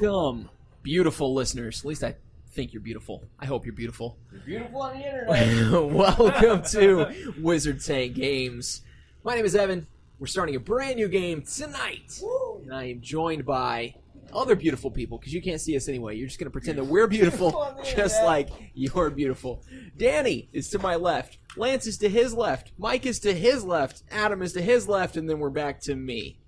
Welcome, beautiful listeners. At least I think you're beautiful. I hope you're beautiful. You're beautiful on the internet. Welcome to Wizard Tank Games. My name is Evan. We're starting a brand new game tonight. And I am joined by other beautiful people because you can't see us anyway. You're just going to pretend that we're beautiful just like you're beautiful. Danny is to my left. Lance is to his left. Mike is to his left. Adam is to his left. And then we're back to me.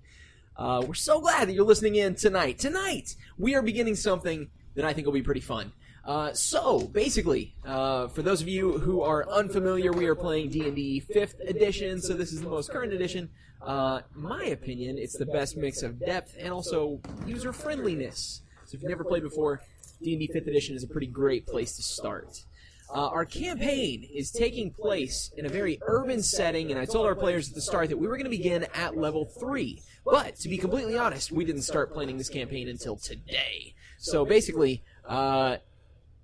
Uh, we're so glad that you're listening in tonight. Tonight, we are beginning something that I think will be pretty fun. Uh, so, basically, uh, for those of you who are unfamiliar, we are playing D&D 5th edition, so this is the most current edition. Uh, my opinion, it's the best mix of depth and also user-friendliness. So if you've never played before, D&D 5th edition is a pretty great place to start. Uh, our campaign is taking place in a very urban setting, and I told our players at the start that we were going to begin at level 3. But, to be completely honest, we didn't start planning this campaign until today. So basically, uh,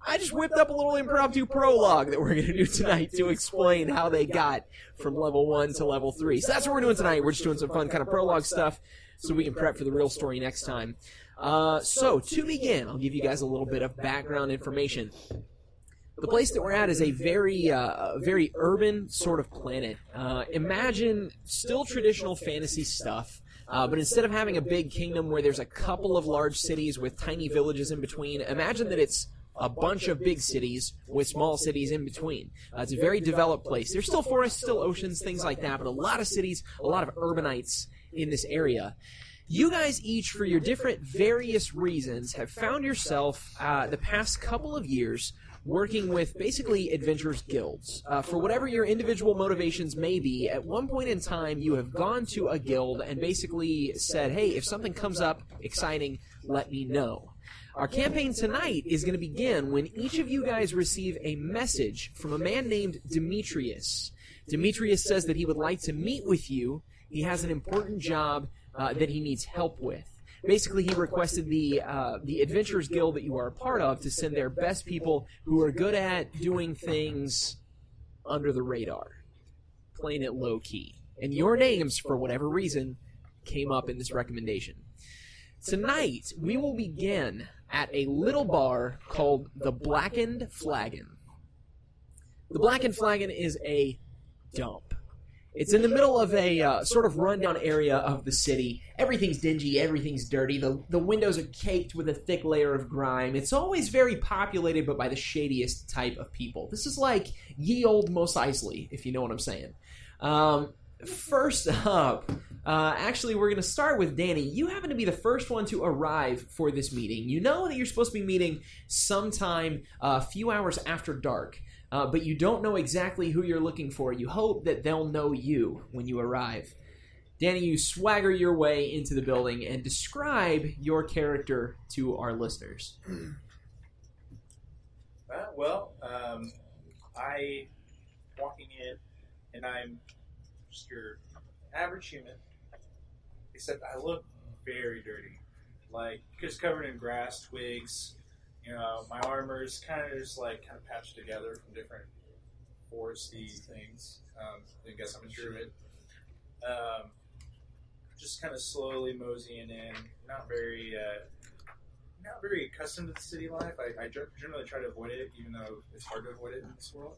I just whipped up a little impromptu prologue that we're going to do tonight to explain how they got from level 1 to level 3. So that's what we're doing tonight. We're just doing some fun kind of prologue stuff so we can prep for the real story next time. Uh, so, to begin, I'll give you guys a little bit of background information. The place that we're at is a very, uh, very urban sort of planet. Uh, imagine still traditional fantasy stuff, uh, but instead of having a big kingdom where there's a couple of large cities with tiny villages in between, imagine that it's a bunch of big cities with small cities in between. Uh, it's a very developed place. There's still forests, still oceans, things like that, but a lot of cities, a lot of urbanites in this area. You guys each, for your different various reasons, have found yourself uh, the past couple of years working with basically adventurers guilds. Uh, for whatever your individual motivations may be, at one point in time you have gone to a guild and basically said, hey, if something comes up exciting, let me know. Our campaign tonight is going to begin when each of you guys receive a message from a man named Demetrius. Demetrius says that he would like to meet with you. He has an important job uh, that he needs help with. Basically, he requested the uh, the Adventurers Guild that you are a part of to send their best people who are good at doing things under the radar, playing it low key. And your names, for whatever reason, came up in this recommendation. Tonight, we will begin at a little bar called the Blackened Flagon. The Blackened Flagon is a dump. It's in the middle of a uh, sort of rundown area of the city. Everything's dingy, everything's dirty. The, the windows are caked with a thick layer of grime. It's always very populated, but by the shadiest type of people. This is like ye old Mos Eisley, if you know what I'm saying. Um, first up, uh, actually, we're going to start with Danny. You happen to be the first one to arrive for this meeting. You know that you're supposed to be meeting sometime uh, a few hours after dark, uh, but you don't know exactly who you're looking for. You hope that they'll know you when you arrive. Danny, you swagger your way into the building and describe your character to our listeners. Uh, well, um, I walking in, and I'm just your average human, except I look very dirty, like just covered in grass, twigs. You know, my armor's kind of just like kind of patched together from different foresty things. Um, I guess I'm a druid. Um, just kind of slowly moseying in, not very. Uh, not very accustomed to the city life. I, I generally try to avoid it, even though it's hard to avoid it in this world.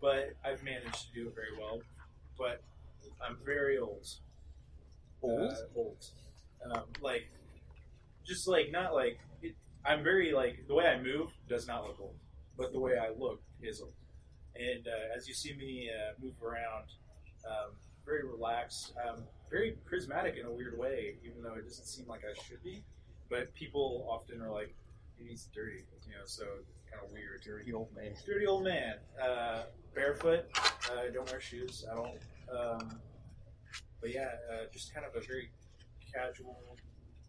But I've managed to do it very well. But I'm very old. Old? Uh, old. Um, like, just like not like I'm very like the way I move does not look old, but the way I look is old. And uh, as you see me uh, move around, um, very relaxed, um, very charismatic in a weird way, even though it doesn't seem like I should be. But people often are like, he's dirty, you know, so kind of weird. Dirty old man. Dirty old man. Uh, barefoot. Uh, don't wear shoes. I don't. Um, but yeah, uh, just kind of a very casual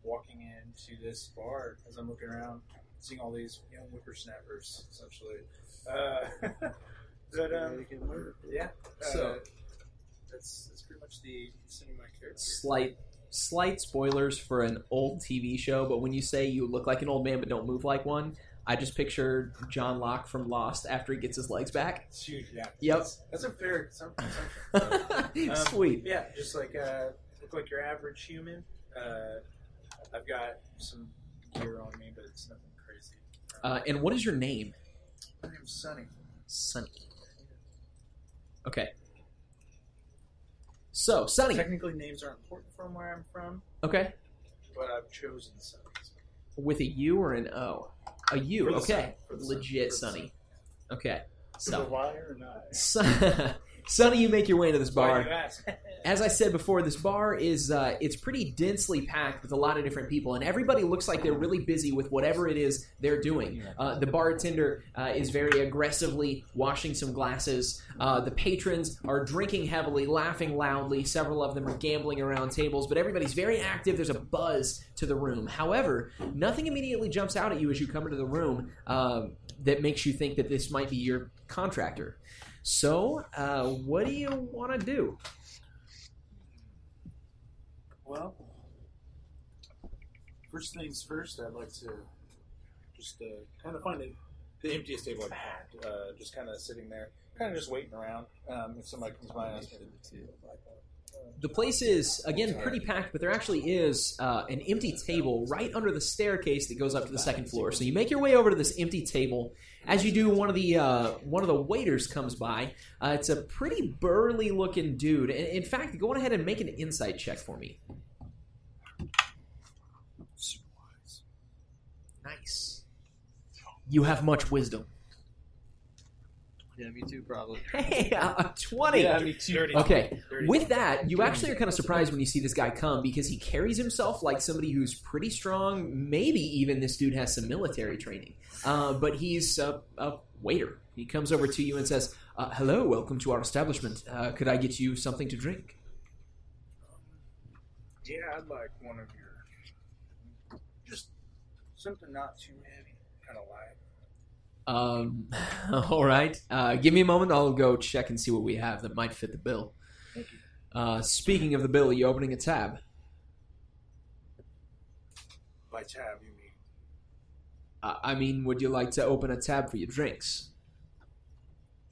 walking into this bar as I'm looking around, seeing all these young whippersnappers, essentially. Uh, but um, yeah, uh, So- that's that's pretty much the extent of my character. Slight slight spoilers for an old TV show, but when you say you look like an old man but don't move like one, I just picture John Locke from Lost after he gets his legs back. Shoot, yeah. Yep. That's, that's a fair assumption. Um, Sweet. Yeah, just like uh, look like your average human. Uh, I've got some gear on me, but it's nothing crazy. Uh, and what is your name? My name's Sunny. Sunny. Okay. So, Sunny. Technically, names aren't important from where I'm from, Okay. but I've chosen Sunny. With a U or an O? A U. For the Okay. sun, for the sun, Legit for the Sunny. Okay. So, So, why or not? Son- Sonny, you make your way into this bar. As I said before, this bar is uh, it's pretty densely packed with a lot of different people, and everybody looks like they're really busy with whatever it is they're doing. Uh, the bartender uh, is very aggressively washing some glasses. Uh, the patrons are drinking heavily, laughing loudly. Several of them are gambling around tables, but everybody's very active. There's a buzz to the room. However, nothing immediately jumps out at you as you come into the room uh, that makes you think that this might be your contractor. So, uh, what do you want to do? Well, first things first, I'd like to just uh, kind of find it, the emptiest table I can find. Uh, just kind of sitting there, kind of just waiting around. Um, if somebody comes by and asks me to The place is again pretty packed, but there actually is uh, an empty table right under the staircase that goes up to the second floor. So you make your way over to this empty table. As you do, one of the uh, one of the waiters comes by. Uh, it's a pretty burly looking dude. In, in fact, go on ahead and make an insight check for me. Nice. You have much wisdom. Yeah, me too, probably. Hey, a twenty. Yeah, me too. Dirty. Okay, Dirty. with that, you actually are kind of surprised when you see this guy come because he carries himself like somebody who's pretty strong. Maybe even this dude has some military training. Uh, but he's a, a waiter. He comes over to you and says, uh, "Hello, welcome to our establishment. Uh, could I get you something to drink?" Yeah, I'd like one of your, just something not too heavy, kind of light. Um, all right. Uh, give me a moment. I'll go check and see what we have that might fit the bill. Thank you. Uh, speaking of the bill, are you opening a tab? By tab, you mean? Uh, I mean, would you like to open a tab for your drinks?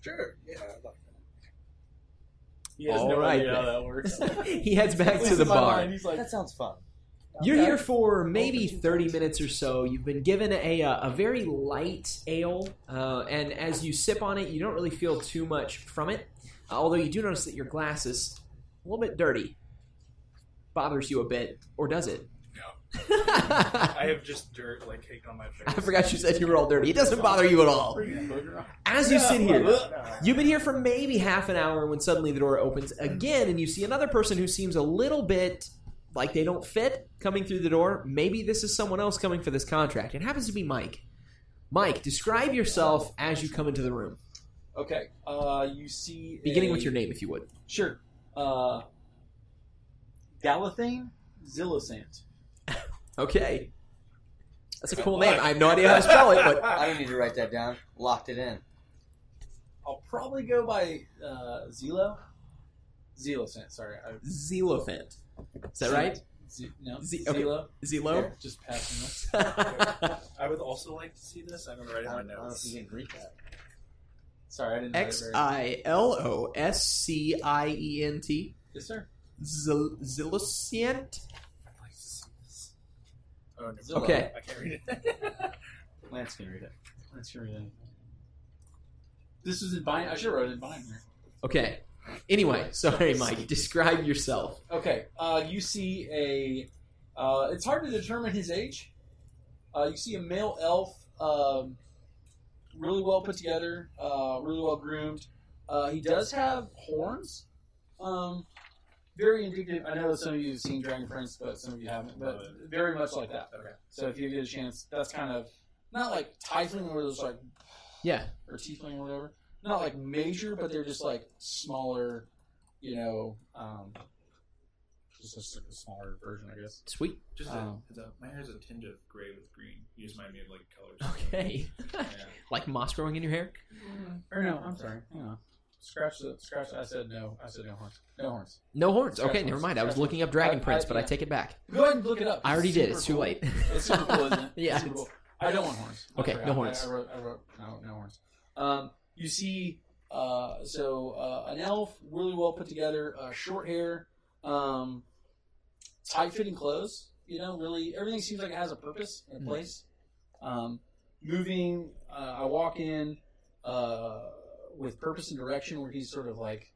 Sure. Yeah, I'd like that. He has All no right, idea how that works. he heads back to the bar. mind, he's like, That sounds fun. You're Okay. here for maybe 30 minutes or so. You've been given a, uh, a very light ale, uh, and as you sip on it, you don't really feel too much from it. Uh, although you do notice that your glass is a little bit dirty. Bothers you a bit, or does it? No. I have just dirt like caked on my face. I forgot you said you were all dirty. It doesn't bother you at all. As you sit here, You've been here for maybe half an hour when suddenly the door opens again and you see another person who seems a little bit like they don't fit coming through the door. Maybe this is someone else coming for this contract. It happens to be Mike. Mike, describe yourself as you come into the room, Okay, uh, you see. beginning a- with your name, if you would. Sure. Uh, Galathane Zillosant. Okay. That's a cool name. I have no idea how to spell it, but I don't need to write that down. Locked it in. I'll probably go by uh, Zelo. Zelosant, sorry. I, Zelophant. Is that right? Z- no, Z- okay. Zelo. Zelo? Here, just passing this. I would also like to see this. I'm gonna write it in my I don't notes. you can read that. Sorry, I didn't know that X very I L O S C I E N T. Yes, sir. Zil- Zilocient? I'd like to see this. Oh, no. Okay. I can't read it. Lance can read it. Lance can read it. This is in bind. I should have wrote it in binder. Okay. Anyway, sorry, Mike. Describe yourself. Okay, uh, you see a. Uh, it's hard to determine his age. Uh, you see a male elf, um, really well put together, uh, really well groomed. Uh, he does have horns. Um, very indicative. I know that some of you have seen Dragon Prince, but some of you haven't. But very much like that. Okay. So if you get a chance, that's kind of not like Tiefling where there's like Yeah. or Tiefling or whatever. Not like major, but they're just like smaller, you know, um, just a, s- a smaller version, I guess. Sweet. Just Um, a, a, my hair has a tinge of gray with green. You just remind me of like colors. Okay. Yeah. like moss growing in your hair? Or no, I'm sorry. Hang on. Scratch the scratch. I said no. I said no horns. No horns. No horns. Scratch Okay, horns. never mind. I was looking up. Dragon I- Prince, I- but I take it back. Go ahead and look it up. I already It's did. super It's too cool. late. It's super cool, isn't it? Yeah, It's super cool. I don't want horns. I Okay, no horns. I, I wrote. I wrote. No, no horns. Um, you see, uh, so uh, an elf, really well put together, uh, short hair, um, tight fitting clothes. You know, really, everything seems like it has a purpose and a Mhm. place. Um, moving, uh, I walk in uh, with purpose and direction, where he's sort of like,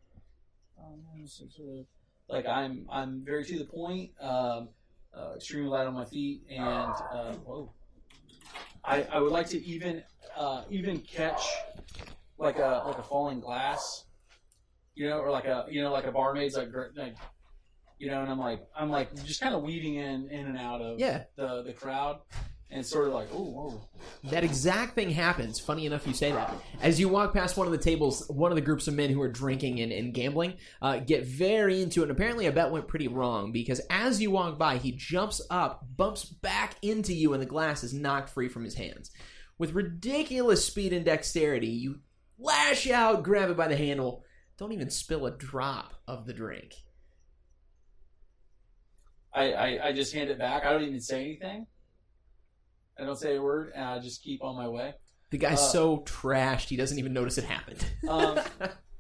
um, sort of like I'm I'm very to the point, um, uh, extremely light on my feet, and uh, whoa. I, I would like to even uh, even catch like a like a falling glass, you know, or like a you know like a barmaid's like, like you know, and I'm like I'm like just kind of weaving in in and out of Yeah, the the crowd, and it's sort of like oh whoa. that exact thing happens. Funny enough, you say that. As you walk past one of the tables, one of the groups of men who are drinking and, and gambling uh, get very into it. And apparently, a bet went pretty wrong because as you walk by, he jumps up, bumps back into you, and the glass is knocked free from his hands. With ridiculous speed and dexterity, you lash out, grab it by the handle, don't even spill a drop of the drink. I, I I just hand it back. I don't even say anything. I don't say a word, and I just keep on my way. The guy's Uh, so trashed, he doesn't even notice it happened. Um,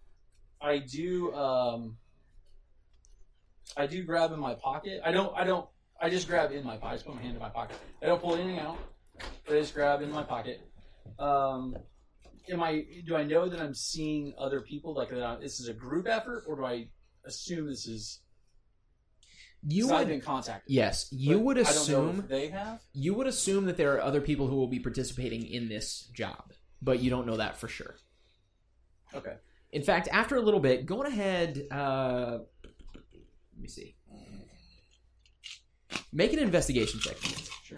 I do. Um, I do grab in my pocket. I don't. I don't. I just grab in my pocket. I just put my hand in my pocket. I don't pull anything out. I just grab in my pocket. Um, am I? Do I know that I'm seeing other people? Like that I- this is a group effort, or do I assume this is? you I've would, been contacted. yes, you would I don't know assume they have. you would assume that there are other people who will be participating in this job, but you don't know that for sure. Okay. In fact, after a little bit, go on ahead. Uh, let me see. Make an investigation check. Sure.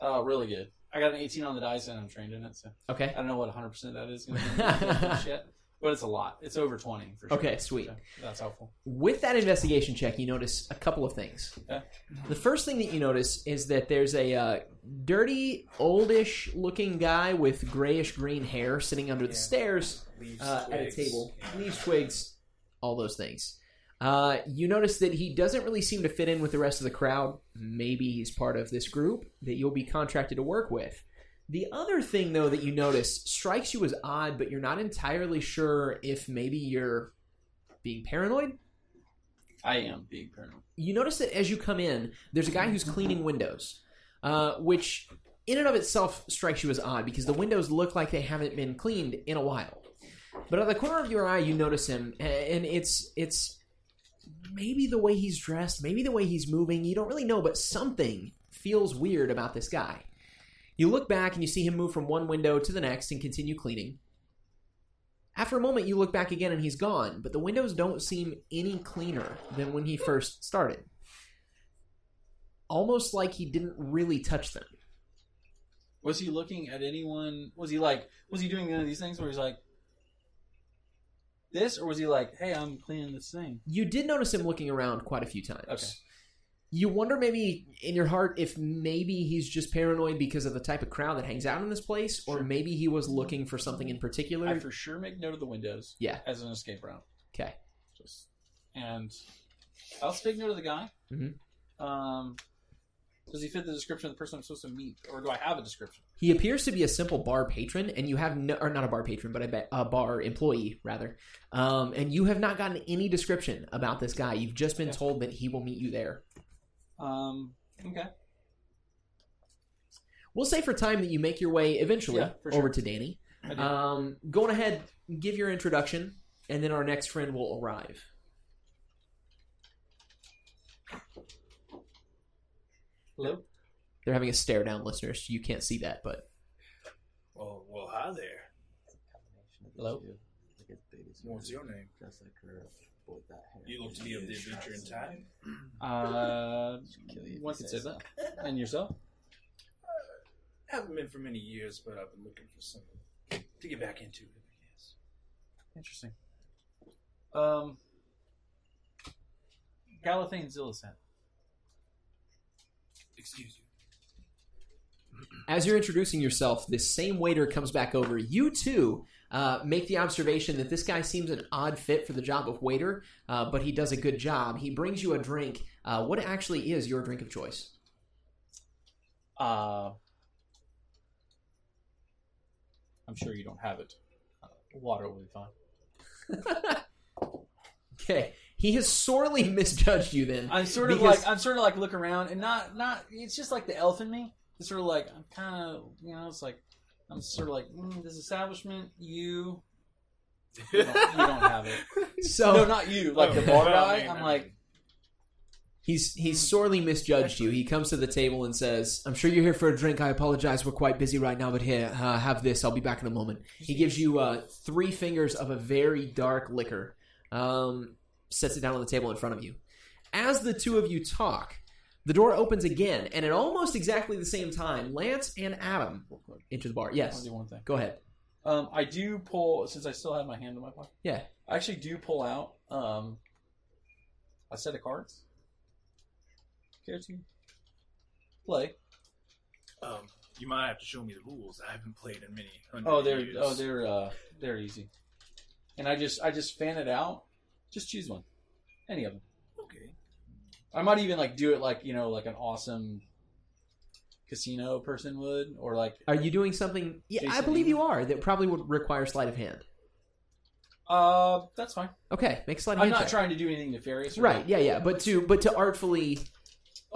Oh, really good. I got an 18 on the dice, and I'm trained in it. So Okay. I don't know what 100 percent that is going to be yet, but it's a lot. It's over 20 for sure. Okay, sweet. So that's helpful. With that investigation check, you notice a couple of things. Okay. The first thing that you notice is that there's a uh, dirty, oldish looking guy with grayish green hair sitting under the Yeah. stairs Leaves, uh, at a twigs. table. Leaves twigs, all those things. Uh, you notice that he doesn't really seem to fit in with the rest of the crowd. Maybe he's part of this group that you'll be contracted to work with. The other thing, though, that you notice strikes you as odd, but you're not entirely sure if maybe you're being paranoid. I am being paranoid. You notice that as you come in, there's a guy who's cleaning windows, uh, which in and of itself strikes you as odd because the windows look like they haven't been cleaned in a while. But out of the corner of your eye, you notice him, and it's it's maybe the way he's dressed, maybe the way he's moving. You don't really know, but something feels weird about this guy. You look back and you see him move from one window to the next and continue cleaning. After a moment, you look back again and he's gone, but the windows don't seem any cleaner than when he first started. Almost like he didn't really touch them. Was he looking at anyone? Was he like? Was he doing any of these things where he's like this, or was he like, "Hey, I'm cleaning this thing"? You did notice him looking around quite a few times. Okay. You wonder maybe in your heart if maybe he's just paranoid because of the type of crowd that hangs out in this place, or Sure. maybe he was looking for something in particular. I for sure make note of the windows. Yeah. As an escape route. Okay. Just and I'll take note of the guy. Mhm. Um, does he fit the description of the person I'm supposed to meet, or do I have a description? He appears to be a simple bar patron, and you have no, or not a bar patron, but a, a bar employee rather. Um, and you have not gotten any description about this guy. You've just been Okay. told that he will meet you there. Um, okay. We'll say for time that you make your way eventually Yeah, for over to Danny. Um, go on ahead, give your introduction, and then our next friend will arrive. Hello. They're having a stare down, listeners. You can't see that, but Well, well, hi there. Hello? What's your name? Just like her, with that hair. You look to be of the adventure in time. Uh, Kill you if one could say say that. And yourself? Haven't been for many years, but I've been looking for something to get back into. it. Yes. Interesting. Um, Galathane Zillicent. Excuse you. As you're introducing yourself, this same waiter comes back over. You too uh, make the observation that this guy seems an odd fit for the job of waiter, uh, but he does a good job. He brings you a drink. Uh, what actually is your drink of choice? Uh, I'm sure you don't have it. Uh, water will be fine. Okay. He has sorely misjudged you. Then I'm sort of Because- like I'm sort of like look around and not not. It's just like the elf in me. It's sort of like I'm kind of you know. It's like I'm sort of like mm, this establishment. You, you don't, you don't have it. so. no, not you. Like the bar guy. I mean, I'm like He's he's sorely misjudged you. He comes to the table and says, "I'm sure you're here for a drink. I apologize. We're quite busy right now, but here, uh, have this. I'll be back in a moment." He gives you uh, three fingers of a very dark liquor. Um, sets it down on the table in front of you. As the two of you talk, the door opens again, and at almost exactly the same time, Lance and Adam enter the bar. I'll Yes, do one thing. go ahead. Um, I do pull since I still have my hand in my pocket. Yeah. I actually do pull out um, a set of cards. Care to play? Um, you might have to show me the rules. I haven't played in many. hundred Oh, they're years. oh they're uh, they're easy. And I just I just fan it out. Just choose one, any of them. Okay. I might even like do it like you know like an awesome casino person would, or like Are you doing something? Yeah, I Jason believe you are. That probably would require sleight of hand. uh that's fine. Okay, make a sleight of I'm hand not check. trying to do anything nefarious. or Right, yeah, yeah, but to but to artfully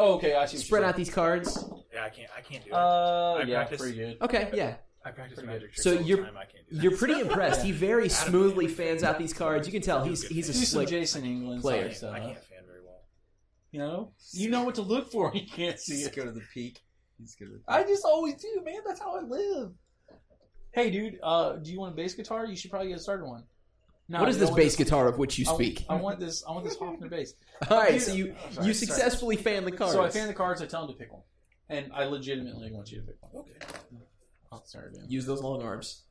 Oh, okay, I see. what spread you're out these cards. Yeah, I can't. I can't do saying. it. Uh, I yeah, practice- pretty good. Okay, yeah. I practice pretty magic tricks So all you're- time. I can't do that. You're pretty impressed. He very smoothly fans out these cards. You can tell he's he's a Do some slick. Jason England player. I player can't, stuff. I can't fan very well. You know, you know what to look for. You can't see He's it. go to the peak. He's go to the peak. I just always do, man. That's how I live. Hey, dude, uh, do you want a bass guitar? You should probably get a started one. No, What is you this don't want bass guitar of which you I- speak? I, want this. I want this Hofner bass. All right, so you sorry, you sorry. successfully fan the cards. So I fan the cards. I tell him to pick one, and I legitimately want you to pick one. Okay. Oh, sorry, man. Use those long arms.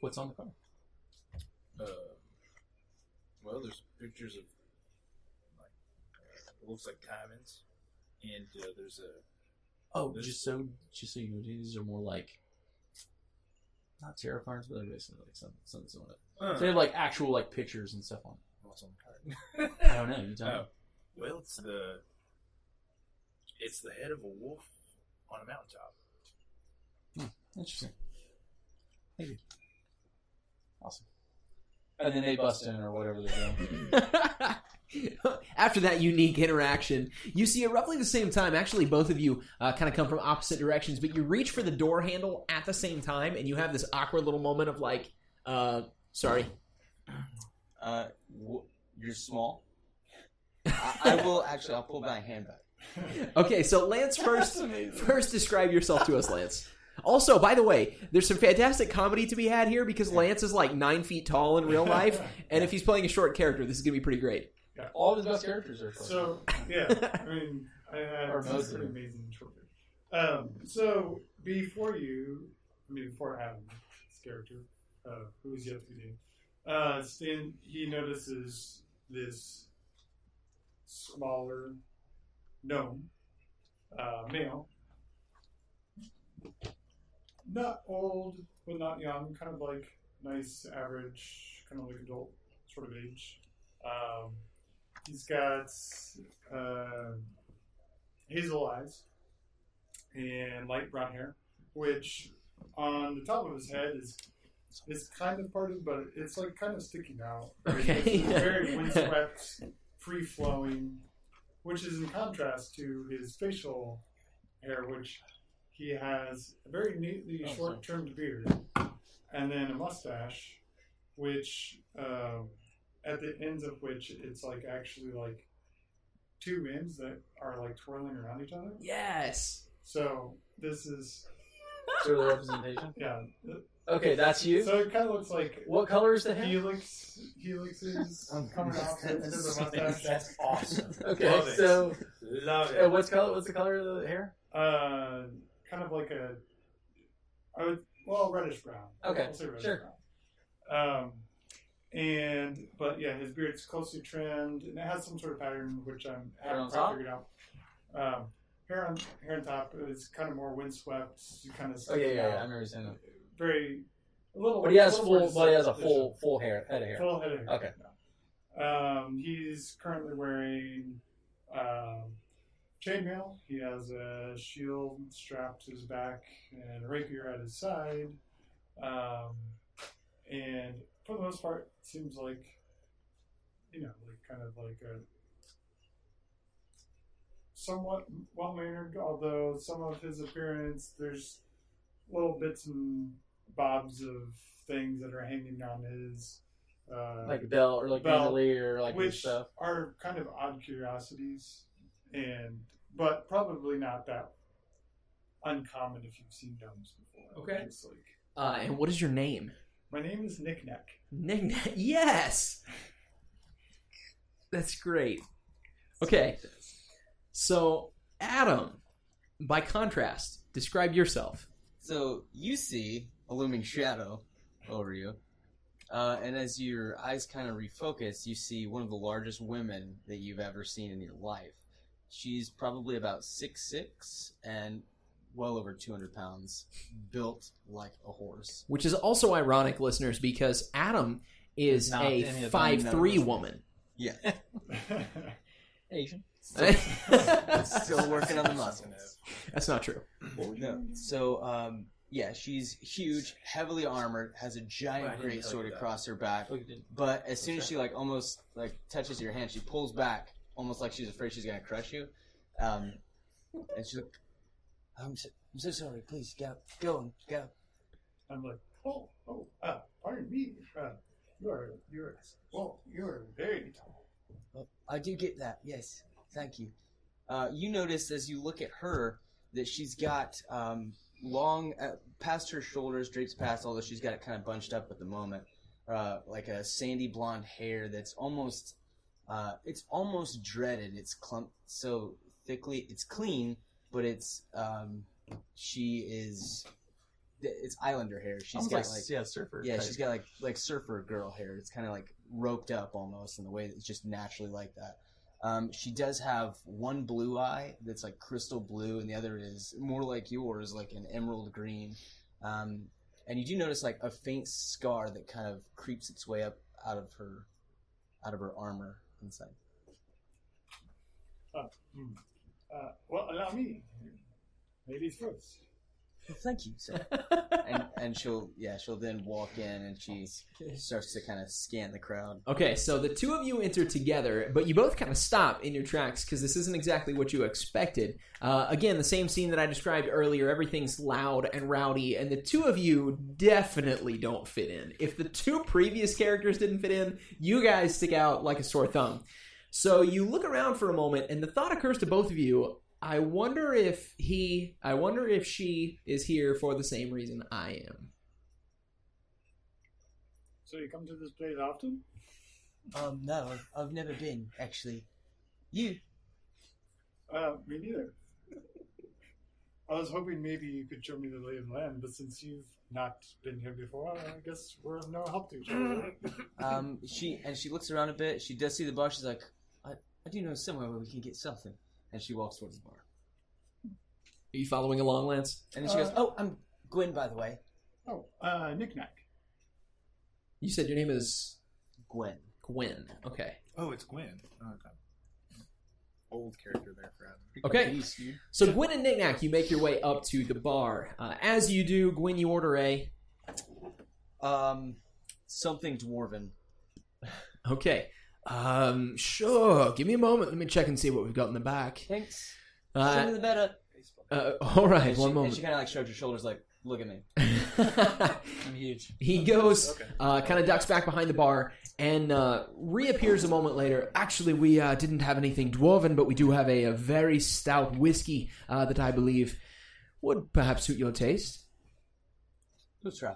What's on the card? Uh, well, there's pictures of like uh, it looks like diamonds, and uh, there's a Oh, This- just so just so you know, these are more like not terrifying, but they're basically like some some sort of. uh, They have like actual like pictures and stuff on. what's on the card. I don't know. You tell me. Oh, well, it's the it's the head of a wolf on a mountaintop. Interesting. Thank you. Awesome. And then they bust in or whatever they're doing. After that unique interaction, you see at roughly the same time. Actually, both of you uh, kind of come from opposite directions, but you reach for the door handle at the same time, and you have this awkward little moment of like, uh, "Sorry, Uh, w- you're small. I, I will actually. I'll pull my hand back. Okay, so Lance first first describe yourself to us, Lance. Also, by the way, there's some fantastic comedy to be had here because Lance is like nine feet tall in real life, and if he's playing a short character, this is gonna be pretty great. All of his best characters are. So yeah, I mean, I had Or most pretty amazing short. Um, so before you, I mean, before Adam's character, uh, who is yet to be named, uh, Stan, he notices this smaller gnome, uh, male, not old but not young, kind of like nice, average, kind of like adult sort of age. Um, He's got uh, hazel eyes and light brown hair, which on the top of his head is is kind of parted, but it's like kind of sticking out. Okay. Very windswept, free flowing, which is in contrast to his facial hair, which he has a very neatly Oh, short trimmed beard, and then a mustache, which um, at the ends of which it's like actually like two ends that are like twirling around each other. Yes. So this is Sort of the representation. yeah. Okay, that's you. So it kind of looks like What color is the hair? helix helixes Um, coming off the end mustache. That's awesome. Okay, Love it. so Love uh, it. what's color? What's the color of the hair? Uh, kind of like a, I would well reddish brown. Okay, I'll say reddish sure. brown. Um, and but yeah, his beard's closely trimmed and it has some sort of pattern which I'm Hair haven't quite figured out. Um, hair on hair on top is kind of more windswept, kind of Oh yeah, yeah, yeah. I remember saying that. very a little. But he has full. But he has a full, full hair, head of hair. Full head of hair. Okay. Um, he's currently wearing um, chainmail. He has a shield strapped to his back and a rapier at his side. Um, and for the most part, seems like you know, like kind of like a somewhat well mannered. Although some of his appearance, there's little bits and bobs of things that are hanging on his. Uh, Like belt or like Belt, or like which stuff. are kind of odd curiosities, and but probably not that uncommon if you've seen gnomes before. Okay. It's like Uh, and what is your name? my name is Nick Neck. Nick. Yes. That's great. Okay. So, Adam, by contrast, describe yourself. So you see a looming shadow over you, uh, and as your eyes kind of refocus, you see one of the largest women that you've ever seen in your life. She's probably about six six and well over two hundred pounds, built like a horse. Which is also ironic, listeners, because Adam is Not a any of five three knows. woman. Yeah, Asian. still working on the muscles. That's not true. No, so um, yeah, she's huge, heavily armored, has a Well, I giant didn't great tell sword that. across her back. Look at it. But as soon as she like almost like touches your hand, she pulls back, almost like she's afraid she's gonna crush you. Um, and she's like, "I'm so, I'm so sorry. Please go, go, on, go." I'm like, oh, oh, uh, pardon me. Uh, you're, you're, well, you're very tall. Oh, I do get that. Yes, thank you. Uh, you notice as you look at her that she's got um, long, uh, past her shoulders, drapes past, although she's got it kind of bunched up at the moment, uh, like a sandy blonde hair that's almost, uh, it's almost dreaded. It's clumped so thickly. It's clean, but it's, um, she is, it's Islander hair. She's Almost got like, like yeah, surfer. yeah, type. she's got like like surfer girl hair. It's kind of like roped up almost in the way that it's just naturally like that. Um, she does have one blue eye that's like crystal blue, and the other is more like yours, like an emerald green. Um, and you do notice like a faint scar that kind of creeps its way up out of her, out of her armor inside. Hmm. Uh, well, allow me. Ladies first. Well, thank you, sir. and and she'll yeah she'll then walk in and she starts to kind of scan the crowd. Okay, so the two of you enter together, but you both kind of stop in your tracks because this isn't exactly what you expected. Uh, again, the same scene that I described earlier. Everything's loud and rowdy, and the two of you definitely don't fit in. If the two previous characters didn't fit in, you guys stick out like a sore thumb. So you look around for a moment, and the thought occurs to both of you. I wonder if he, I wonder if she is here for the same reason I am. So you come to this place often? Um, no, I've, I've never been actually. You Uh, me neither. I was hoping maybe you could show me the lay of the land, but since you've not been here before, I guess we're of no help to each other. Um, she and she looks around a bit. She does see the bar. She's like, I, I do know somewhere where we can get something. And she walks towards the bar. Are you following along, Lance? And then she goes, Uh, "Oh, I'm Gwen, by the way. oh, uh, knick-knack. You said your name is Gwen. Gwen. Okay. Oh, it's Gwen. Oh, okay. Old character there for Adam. Okay. Beast, dude. So Gwen and Knickknack, you make your way up to the bar. Uh, as you do, Gwen, you order a. Um, something dwarven. Okay. Um, sure. Give me a moment. Let me check and see what we've got in the back. Thanks. Sooner Uh, the better. uh, all right. And she, One And moment. she kind of like shrugs her shoulders, like, "Look at me." I'm huge. he goes, Okay. uh, kind of ducks back behind the bar, and uh, reappears a moment later. Actually, we uh, didn't have anything dwarven, but we do have a, a very stout whiskey uh, that I believe would perhaps suit your taste. Let's try.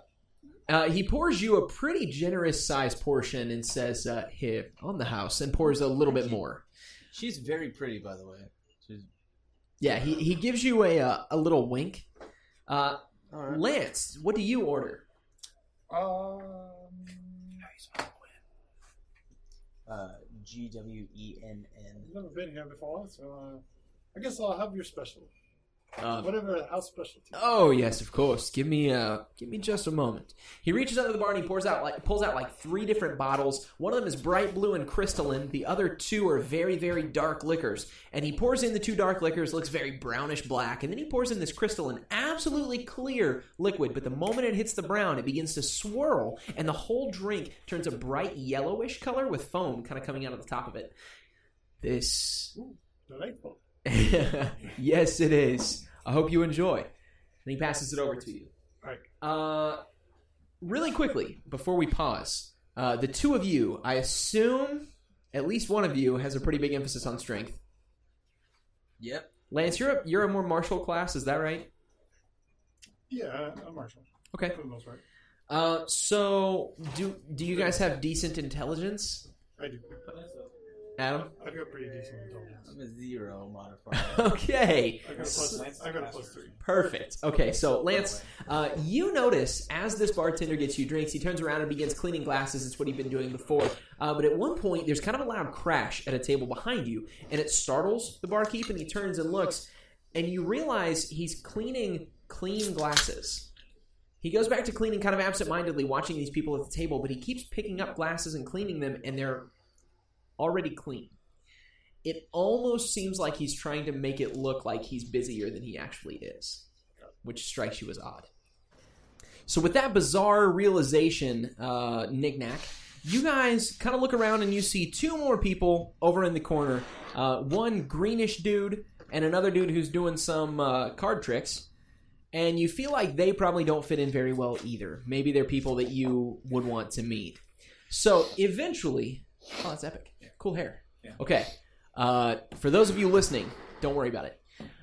Uh, he pours you a pretty generous sized portion and says, uh, "Here on the house," and pours a little bit more. She's very pretty, by the way. She's Yeah, he, he gives you a uh, a little wink. Uh, all right. Lance, what do you order? Um, Uh, G W E N N. I've never been here before, so uh, I guess I'll have your special. Uh, Whatever the house specialty. Oh yes, of course. Give me uh give me just a moment. He reaches under the bar and he pours out like pulls out like three different bottles. One of them is bright blue and crystalline. The other two are very very dark liquors. And he pours in the two dark liquors, looks very brownish black, and then he pours in this crystalline, absolutely clear liquid. But the moment it hits the brown, it begins to swirl, and the whole drink turns a bright yellowish color with foam kind of coming out of the top of it. This Delightful. yes, it is. I hope you enjoy. And he passes it over to you. Right. Uh, really quickly, before we pause, uh, the two of you, I assume at least one of you has a pretty big emphasis on strength. Yep. Lance, you're a, you're a more martial class, is that right? Yeah, I'm martial. Okay. For the most part. Uh, so do do you guys have decent intelligence, I do. Adam? I've got pretty decent intelligence. I'm a zero modifier. okay. I got a plus. I got a plus three. Perfect. Okay, so Lance, uh, you notice as this bartender gets you drinks, he turns around and begins cleaning glasses. It's what he'd been doing before. Uh, but at one point, there's kind of a loud crash at a table behind you, and it startles the barkeep, and he turns and looks, and you realize he's cleaning clean glasses. He goes back to cleaning kind of absentmindedly, watching these people at the table, but he keeps picking up glasses and cleaning them, and they're already clean. It almost seems like he's trying to make it look like he's busier than he actually is, which strikes you as odd. So, with that bizarre realization, uh, knickknack, you guys kind of look around and you see two more people over in the corner. Uh, one greenish dude and another dude who's doing some uh, card tricks. And you feel like they probably don't fit in very well either. Maybe they're people that you would want to meet. So eventually, oh, that's epic. Cool hair. Yeah. Okay. Uh, for those of you listening, don't worry about it.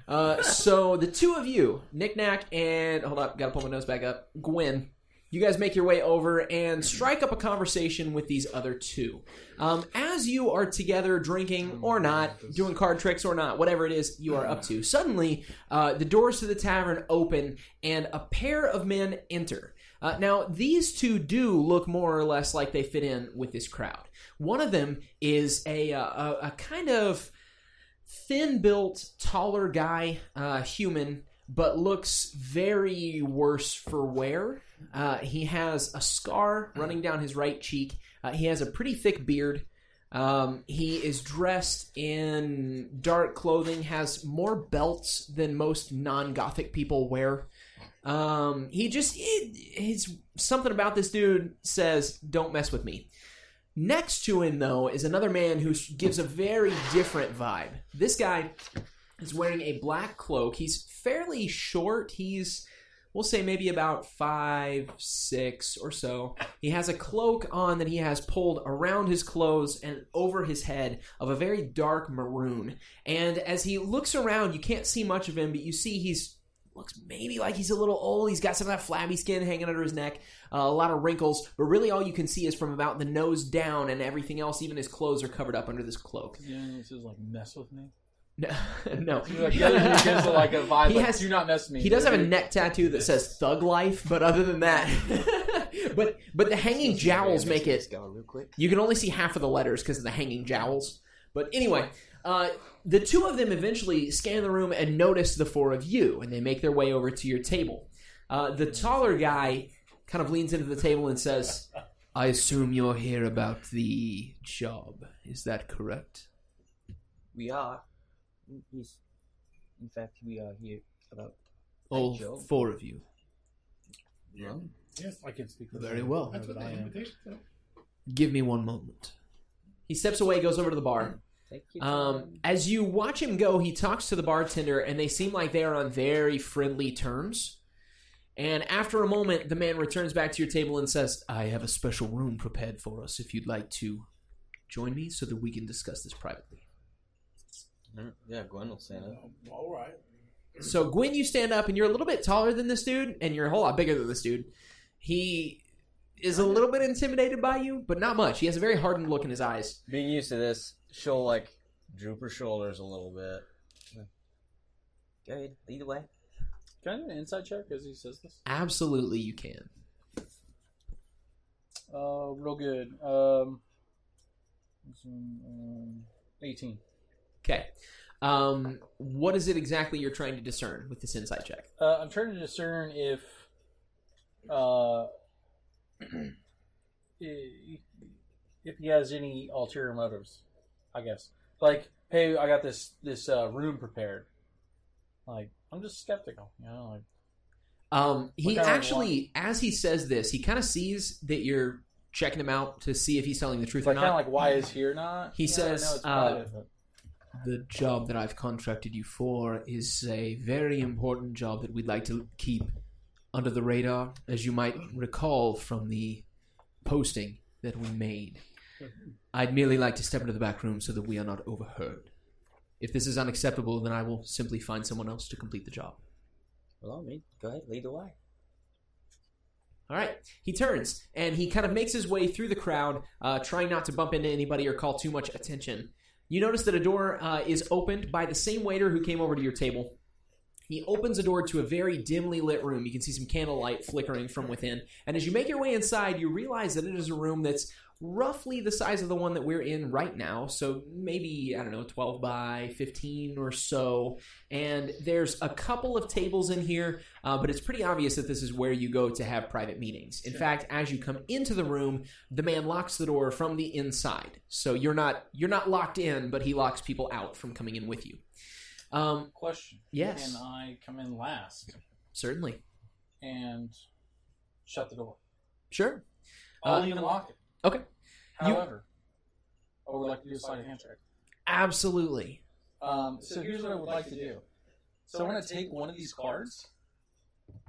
Uh, so the two of you, Knack and hold up, gotta pull my nose back up. Gwen, you guys make your way over and strike up a conversation with these other two. Um, as you are together drinking or not, doing card tricks or not, whatever it is you are up to, suddenly uh, the doors to the tavern open and a pair of men enter. Uh, now, these two do look more or less like they fit in with this crowd. One of them is a, uh, a, a kind of thin built, taller guy, uh, human, but looks very worse for wear. Uh, he has a scar running down his right cheek. Uh, he has a pretty thick beard. Um, he is dressed in dark clothing, has more belts than most non gothic people wear. Um, he just he's something about this dude says, don't mess with me. Next to him, though, is another man who gives a very different vibe. This guy is wearing a black cloak. He's fairly short. He's, we'll say, maybe about five, six or so. He has a cloak on that he has pulled around his clothes and over his head of a very dark maroon. And as he looks around, you can't see much of him, but you see he's looks maybe like he's a little old. He's got some of that flabby skin hanging under his neck, uh, a lot of wrinkles, but really all you can see is from about the nose down, and everything else, even his clothes, are covered up under this cloak. Yeah, this is like mess with me. No, no. Like, the other dude gives it like a vibe. He like, has- do not mess with me. He does have a neck tattoo that says "Thug Life," but other than that, but but the hanging jowls make it. Go real quick. You can only see half of the letters because of the hanging jowls. But anyway, uh, the two of them eventually scan the room and notice the four of you, and they make their way over to your table. Uh, the taller guy kind of leans into the table and says, "I assume you're here about the job. Is that correct?" We are. Yes. In fact, we are here about. All job. four of you. Yeah. Yes. I can speak. for Very well. That's what the I am. invitation said. Give me one moment. He steps away, goes over to the bar. Take your Um, as you watch him go, he talks to the bartender, and they seem like they are on very friendly terms. And after a moment, the man returns back to your table and says, I have a special room prepared for us if you'd like to join me so that we can discuss this privately. Yeah, Gwen will stand up. All right. So, Gwen, you stand up, and you're a little bit taller than this dude, and you're a whole lot bigger than this dude. He is a little bit intimidated by you, but not much. He has a very hardened look in his eyes. Being used to this, she'll like droop her shoulders a little bit. Go ahead, lead the way. Can I do an insight check as he says this? Absolutely, you can. Uh, real good. Um, um, 18. Okay. Um, what is it exactly you're trying to discern with this insight check? Uh, I'm trying to discern if, uh, if he has any ulterior motives. I guess, like, hey, I got this this uh, room prepared. Like, I'm just skeptical, you know. Like, Um, he What kind of actually, as he says this, he kind of sees that you're checking him out to see if he's telling the truth it's or like kind of not. like, why is he here not? He I says, uh, the job that I've contracted you for is a very important job that we'd like to keep under the radar, as you might recall from the posting that we made. I'd merely like to step into the back room so that we are not overheard. If this is unacceptable, then I will simply find someone else to complete the job. Well, I mean, go ahead, lead the way. All right. He turns and he kind of makes his way through the crowd, uh, trying not to bump into anybody or call too much attention. You notice that a door uh, is opened by the same waiter who came over to your table. He opens a door to a very dimly lit room. You can see some candlelight flickering from within. And as you make your way inside, you realize that it is a room that's roughly the size of the one that we're in right now. So maybe, I don't know, 12 by 15 or so. And there's a couple of tables in here, uh, but it's pretty obvious that this is where you go to have private meetings. In fact, as you come into the room, the man locks the door from the inside. So you're not you're not locked in, but he locks people out from coming in with you. Um, question. Yes. Can I come in last certainly. and shut the door? Sure. I'll Uh, even lock it. Okay. You- However, I would like to do a sleight of hand check. Absolutely. Um, so here's what I would like to do. So I want to take one of these cards,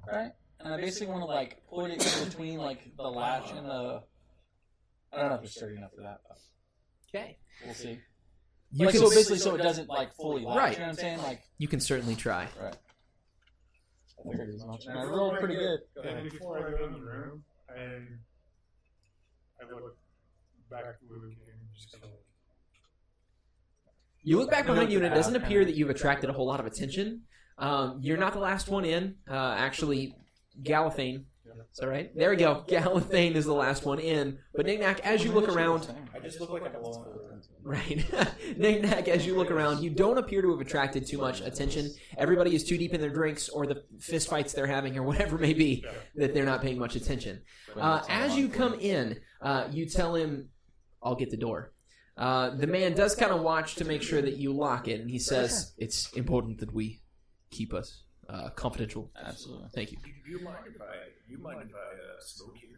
right? And I basically want to like put it in between like the latch and the. I don't know if it's sturdy enough for that, but Okay. we'll see. You like, can so basically, so it doesn't like fully latch. Right. You know what I'm saying? Like, you can certainly try. right. I figured as much. And I rolled pretty good. And before I go in the room, I I look back at Wu and just kind of like, You look back behind you, and it doesn't appear that you've attracted a whole lot of attention. Um, you're not the last one in. Uh, actually, Galathane. Is that right? There we go. Galathane is the last one in. But Knickknack, as you look around, I just look like I'm alone. Right? Knickknack, as you look around, you don't appear to have attracted too much attention. Everybody is too deep in their drinks or the fist fights they're having or whatever it may be that they're not paying much attention. Uh, as you come in, uh, you tell him, "I'll get the door." Uh, the man does kind of watch to make sure that you lock it, and he says, "It's important that we keep us uh, confidential." Absolutely. Thank you. Do you mind if I? You mind if I uh, smoke here?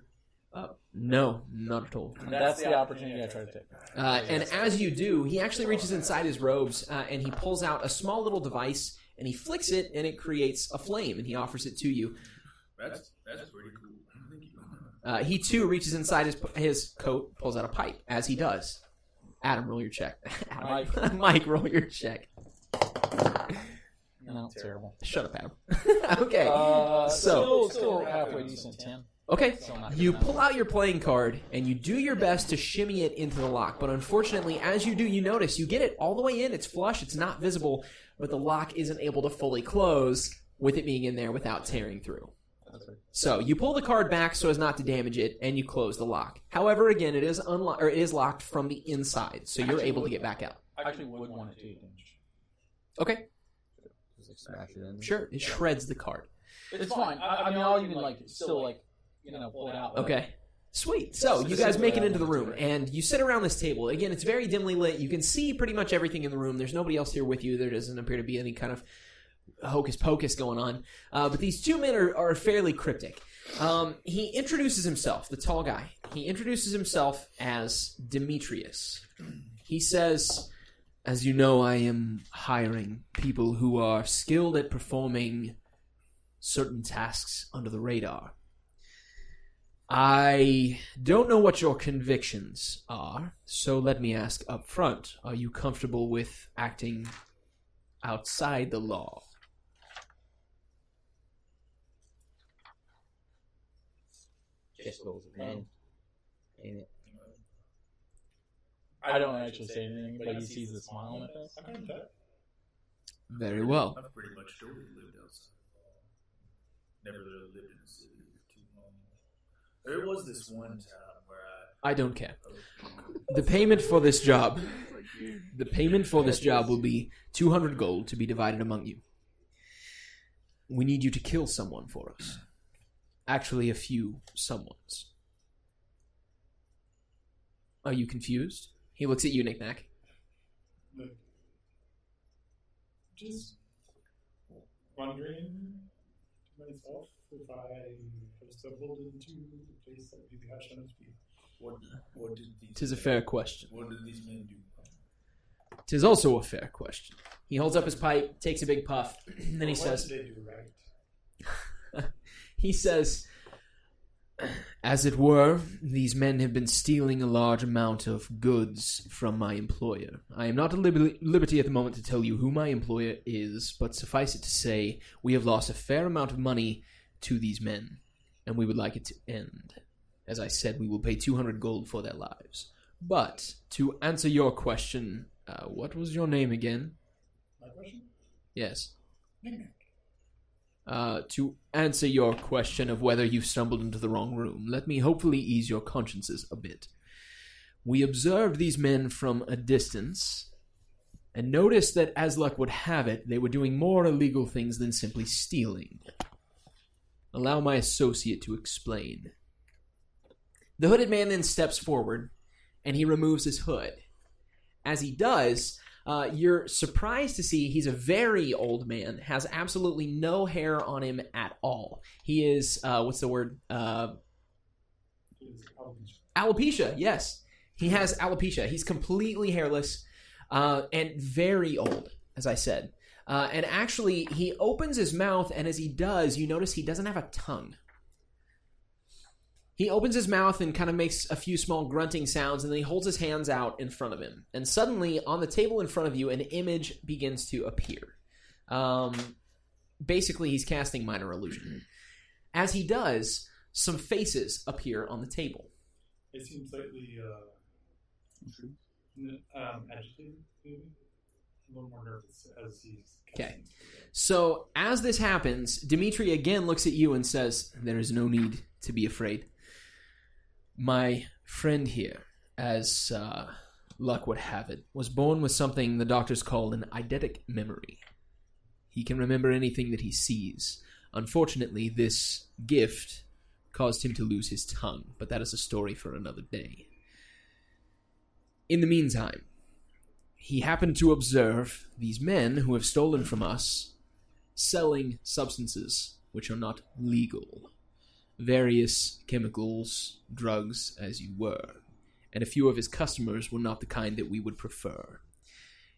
Uh, no, not at all. That's the opportunity I try to take. Uh, and as you do, he actually reaches inside his robes uh, and he pulls out a small little device and he flicks it and it creates a flame and he offers it to you. That's that's pretty cool. Thank you. Uh, he too reaches inside his his coat, pulls out a pipe. As he does, Adam, roll your check. Adam. Mike. Mike, roll your check. No, terrible. Shut up, Adam. okay, Uh, So- still, still halfway decent. Ten. Okay. You pull out your playing card and you do your best to shimmy it into the lock, but unfortunately, as you do, you notice you get it all the way in. It's flush. It's not visible, but the lock isn't able to fully close with it being in there without tearing through. So you pull the card back so as not to damage it, and you close the lock. However, again, it is unlocked or it is locked from the inside, so you're able to get back out. I actually would want it to get. Okay, Just smash it in. sure. It shreds the card. It's fine. I, I mean, I'll even like still like you know pull it out. Okay. Sweet. So you guys make it into the room and you sit around this table. Again, it's very dimly lit. You can see pretty much everything in the room. There's nobody else here with you. There doesn't appear to be any kind of hocus pocus going on. Uh, but these two men are, are fairly cryptic. Um, he introduces himself, the tall guy. He introduces himself as Demetrius. He says, As you know, I am hiring people who are skilled at performing certain tasks under the radar. I don't know what your convictions are, so let me ask up front. Are you comfortable with acting outside the law? Just rolls a. Ain't it? I don't actually say anything, but he sees the smile on my face. I'm in that. Very well. I've pretty much totally lived outside. Never really lived in a city for too long. There was this one time where I I don't care. The payment for this job, the payment for this job will be 200 gold to be divided among you. We need you to kill someone for us. Actually, a few someones. Are you confused? He looks at you, Nick Nack. Just wondering to myself if I have stumbled into the place that maybe I shouldn't be. What, what did these Tis a fair question. What did these men do? Tis also a fair question. He holds up his pipe, takes a big puff, and then he what says, did they do right? he says, as it were, these men have been stealing a large amount of goods from my employer. I am not at liber- liberty at the moment to tell you who my employer is, but suffice it to say, we have lost a fair amount of money to these men, and we would like it to end. As I said, we will pay 200 gold for their lives. But, to answer your question, uh, what was your name again? My question? Yes. Uh, to answer your question of whether you've stumbled into the wrong room, let me hopefully ease your consciences a bit. We observed these men from a distance and noticed that, as luck would have it, they were doing more illegal things than simply stealing. Allow my associate to explain. The hooded man then steps forward and he removes his hood. As he does, uh, you're surprised to see he's a very old man, has absolutely no hair on him at all. He is, uh, what's the word? Uh, alopecia. yes. He has alopecia. He's completely hairless uh, and very old, as I said. Uh, and actually, he opens his mouth, and as he does, you notice he doesn't have a tongue. He opens his mouth and kind of makes a few small grunting sounds, and then he holds his hands out in front of him. And suddenly, on the table in front of you, an image begins to appear. Um, basically, he's casting minor illusion. As he does, some faces appear on the table. It seems slightly uh, um, agitated, maybe. Little more nervous as he's. Okay. So as this happens, Dimitri again looks at you and says, "There is no need to be afraid. My friend here, as uh, luck would have it, was born with something the doctors call an eidetic memory. He can remember anything that he sees. Unfortunately, this gift caused him to lose his tongue, but that is a story for another day. In the meantime." He happened to observe these men who have stolen from us selling substances which are not legal. Various chemicals, drugs, as you were. And a few of his customers were not the kind that we would prefer.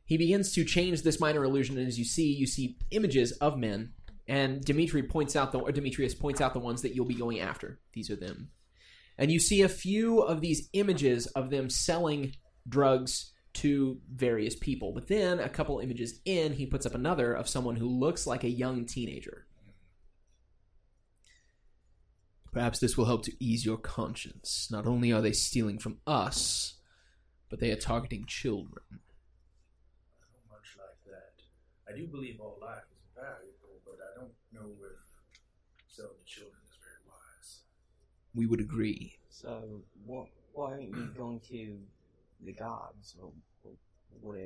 He begins to change this minor illusion, and as you see, you see images of men, and Dimitri points out the or Demetrius points out the ones that you'll be going after. These are them. And you see a few of these images of them selling drugs to various people. But then a couple images in, he puts up another of someone who looks like a young teenager. Perhaps this will help to ease your conscience. Not only are they stealing from us, but they are targeting children. I don't much like that. I do believe all life is valuable, but I don't know if selling to children is very wise. We would agree. So, what, why aren't you going to the gods? Or, or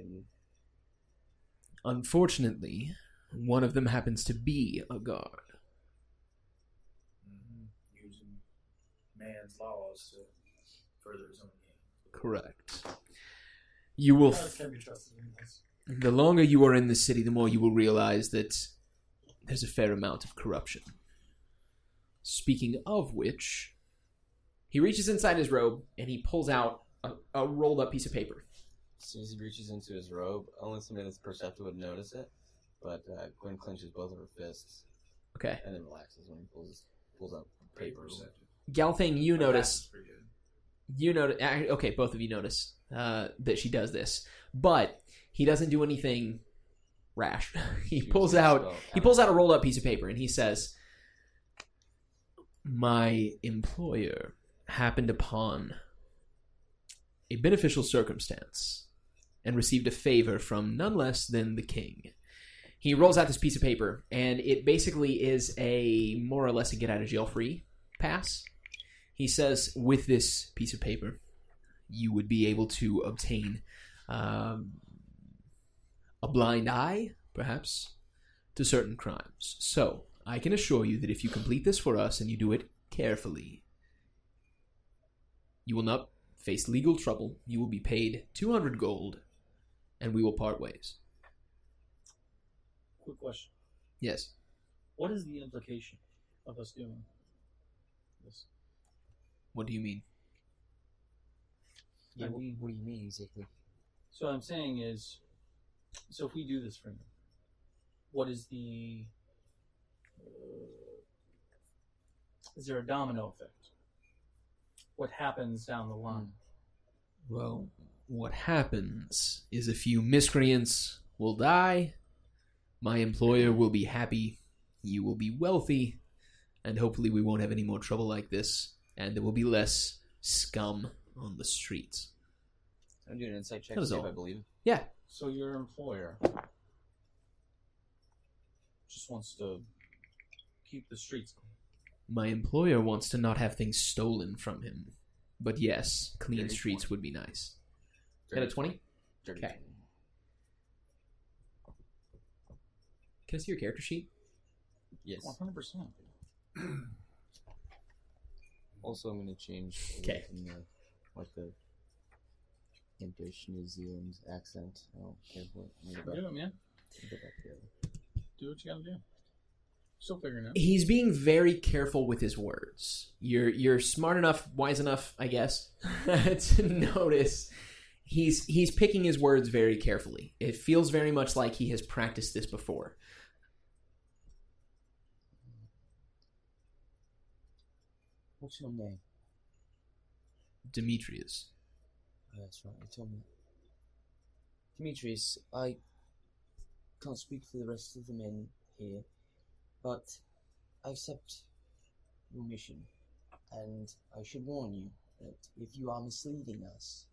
Unfortunately, one of them happens to be a god Mm-hmm. Using man's laws to further his own gain. Correct. You will Guards can be trusted in this. the longer you are in the city, the more you will realize that there's a fair amount of corruption. Speaking of which, he reaches inside his robe and he pulls out a, a rolled up piece of paper. As soon as he reaches into his robe, only somebody that's perceptive would notice it. But uh, Gwen clenches both of her fists Okay. and then relaxes when he pulls pulls out paper. perceptive. Galthane, you But notice that's pretty good. you notice okay, both of you notice uh, that she does this. But he doesn't do anything rash. he pulls out He pulls out a rolled up piece of paper and he says, My employer happened upon a beneficial circumstance and received a favor from none less than the king. He rolls out this piece of paper and it basically is a more or less a get out of jail free pass. He says, With this piece of paper, you would be able to obtain um, a blind eye, perhaps, to certain crimes. So, I can assure you that if you complete this for us and you do it carefully, you will not face legal trouble. You will be paid 200 gold, and we will part ways. Quick question. Yes. What is the implication of us doing this? What do you mean? Yeah, I what, mean- what do you mean exactly? So what I'm saying is, so if we do this for him, what is the? Uh, is there a domino effect? What happens down the line? Hmm. Well, what happens is a few miscreants will die, my employer will be happy, you will be wealthy, and hopefully we won't have any more trouble like this, and there will be less scum on the streets. I'm doing an insight check That to is see if all. I believe. Yeah, So your employer just wants to keep the streets clean. My employer wants to not have things stolen from him. But yes, clean Dirty streets would be nice. Got a 20? Dirty Okay. Can I see your character sheet? Yes. One hundred percent. Also, I'm going to change away Okay. the, uh, like the English New Zealand accent. I don't care what. I'm Do it, man. go back to. Do what you gotta do. Still figuring out. He's being very careful with his words. You're you're smart enough, wise enough, I guess, to notice he's he's picking his words very carefully. It feels very much like he has practiced this before. What's your name? Demetrius. Oh, that's right. You told me. Demetrius, I can't speak for the rest of the men here, but I accept your mission, and I should warn you that if you are misleading us,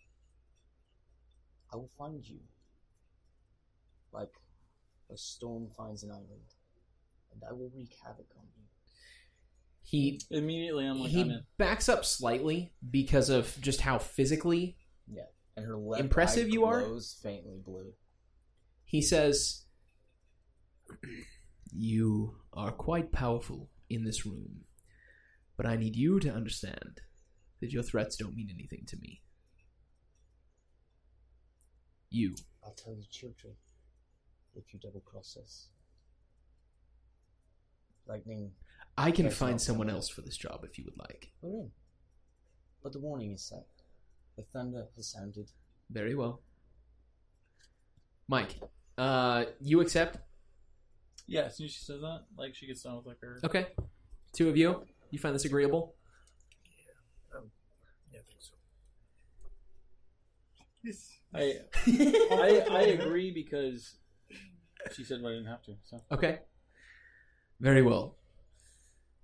I will find you. Like a storm finds an island, and I will wreak havoc on you. He Immediately, I'm like, he I'm in. backs up slightly because of just how physically And her left Impressive eye you are? faintly blue. he says you are quite powerful in this room but i need you to understand that your threats don't mean anything to me you I'll tell your children if you double cross us. Lightning, i can find someone else for this job if you would like we're in. But the warning is set. The thunder has sounded. very well mike uh you accept Yeah, as soon as she says that, like she gets done with like her. okay two of you you find this agreeable Yeah, Yeah, I think so. I, I I agree because she said I didn't have to. So Okay. Very well.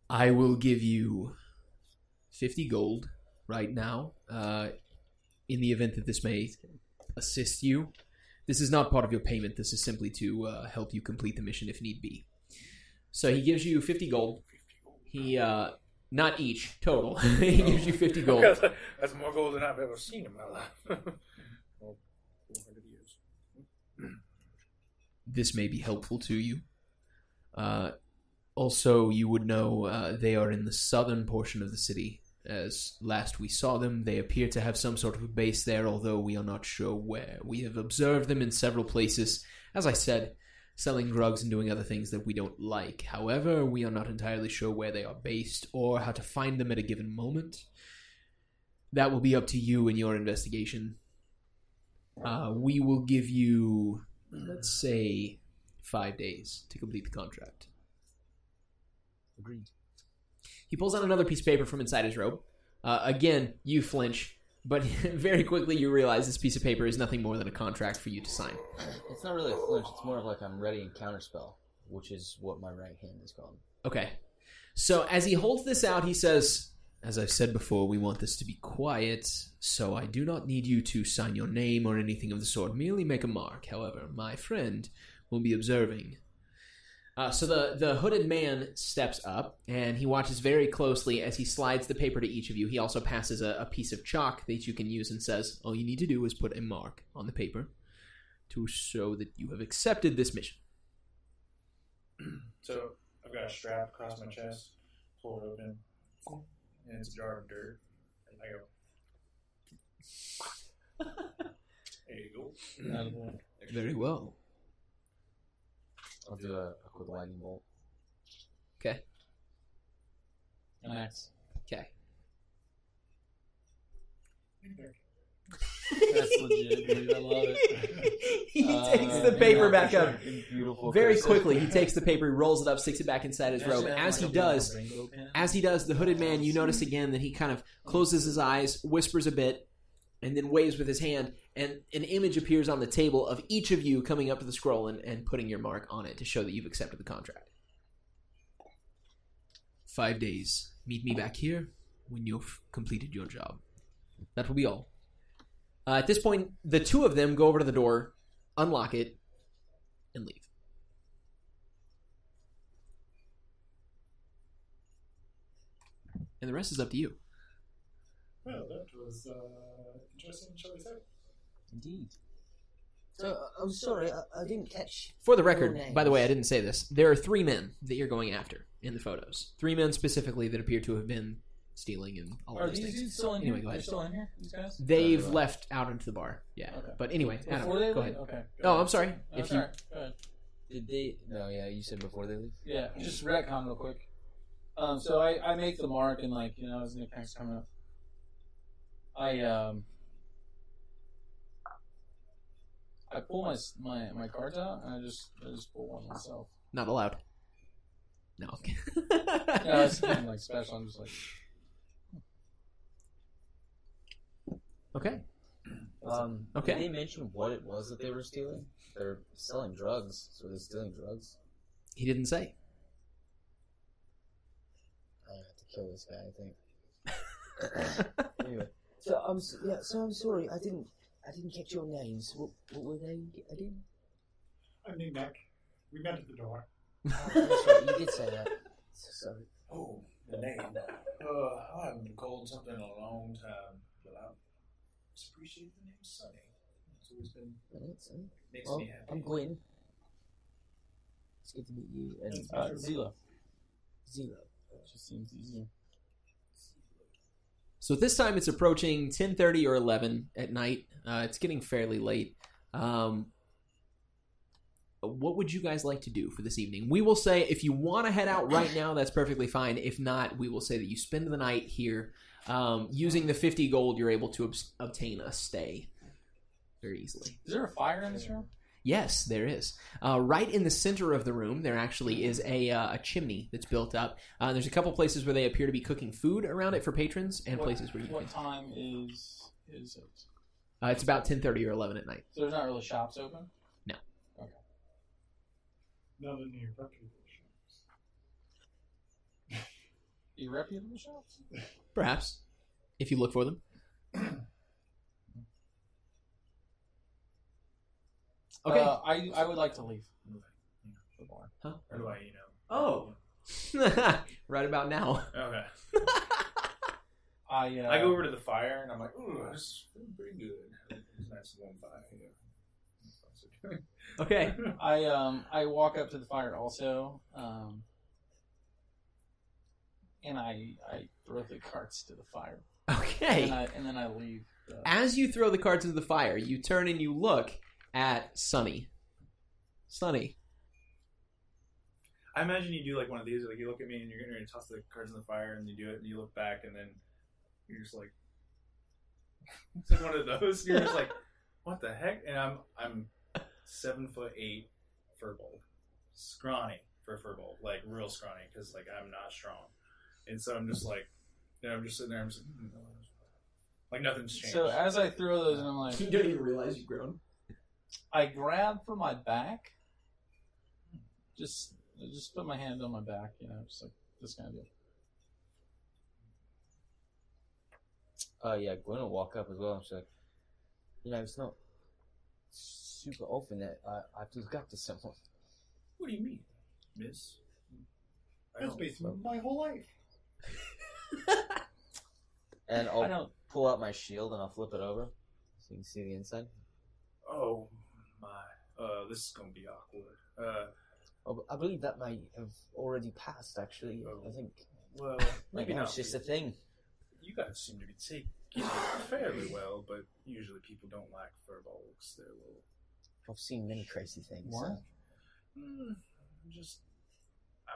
I will give you 50 gold right now uh, in the event that this may assist you. This is not part of your payment. This is simply to uh, help you complete the mission if need be. So he gives you 50 gold. He, uh, not each, total. he gives you 50 gold. That's more gold than I've ever seen in my life. well, 400 years. this may be helpful to you. Uh, also, you would know uh, they are in the southern portion of the city. As last we saw them, they appear to have some sort of a base there, although we are not sure where. We have observed them in several places, as I said, selling drugs and doing other things that we don't like. However, we are not entirely sure where they are based or how to find them at a given moment. That will be up to you in your investigation. Uh, we will give you let's say five days to complete the contract. Agreed. He pulls out another piece of paper from inside his robe. Uh, again, you flinch, but very quickly you realize this piece of paper is nothing more than a contract for you to sign. It's not really a flinch. It's more of like I'm ready and counterspell, which is what my right hand is called. Okay. So as he holds this out, he says, As I've said before, we want this to be quiet, so I do not need you to sign your name or anything of the sort. Merely make a mark. However, my friend will be observing. Uh, so the the hooded man steps up and he watches very closely as he slides the paper to each of you. He also passes a, a piece of chalk that you can use and says, "All you need to do is put a mark on the paper to show that you have accepted this mission." So I've got a strap across my chest, pull it open, and it's a jar of dirt. And I go, there you go. Very well. I'll do a, a quick lightning bolt. Nice. Okay. That's legit, dude. I love it. he Uh, takes the paper back up Beautiful. very cursive. quickly. He takes the paper, he rolls it up, sticks it back inside his robe. As he does, As he does, the hooded man, you notice again that he kind of closes his eyes, whispers a bit, and then waves with his hand, and an image appears on the table of each of you coming up to the scroll and, and putting your mark on it to show that you've accepted the contract. Five days. Meet me back here when you've completed your job. That will be all. Uh, at this point, the two of them go over to the door, unlock it, and leave. And the rest is up to you. Well, that was uh, interesting, shall we say? Indeed. So uh, I'm sorry, I, I didn't catch. For the record, Your by the way, I didn't say this. There are three men that you're going after in the photos. Three men specifically that appear to have been stealing and all Are of these these things. dudes still in Anyway, here? go They're ahead. still in here, these guys? They've Uh, left out into the bar. Yeah. Okay. But anyway, Adam, Before they go leave? ahead. Okay. Oh, I'm sorry. Oh, If sorry. you Go ahead. Did they? No, yeah. You said before they leave. Yeah, just retcon real quick. Um, so I, I make the mark and like you know as Nick Hank's coming up, I um I pull my my my cards out and I just I just pull one myself. not allowed. No. okay. Yeah, it's nothing like special. I'm just like okay. Um, Okay. Did they mention what it was that they were stealing? They're selling drugs. So they're stealing drugs. He didn't say. I have to kill this guy. I think. anyway, So I'm s- yeah. So I'm sorry, I didn't. I didn't catch your names. What, what were they again? I'm Nick Nack. We met at the door. Oh, that's right, you did say that. So sorry. Oh, the name. Uh, I haven't called something in a long time, but I just appreciate the name Sonny. It's always been Alright, makes well, me happy. I'm Gwen. It's good to meet you. And Nice to uh, meet you. Zila. Zero. Just seems easier. So this time, it's approaching 10:30 or 11 at night. Uh, it's getting fairly late. Um, what would you guys like to do for this evening? We will say if you want to head out right now, that's perfectly fine. If not, we will say that you spend the night here. Um, using the 50 gold, you're able to obs- obtain a stay very easily. Is there a fire in this room? Yes, there is. Uh, right in the center of the room, there actually is a, uh, a chimney that's built up. Uh, there's a couple places where they appear to be cooking food around it for patrons, and What- places where you What can. time is is it? Uh, it's about 10:30 or 11 at night. So there's not really shops open. No. Okay. None of your reputable shops. Irreputable shops. Perhaps, if you look for them. Okay. Uh, I I would like to leave. The bar. Or do I, you know? Oh. right about now. Okay. I uh, I go over to the fire and I'm like, ooh, this is pretty good. It's nice and warm fire. Yeah. Okay. I um I walk up to the fire also, um, and I I throw the carts to the fire, Okay. and I and then I leave. The, As you throw the cards into the fire, you turn and you look at Sunny. Sunny. I imagine you do like one of these, like you look at me and you're getting ready to toss the cards in the fire, and you do it, and you look back, and then you're just like, it's like one of those. You're just like, what the heck? And I'm I'm seven foot eight, furbolg, scrawny for a furbolg, like real scrawny, because like I'm not strong, and so I'm just like, you know, I'm just sitting there, I'm just like, "Hmm, like nothing's changed. so as I throw those, and I'm like, don't even realize you've grown. I grab for my back, just just put my hand on my back, you know, just like this kind of deal. uh, yeah, Gwen will walk up as well. She's like, you know, it's not super often that I, I have to look up to someone. what do you mean? Miss? I That's don't- basically my whole life. And I I'll don't. pull out my shield and I'll flip it over so you can see the inside. Oh my. Uh, this is gonna be awkward. Uh, Oh, I believe that may have already passed. Actually, Oh. I think well, maybe not. it's just a thing. You guys seem to be taking it fairly well, but usually people don't like furbolgs. They're a little. I've seen many crazy things. What? so- Mm, just.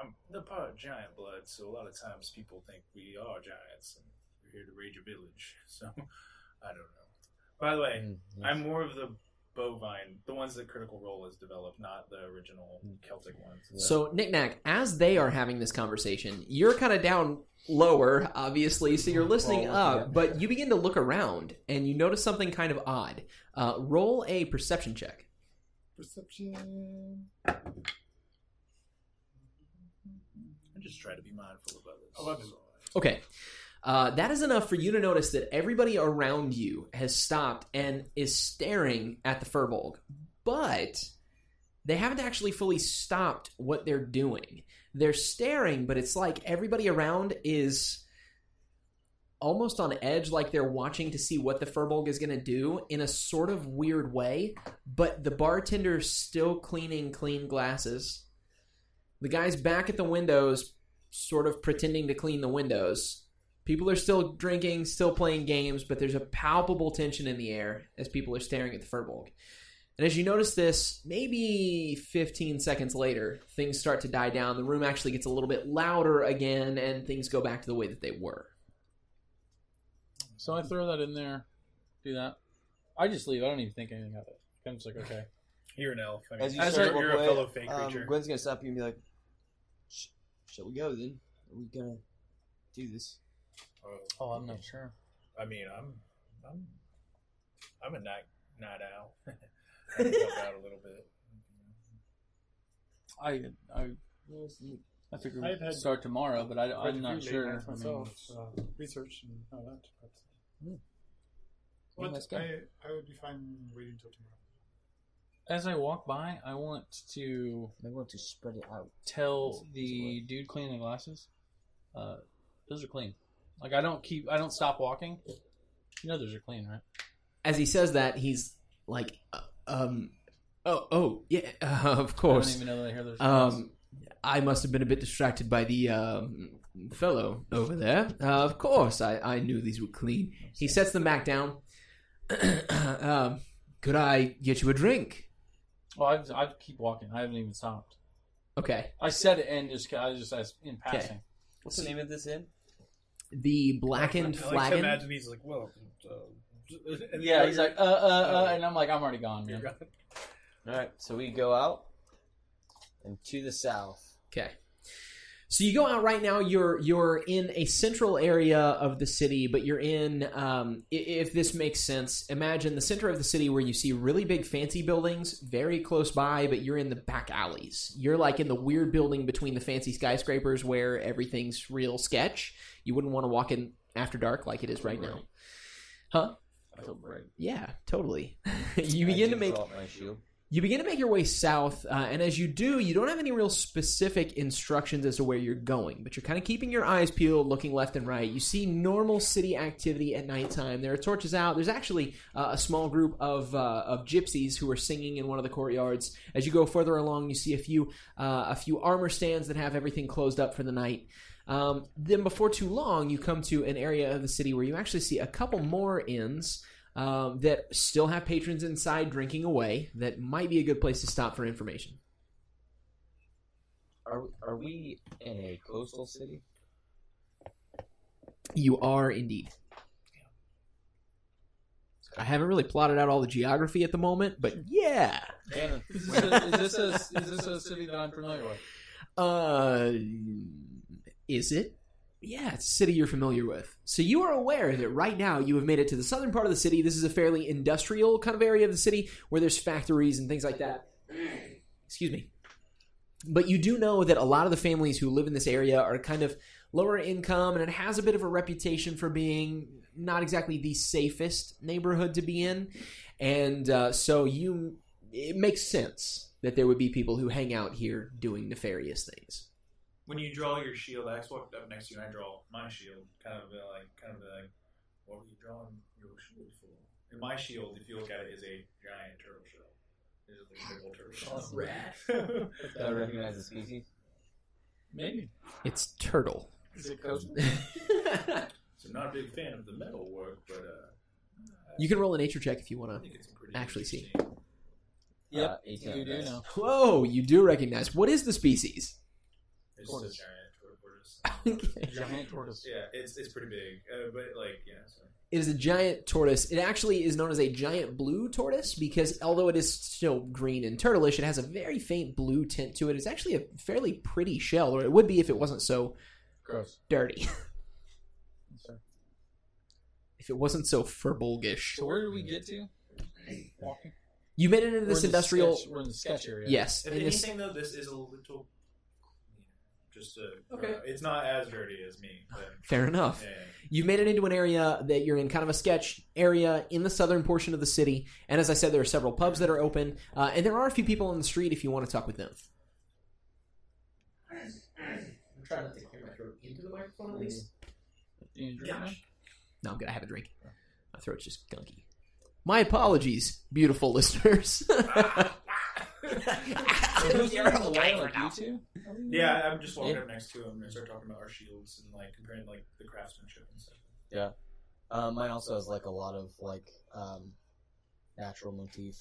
I'm they're part of giant blood, so a lot of times people think we are giants and we're here to raid your village. So I don't know. By the way, Mm, yes. I'm more of the bovine, the ones that Critical Role has developed, not the original Celtic ones. So, Knick Knack, as they are having this conversation, you're kind of down lower, obviously, so you're listening Well, up, yeah. but you begin to look around and you notice something kind of odd. Uh, roll a perception check. Perception. I just try to be mindful of others. Eleven. Okay. Uh, that is enough for you to notice that everybody around you has stopped and is staring at the furbolg. But they haven't actually fully stopped what they're doing. They're staring, but it's like everybody around is almost on edge, like they're watching to see what the furbolg is going to do in a sort of weird way. But the bartender's still cleaning clean glasses. The guy's back at the windows, sort of pretending to clean the windows. People are still drinking, still playing games, but there's a palpable tension in the air as people are staring at the Furbolg. And as you notice this, maybe 15 seconds later, things start to die down. The room actually gets a little bit louder again, and things go back to the way that they were. So I throw that in there. Do that. I just leave. I don't even think anything of it. I'm just like, okay. you're an elf. I mean, As you start to you're a away, fellow fake um, creature. Gwen's gonna stop you and be like, Sh- "Shall we go then? Are we gonna do this?" Oh, Oh, I'm not sure. I mean, I'm, I'm, I'm a night night owl. I can help out a little bit. I I I figured I've we'd had start tomorrow, but I, Quite a I'm not few late sure. nights I mean, myself, uh, research and all that. But, Yeah, but let's. I, I would be fine waiting until tomorrow. as I walk by, I want to I want to spread it out. tell the dude cleaning the glasses, uh, those are clean. Like I don't keep, I don't stop walking. You know, those are clean, right? As he says that, he's like, uh, um, oh, oh, yeah, uh, of course. I don't even know that I hear those. glasses. Um, I must have been a bit distracted by the um, fellow over there. Uh, of course, I, I knew these were clean. He sets them back down. um, could I get you a drink? well, I I keep walking. I haven't even stopped. Okay. I said it and just I just as in passing. What's the name of this inn? The blackened I like to flagon. imagine he's like, well, uh, and Yeah, he's like, uh, uh, uh, Oh. and I'm like, I'm already gone, man. gone. All right, so we go out and to the south. Okay. So you go out right now. You're you're in a central area of the city, but you're in. Um, if this makes sense, imagine the center of the city where you see really big fancy buildings very close by, but you're in the back alleys. You're like in the weird building between the fancy skyscrapers where everything's real sketch. You wouldn't want to walk in after dark like it is right now. Huh? I feel great. Yeah, totally. you begin to make pull out my shield. you begin to make your way south, uh, and as you do, you don't have any real specific instructions as to where you're going, but you're kind of keeping your eyes peeled, looking left and right. You see normal city activity at nighttime. There are torches out. There's actually uh, a small group of uh, of gypsies who are singing in one of the courtyards. As you go further along, you see a few uh, a few armor stands that have everything closed up for the night. Um, then, before too long, you come to an area of the city where you actually see a couple more inns um, that still have patrons inside drinking away. That might be a good place to stop for information. Are are we in a coastal city? You are indeed. I haven't really plotted out all the geography at the moment, but yeah. Is this, a, is, this a, is this a city that I'm familiar with? Uh, is it? Yeah, it's a city you're familiar with. So you are aware that right now you have made it to the southern part of the city. This is a fairly industrial kind of area of the city where there's factories and things like that. Excuse me. But you do know that a lot of the families who live in this area are kind of lower income and it has a bit of a reputation for being not exactly the safest neighborhood to be in. And uh, so you it makes sense that there would be people who hang out here doing nefarious things. When you draw your shield, I walked up next to you and I draw my shield. Kind of uh, like, kind of like, what were you drawing your shield for? And my shield, if you look at it, is a giant turtle shell. It is a big old turtle shell. Rat. Do I recognize the species? Maybe. It's turtle. Is it Coach? so not a big fan of the metal work, but uh, you can roll a nature check if you want to think it's pretty actually see. Yep. Uh, You do know. Whoa, you do recognize. What is the species? It's Tortoise. just a giant tortoise. okay. Giant tortoise. Yeah, it's it's pretty big, uh, but like yeah. So. It is a giant tortoise. It actually is known as a giant blue tortoise because although it is still green and turtleish, it has a very faint blue tint to it. It's actually a fairly pretty shell, or it would be if it wasn't so Gross. dirty. If it wasn't so furbulgish. So where did we get to? Walking. You made it into We're this in the industrial. sketch- we're in the sketch area. Yes, If in this anything, though, this is a little cleaner. Just uh, Okay. uh, it's not as dirty as me. But, Fair enough. yeah. You've made it into an area that you're in kind of a sketch area in the southern portion of the city. And as I said, there are several pubs that are open. Uh, and there are a few people on the street if you want to talk with them. I'm trying not to clear my throat into the microphone at least. You drink now? No, I'm good. I have a drink. My throat's just gunky. My apologies, beautiful listeners. So who's in the wall, like you two? Yeah, I'm just walking Yeah. up next to him and start talking about our shields and like comparing like the craftsmanship and stuff. Yeah. Um, mine also has like a lot of like um, natural motif.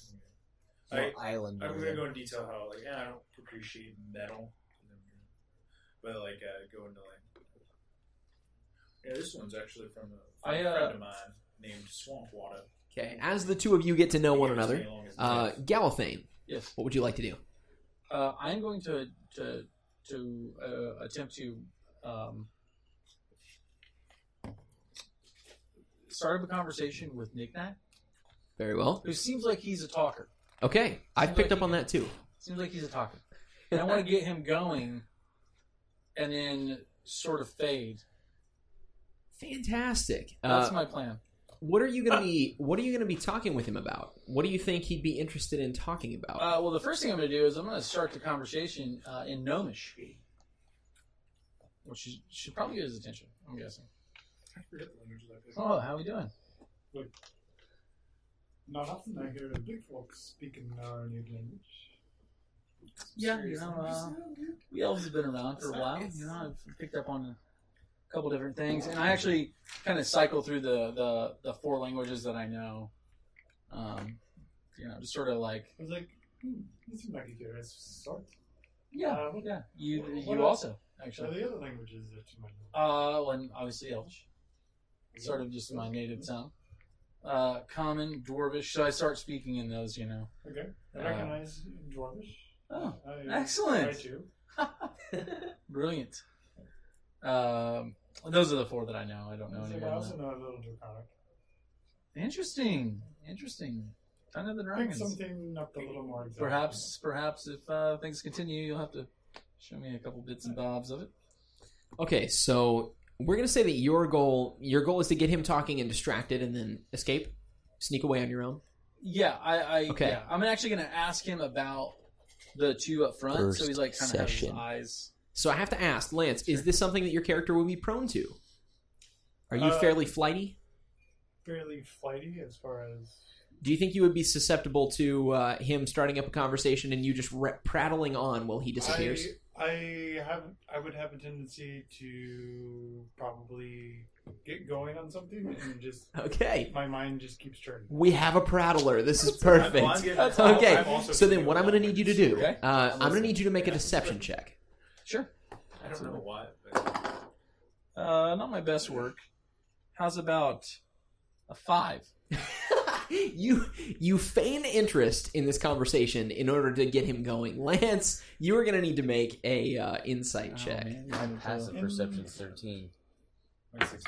I- More island. I'm gonna go in detail how like yeah, I don't appreciate metal, but like uh, go into like yeah, this one's actually from a, I, a uh, friend of mine named Swampwater. okay, as the two of you get to know one He gives me another, along uh, death. Yes. what would you like to do? Uh, I'm going to to to uh, attempt to um, start up a conversation with Nick Knack, Very well. who seems like he's a talker. Okay, I've picked up on that too. Seems like he's a talker. And I want to get him going, and then sort of fade. Fantastic. That's Uh, my plan. What are you gonna be? What are you gonna be talking with him about? What do you think he'd be interested in talking about? Uh, well, the first thing I'm going to do is I'm going to start the conversation uh, in Gnomish, which is, should probably get his attention. I'm guessing. I forget the languages I. Oh, how are we doing? Not often I hear big folks speaking our new language. Yeah, you know, uh, we elves have been around for a while. You know, I've picked up on a couple different things, and I actually kind of cycle through the, the, the four languages that I know. Um, you know, just sort of like, I was like, hmm, this seems like a curious start. yeah, Uh, what- yeah. You what- you what also What are actually. the other languages that you might know? Uh, well, and obviously Elvish, sort of just my native tongue. Uh, common, Dwarvish. So I start speaking in those. You know. Okay, I Uh, recognize Dwarvish. Oh, I, excellent. I. Brilliant. Um, those are the four that I know. I don't know It's any like I more. than also know a little Draconic. Interesting. Interesting. Kind of the Pick dragons. something up a little more exact. Perhaps, perhaps if uh, things continue, you'll have to show me a couple bits and bobs of it. Okay, so we're gonna say that your goal your goal is to get him talking and distracted, and then escape, sneak away on your own. Yeah, I. I Okay. Yeah, I'm actually going to ask him about the two up front, First so he's like kind of has his eyes. So I have to ask, Lance, is this something that your character would be prone to? Are you Uh, fairly flighty? fairly flighty as far as Do you think you would be susceptible to uh, him starting up a conversation and you just re- prattling on while he disappears? I, I have I would have a tendency to probably get going on something and just Okay, my mind just keeps turning. we have a prattler. This is perfect. getting- That's I'm Okay, so then what I'm going to need you to do. Uh, I'm going to need you to make a deception check. Sure. I don't know what, but Uh, not my best work. How's about a five? you you feign interest in this conversation in order to get him going. Lance, you are going to need to make a uh, insight Oh, check. man, I haven't Passive told- perception 13. 16.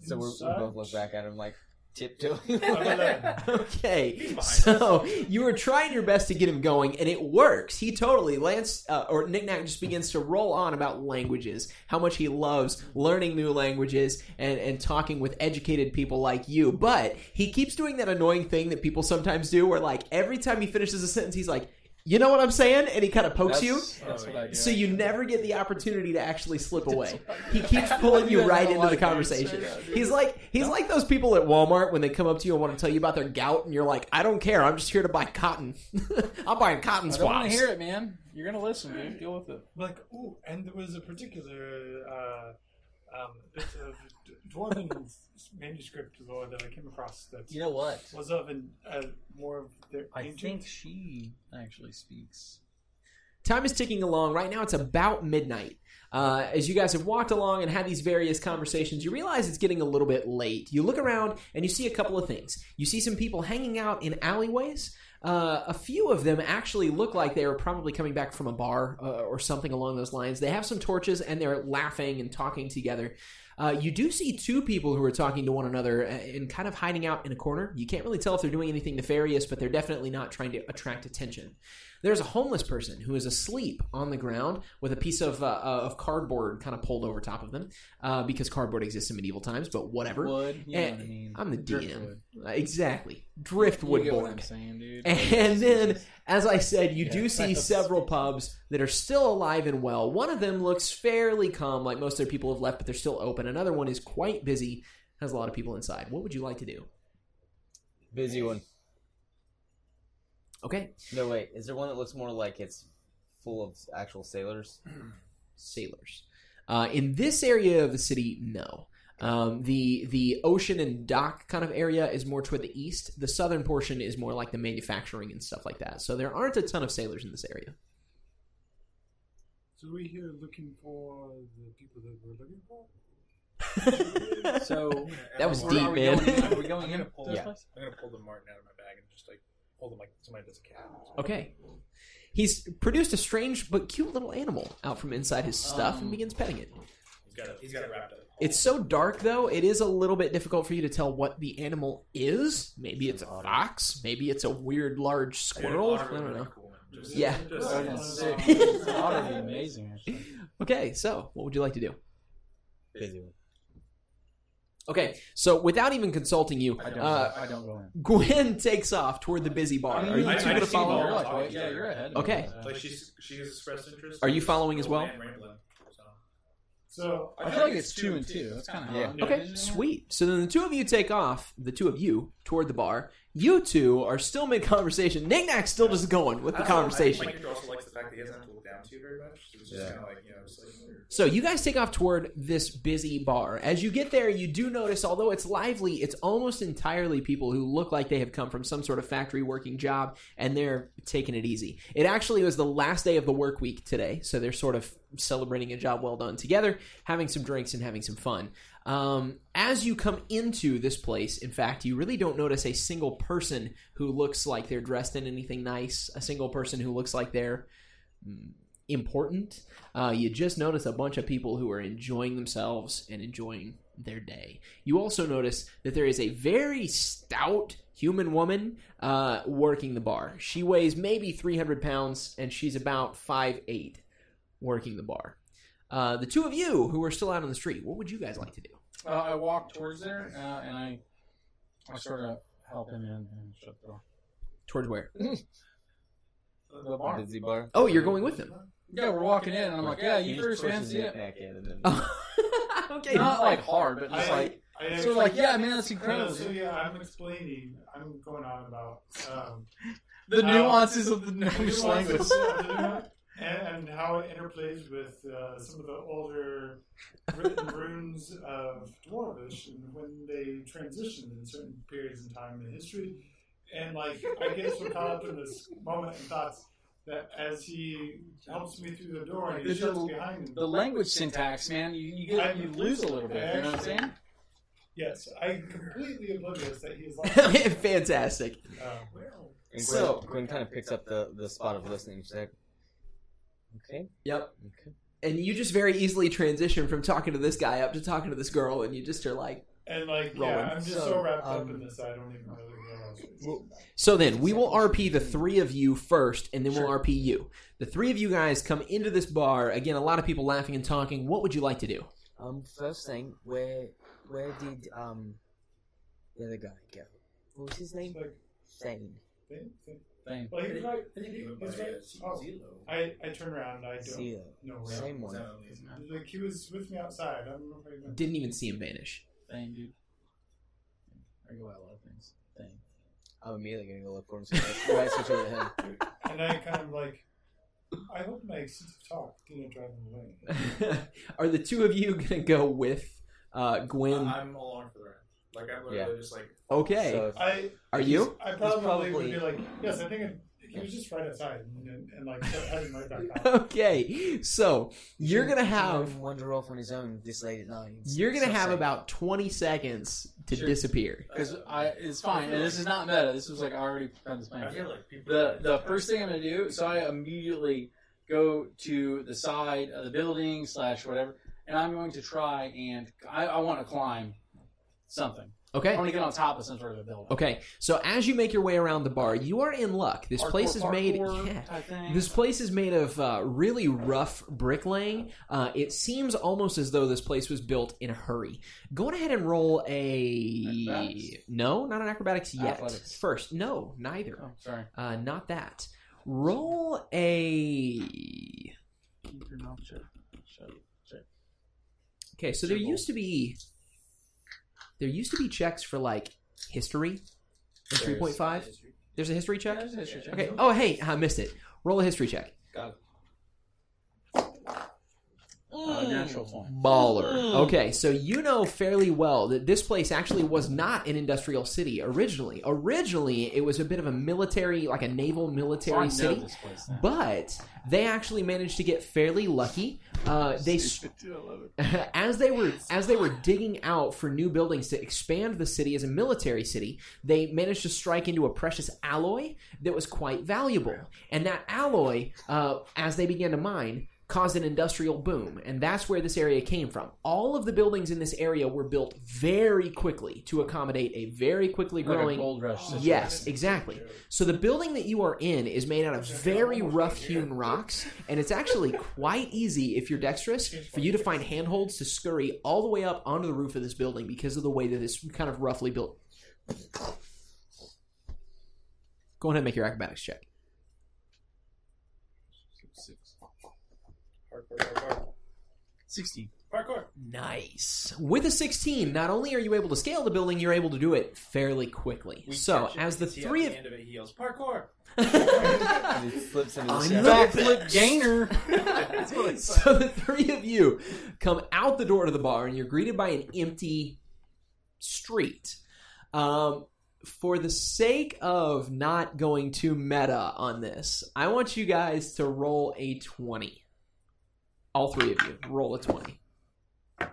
So we're, we both look back at him like tiptoeing. Okay, so you are trying your best to get him going, and it works. He totally Lance uh, or Nick Nack just begins to roll on about languages, how much he loves learning new languages and and talking with educated people like you. But he keeps doing that annoying thing that people sometimes do, where like every time he finishes a sentence, he's like. You know what I'm saying? And he kind of pokes you. That's, that's what I do. So you never get the opportunity to actually slip away. He keeps what I do. pulling you right into the conversation. straight up, dude. He's like he's like those people at Walmart when they come up to you and want to tell you about their gout, and you're like, I don't care. I'm just here to buy cotton. I'm buying cotton I don't want swabs. to hear it, man. You're gonna listen, dude. Deal with it. Like, oh, and there was a particular uh, um, bit of d- dwarven manuscript lore that I came across that You know what? was of an, uh, more of the I ancient. think she actually speaks. Time is ticking along. Right now, it's about midnight. Uh, as you guys have walked along and had these various conversations, you realize it's getting a little bit late. You look around and you see a couple of things. You see some people hanging out in alleyways. Uh, a few of them actually look like they are probably coming back from a bar uh, or something along those lines. They have some torches and they're laughing and talking together. Uh, you do see two people who are talking to one another uh, and kind of hiding out in a corner. You can't really tell if they're doing anything nefarious, but they're definitely not trying to attract attention. There's a homeless person who is asleep on the ground with a piece of, uh, of cardboard kind of pulled over top of them uh, because cardboard exists in medieval times, but whatever. Wood. You know what I mean. I'm the DM. Driftwood. Uh, exactly. Driftwood You get what I'm board. saying, dude. And then, as I said, you Yeah, do see several pubs that are still alive and well. One of them looks fairly calm, like most other people have left, but they're still open. Another one is quite busy, has a lot of people inside. What would you like to do? Busy one. Okay, No, wait. Is there one that looks more like it's full of actual sailors? sailors. Uh, in this area of the city, no. Um, the the ocean and dock kind of area is more toward the east. The southern portion is more like the manufacturing and stuff like that. So there aren't a ton of sailors in this area. So we're here looking for the people that we're looking for. So That was Or deep, are we man. Going, are we going I'm in gonna pull this yeah. place? I'm gonna pull the marten out of my bag and just like hold him like somebody does a cat. Okay. He's produced a strange but cute little animal out from inside his stuff and Um, begins petting it. He's got it. He's got it wrapped up. It's so dark, though, it is a little bit difficult for you to tell what the animal is. Maybe it's a fox. Maybe it's a weird, large squirrel. I don't know. Yeah. Just. Just- would be amazing. Okay, so what would you like to do? Busy. Okay, so without even consulting you, I don't. uh, I don't go in. Gwen takes off toward the busy bar. Are you I- I two going to see follow? her? Like, wait, yeah, you're ahead. of Okay. me. like she's she has expressed interest. Are you following as Old well? man rambling, so. So I feel like it's two and two. That's kind of Yeah. Yeah. Okay, sweet. So then the two of you take off, the two of you, toward the bar. You two are still mid conversation. Nick Nack's still just going with the I know, conversation. My character also likes the fact that he doesn't have to look down to very much. So it's just Yeah. kind of like you know, it's like So you guys take off toward this busy bar. As you get there, you do notice, although it's lively, it's almost entirely people who look like they have come from some sort of factory working job and they're taking it easy. It actually was the last day of the work week today, so they're sort of celebrating a job well done together, having some drinks and having some fun. Um, as you come into this place, in fact, you really don't notice a single person who looks like they're dressed in anything nice, a single person who looks like they're important. Uh, you just notice a bunch of people who are enjoying themselves and enjoying their day. You also notice that there is a very stout human woman uh, working the bar. She weighs maybe 300 pounds and she's about 5'8 working the bar. Uh, the two of you who are still out on the street, what would you guys like to do? Uh, I walk towards there uh, and I, I sort of help him in and shut the door. Towards where? The bar. Busy bar. Oh, you're going with them. Yeah, we're walking in and I'm like, yeah, He you just first, man. pushes See it it. back in and then- okay. Not like hard, but just I- like I sort of like, yeah, man, that's Uh, incredible. so yeah, I'm explaining. I'm going on about um, The Uh, nuances of the the Gnomish language. and, and how it interplays with uh, some of the older written runes of Dwarvish and when they transitioned in certain periods in time in history. And like, I guess get so caught up in this moment and thoughts that as he helps me through the door and he There's shuts the- behind him. The language syntax, man, you, you get you lose a little bit. You know what I'm saying? Yes, I'm completely oblivious that he's like. Fantastic. Uh, And So- Gwen kind of picks up the, the spot of listening. She's like, okay, Yep. okay. And you just very easily transition from talking to this guy up to talking to this girl, and you just are like, and like, Rolling. yeah, I'm just so, So, wrapped up um, in this, I don't even really realize. it. Well, So then we will RP the three of you first, and then we'll RP you. The three of you guys come into this bar. Again, a lot of people laughing and talking. What would you like to do? um, first thing, where where did um the other guy go? What was his name? It's Thane. thing, thing. Thing. Well, he's right. I think He, he went by he's right. uh, Oh, I, I turn around. I don't See ya. know where. Same one. So, Like he was with me outside. I don't know if I even. Didn't even see him vanish. Thing, dude. I go by a lot of things. Thing. I'm immediately gonna go look for him. So I right switch over to him. And I kind of like. I hope my sense of talk didn't drive him away. Are the two of you gonna go with uh, Gwen? I'm along for the ride. Like I'm literally just like okay. So if- I Are you? I probably, probably- would be like, yes, I think it, he was just right outside and, and like heading right back out. Okay. So you're gonna have wander off on his own this late at night. you're gonna have about 20 seconds to Sure. disappear. Uh, because I, it's fine, and this is not meta. This was like I already done this I plan. feel like people. The the first thing I'm gonna do, so I immediately go to the side of the building slash whatever, and I'm going to try and I, I want to climb something. I Okay. want to get on top of some sort of a building. Okay. So as you make your way around the bar, you are in luck. This Parkour, place is made. parkour Yeah. thing. This place is made of uh, really rough bricklaying. Uh, it seems almost as though this place was built in a hurry. Go on ahead and roll a. Acrobatics? No, not an acrobatics yet. Athletics. First, no, neither. Oh, sorry. Uh, not that. Roll a. Keep your mouth shut. Shut. Shut. Okay, so there Symbol. used to be. There used to be checks for like history. In three point five. There's a history check. Yeah, there's a history check. Okay. Oh, hey, I missed it. Roll a history check. Got it. Uh, natural twenty. Baller. Okay, so you know fairly well that this place actually was not an industrial city originally. Originally, it was a bit of a military, like a naval So I military know city. this place now. But they actually managed to get fairly lucky. Uh, they s- as they were as they were digging out for new buildings to expand the city as a military city, they managed to strike into a precious alloy that was quite valuable. And that alloy, uh, as they began to mine, caused an industrial boom, and that's where this area came from. All of the buildings in this area were built very quickly to accommodate a very quickly growing gold rush. Yes, exactly. So the building that you are in is made out of very rough hewn rocks, and it's actually quite easy if you're dexterous for you to find handholds to scurry all the way up onto the roof of this building because of the way that it's kind of roughly built. Go ahead and make your acrobatics check. Parkour, parkour, Sixty. parkour. Nice. With a 16, not only are you able to scale the building, you're able to do it fairly quickly. We so, as the three of the end of it, he yells parkour. And he flips into the I'm shadow. the Backflip gainer. so the three of you come out the door to the bar and you're greeted by an empty street. Um, for the sake of not going too meta on this, I want you guys to roll a 20. All three of you, roll a 20. What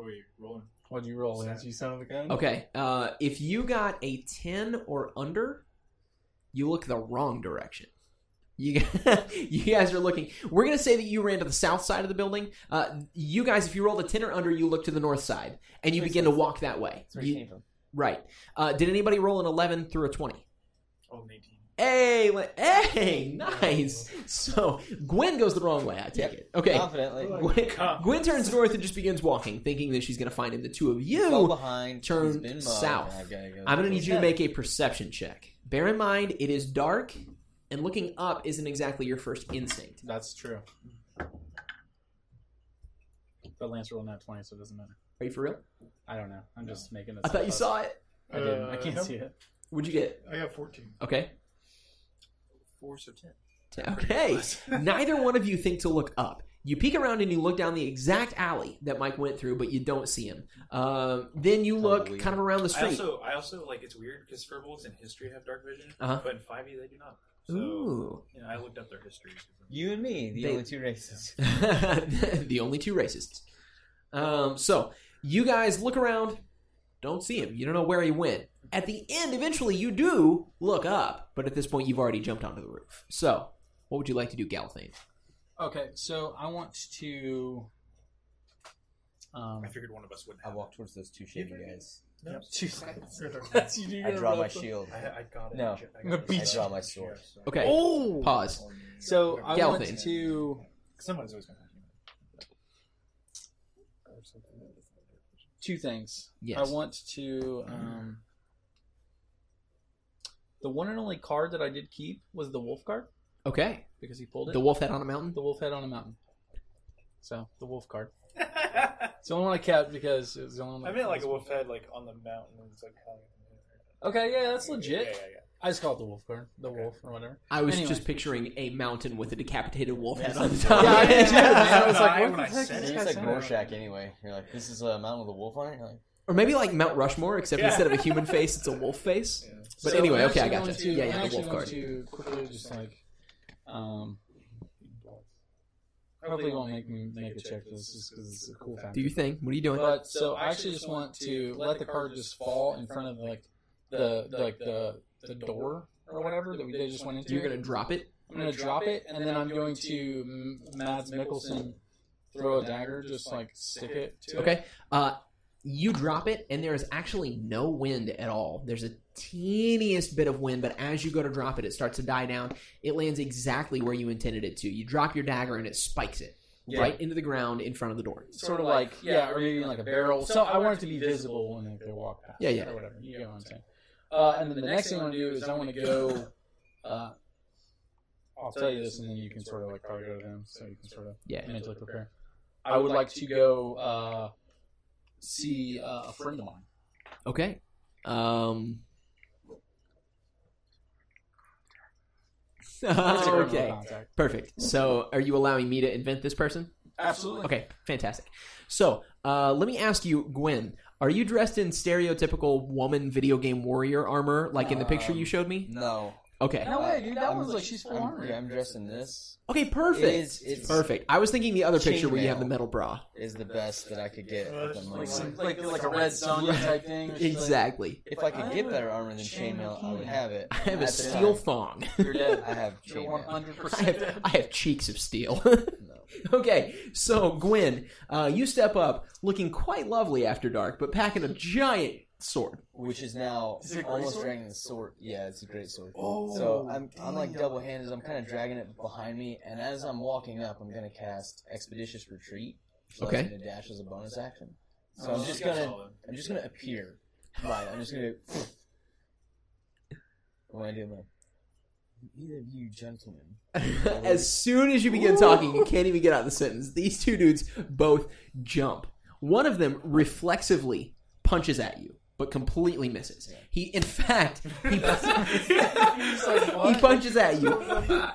are we rolling? What'd you roll, Lance? You son of a gun. Okay, uh, if you got a 10 or under, you look the wrong direction. You, you guys are looking. We're going to say that you ran to the south side of the building. Uh, you guys, if you rolled a 10 or under, you look to the north side and you Makes begin to walk that way. That's where he You- came from. right. Uh, did anybody roll an 11 through a 20? Oh, 18. Hey, hey, nice. So Gwen goes the wrong way. I take Yep. it. Okay. Confidently. Gwen, Gwen turns north and just begins walking, thinking that she's going to find him. The two of Fell you behind. turn he's been mugged. south. Go I'm going to to need his you to make a perception check. Bear in mind, it is dark, and looking up isn't exactly your first instinct. That's true. But Lance rolled not twenty, so it doesn't matter. Are you for real? I don't know. I'm just making it. I thought you saw it. I didn't. I Uh, can't see it. What'd you get? I got 14. Okay. Force of 10. Okay. Neither one of you think to look up. You peek around and you look down the exact alley that Mike went through, but you don't see him. Um, then you look Unbelievable. kind of around the I street. also, I also like it's weird because Furbolgs in history have dark vision, Uh-huh. but in 5e they do not. So, Ooh. you know, I looked up their history. You and me, the They- only two races. the only two racists. Um, so you guys look around, don't see him. You don't know where he went. At the end, eventually, you do look up, but at this point, you've already jumped onto the roof. So, what would you like to do, Galathane? Okay, so I want to. Um, I figured one of us wouldn't I have. walk towards those two shady guys. No. two Good. That's you I your draw my rough- shield. I, I got it. No. I I'm gonna got it. beat I draw my sword. Okay, Oh, pause. So I want Galathane. to Somebody's always going to two things. Yes. I want to um, The one and only card that I did keep was the wolf card Okay. because he pulled it. The wolf head on a mountain. the wolf head on a mountain. So the wolf card. It's the only one I kept because it was the only one. I meant like a wolf head, like on the mountain. It's like Okay, yeah, that's legit. Yeah, yeah, yeah. I just call it the wolf card, the wolf or whatever. I was Anyways. just picturing a mountain with a decapitated wolf head on the top. Yeah, I did too. I was like, I- what when the I heck said is it, It's like saying? Rorschach anyway. You're like, this is a mountain with a wolf on it. Like, Or maybe like Mount Rushmore, except Yeah. instead of a human face, it's a wolf face. Yeah. But So anyway, okay, I actually gotcha. going to- Yeah, yeah, I'm the wolf going card. to quickly just like, um, hopefully won't make me make a check for this just because it's a cool fact. Do you think? What are you doing? But so I actually just want to let the card just fall in front of like the, the like the the door or whatever that we they just went into. You're gonna drop it. I'm gonna drop it and then I'm going to M- Mads Mikkelsen throw a dagger, just like stick it to it. Okay. Uh, you drop it, and there is actually no wind at all. There's a teeniest bit of wind, but as you go to drop it, it starts to die down. It lands exactly where you intended it to. You drop your dagger, and it spikes it Yeah. right into the ground in front of the door. Sort of like yeah, or maybe in like a barrel. So I want it to be visible when they walk past. Yeah, yeah. Or whatever. You get what I'm saying. Uh, and then the next thing I want to do is I want to go. Uh, I'll tell you this, and then you can sort of like probably go to them, so you can sort of Yeah. mentally prepare. I would like to go uh, see uh, a friend of mine. Okay. Um. Okay. Perfect. So, are you allowing me to invent this person? Absolutely. Okay, fantastic. So, uh, let me ask you, Gwen, are you dressed in stereotypical woman video game warrior armor like in the picture you um, showed me? no. Okay. No way, dude. That I'm- one's like she's full I'm, armor. Yeah, I'm dressed in this. Okay, perfect. It is- it's- perfect. I was thinking the other picture where you have the metal bra. Is the best that I could get at the Like moment. like some like like a red Sonja type thing. She's like, Exactly. if I could get better armor than chainmail, I would have it. I have a At the steel time, thong. You're dead. I have You're chainmail. 100 I have, dead. I have cheeks of steel. No. okay, so Gwen, uh, you step up looking quite lovely after dark, but packing a giant sword. Which is now Is it a great almost sword? dragging the sword. Yeah, it's a great sword. Oh, so I'm I'm like double handed. I'm kind of dragging it behind me, and as I'm walking up, I'm gonna cast Expeditious Retreat. Which allows Okay. me to dash as a bonus action. So oh, I'm just gonna I'm just gonna appear. Right. I'm just gonna. When I do my. Either of you gentlemen. as soon as you begin talking, you can't even get out of the sentence. These two dudes both jump. One of them reflexively punches at you, but completely misses. He, in fact, he, he punches at you.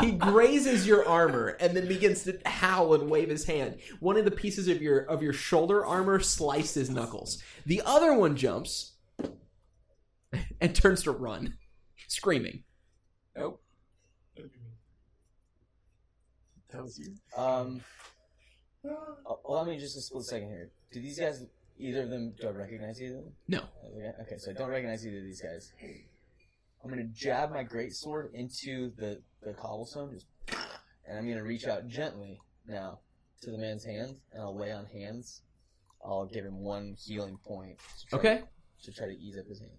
He grazes your armor and then begins to howl and wave his hand. One of the pieces of your of your shoulder armor sliced his knuckles. The other one jumps and turns to run, screaming. Nope. That was you. Um. uh, Allow me just a split second here. Do these guys, either of them, do I recognize either of them? No. Okay, okay, so I don't recognize either of these guys. I'm gonna jab my great sword into the the cobblestone, just, and I'm gonna reach out gently now to the man's hands, and I'll lay on hands. I'll give him one healing point. To Okay. To try to ease up his hand.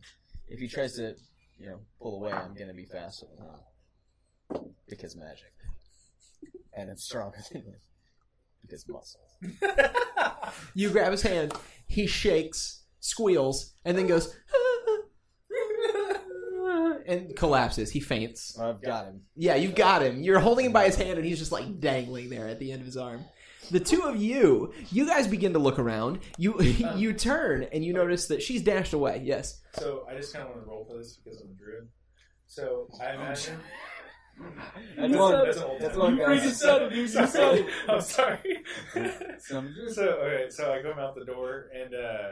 If he tries to, you know, pull away, I'm gonna be faster than him because magic, and I'm stronger than him because muscles. You grab his hand, he shakes, squeals, and then goes and collapses. He faints. I've got him. Yeah, you've got him. You're holding him by his hand, and he's just like dangling there at the end of his arm. The two of you, you guys begin to look around. You you turn and you notice that she's dashed away. Yes. So I just kind of want to roll for this because I'm a druid. So I oh, imagine. That's one. That's an old That's time. one. You guy. freaking said it, dude. You said it. I'm sorry. Some- so okay, so I come out the door and uh,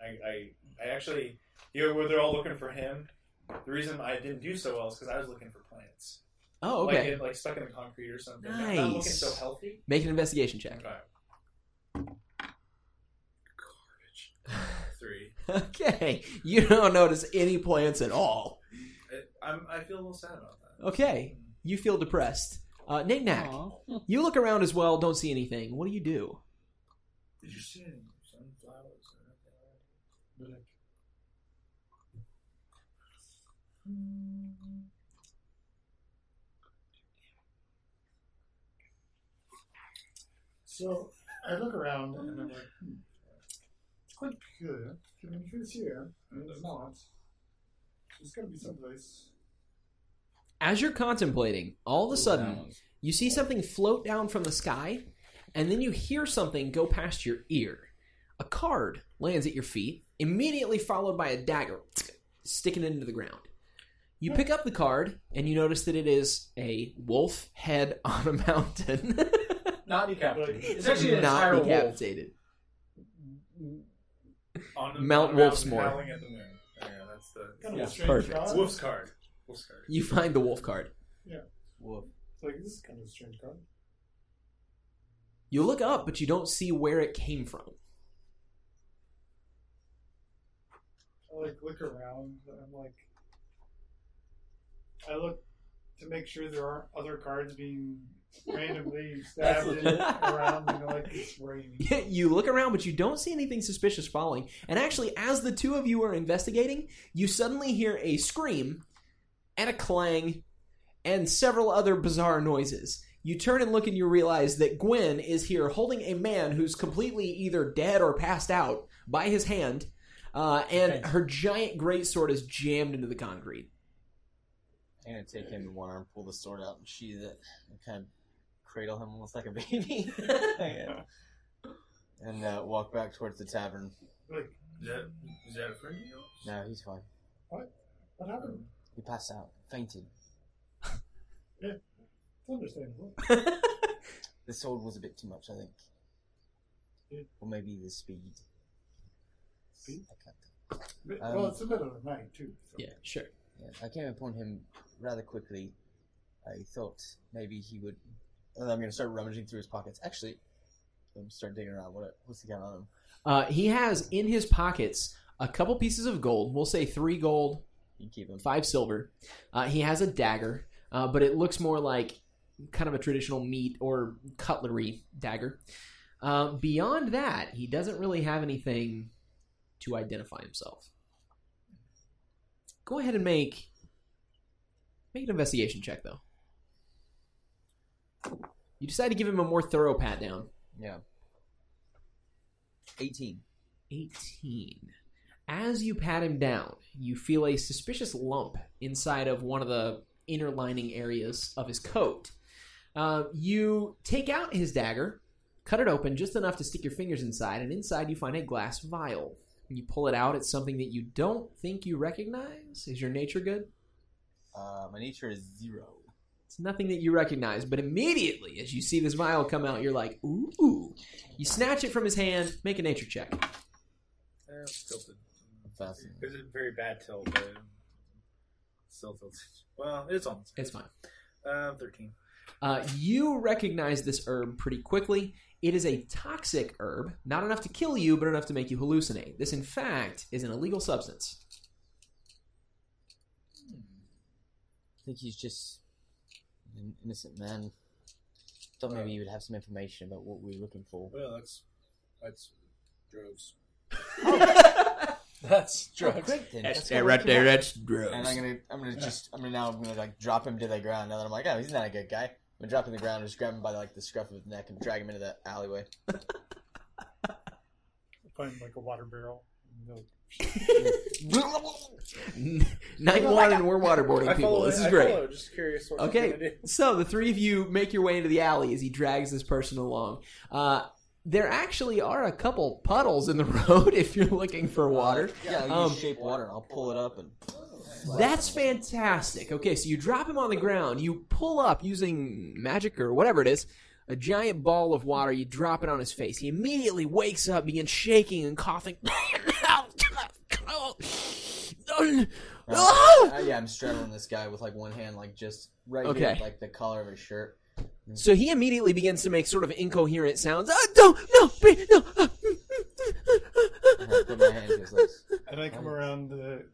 I, I I actually you know where they're all looking for him. The reason I didn't do so well is because I was looking for plants. Oh, Like, okay. in, like stuck in the concrete or something. I'm not looking so healthy. Make an investigation check. Okay. Garbage. Three. Okay. You don't notice any plants at all. I, I'm, I feel a little sad about that. Okay. You feel depressed. Uh, Knick Knack, Aw. you look around as well. Don't see anything. What do you do? Did you see any sunflowers? or anything? So I look around and I'm like, hmm, it's quite peculiar. Given who's here and who's not. There's gotta be someplace. As you're contemplating, all of a sudden, you see something float down from the sky, and then you hear something go past your ear. A card lands at your feet, immediately followed by a dagger sticking into the ground. You pick up the card, and you notice that it is a wolf head on a mountain. Not decapitated. It's actually an not entire wolf. decapitated. On the, Mount on the Wolfsmore. mountain howling at the moon. Yeah, that's the Kind of Yeah, a strange perfect. card. Wolf's card. Wolf's card. You find the wolf card. Woof. It's like this is kind of a strange card. You look up, but you don't see where it came from. I like look around. And I'm like, I look to make sure there aren't other cards being randomly stabbed in, around. You know, like it's raining. you look around, but you don't see anything suspicious following. And actually, as the two of you are investigating, you suddenly hear a scream and a clang and several other bizarre noises. You turn and look and you realize that Gwen is here holding a man who's completely either dead or passed out by his hand, uh, and Okay. her giant greatsword is jammed into the concrete. I'm gonna take him in one arm, pull the sword out, and sheathe it, and kind of cradle him almost like a baby, Yeah. and uh, walk back towards the tavern. Like, Is that, is that a friend of yours? No, he's fine. what What happened? He passed out, fainted. It's understandable. The sword was a bit too much, I think. Yeah. Or maybe the speed. Speed? I can't think. Um, well, it's the middle of the night too. So. Yeah, sure. Yeah, I came upon him rather quickly. I thought maybe he would. And I'm going to start rummaging through his pockets. Actually, I'm start digging around. What what's he got on him? Uh, he has in his pockets a couple pieces of gold. We'll say three gold, You can keep him. five silver. Uh, he has a dagger, uh, but it looks more like kind of a traditional meat or cutlery dagger. Uh, beyond that, he doesn't really have anything to identify himself. Go ahead and make make an investigation check, though. You decide to give him a more thorough pat down. Yeah. 18. 18. As you pat him down, you feel a suspicious lump inside of one of the inner lining areas of his coat. Uh, you take out his dagger, cut it open just enough to stick your fingers inside, and inside you find a glass vial. When you pull it out, it's something that you don't think you recognize. Is your nature good? Uh, my nature is zero. It's nothing that you recognize, but immediately as you see this vial come out, you're like, ooh. You snatch it from his hand, make a nature check. Tilted. Fascinating. It's a very bad tilt, but still tilted. Well, it's almost. It's fine. Uh, 13. Uh, you recognize this herb pretty quickly. It is a toxic herb, not enough to kill you, but enough to make you hallucinate. This, in fact, is an illegal substance. I think he's just an innocent man. Thought maybe he would have some information about what we were looking for. Well, that's that's drugs. That's Oh, drugs. great then. That's, That's what we're right looking there. for. That's drugs. And I'm gonna, I'm gonna just, I'm gonna now, I'm gonna like drop him to the ground. Now that I'm like, oh, he's not a good guy. I'm gonna drop him to the ground, and just grab him by like the scruff of his neck and drag him into the alleyway. Find like a water barrel. No. Night one, and we're waterboarding people. This is great. Just curious. What Okay, so the three of you make your way into the alley as he drags this person along. Uh, there actually are a couple puddles in the road if you're looking for water. Yeah, I'll Um, shape water, I'll pull it up and. That's fantastic. Okay, so you drop him on the ground. You pull up using magic or whatever it is, a giant ball of water. You drop it on his face. He immediately wakes up, begins shaking and coughing. Uh, yeah, I'm straddling this guy with like one hand, like just right Okay. here, like the collar of his shirt. Mm. So he immediately begins to make sort of incoherent sounds. Ah, don't, no, be- no. ah, And I put my hand to his. And I come around the,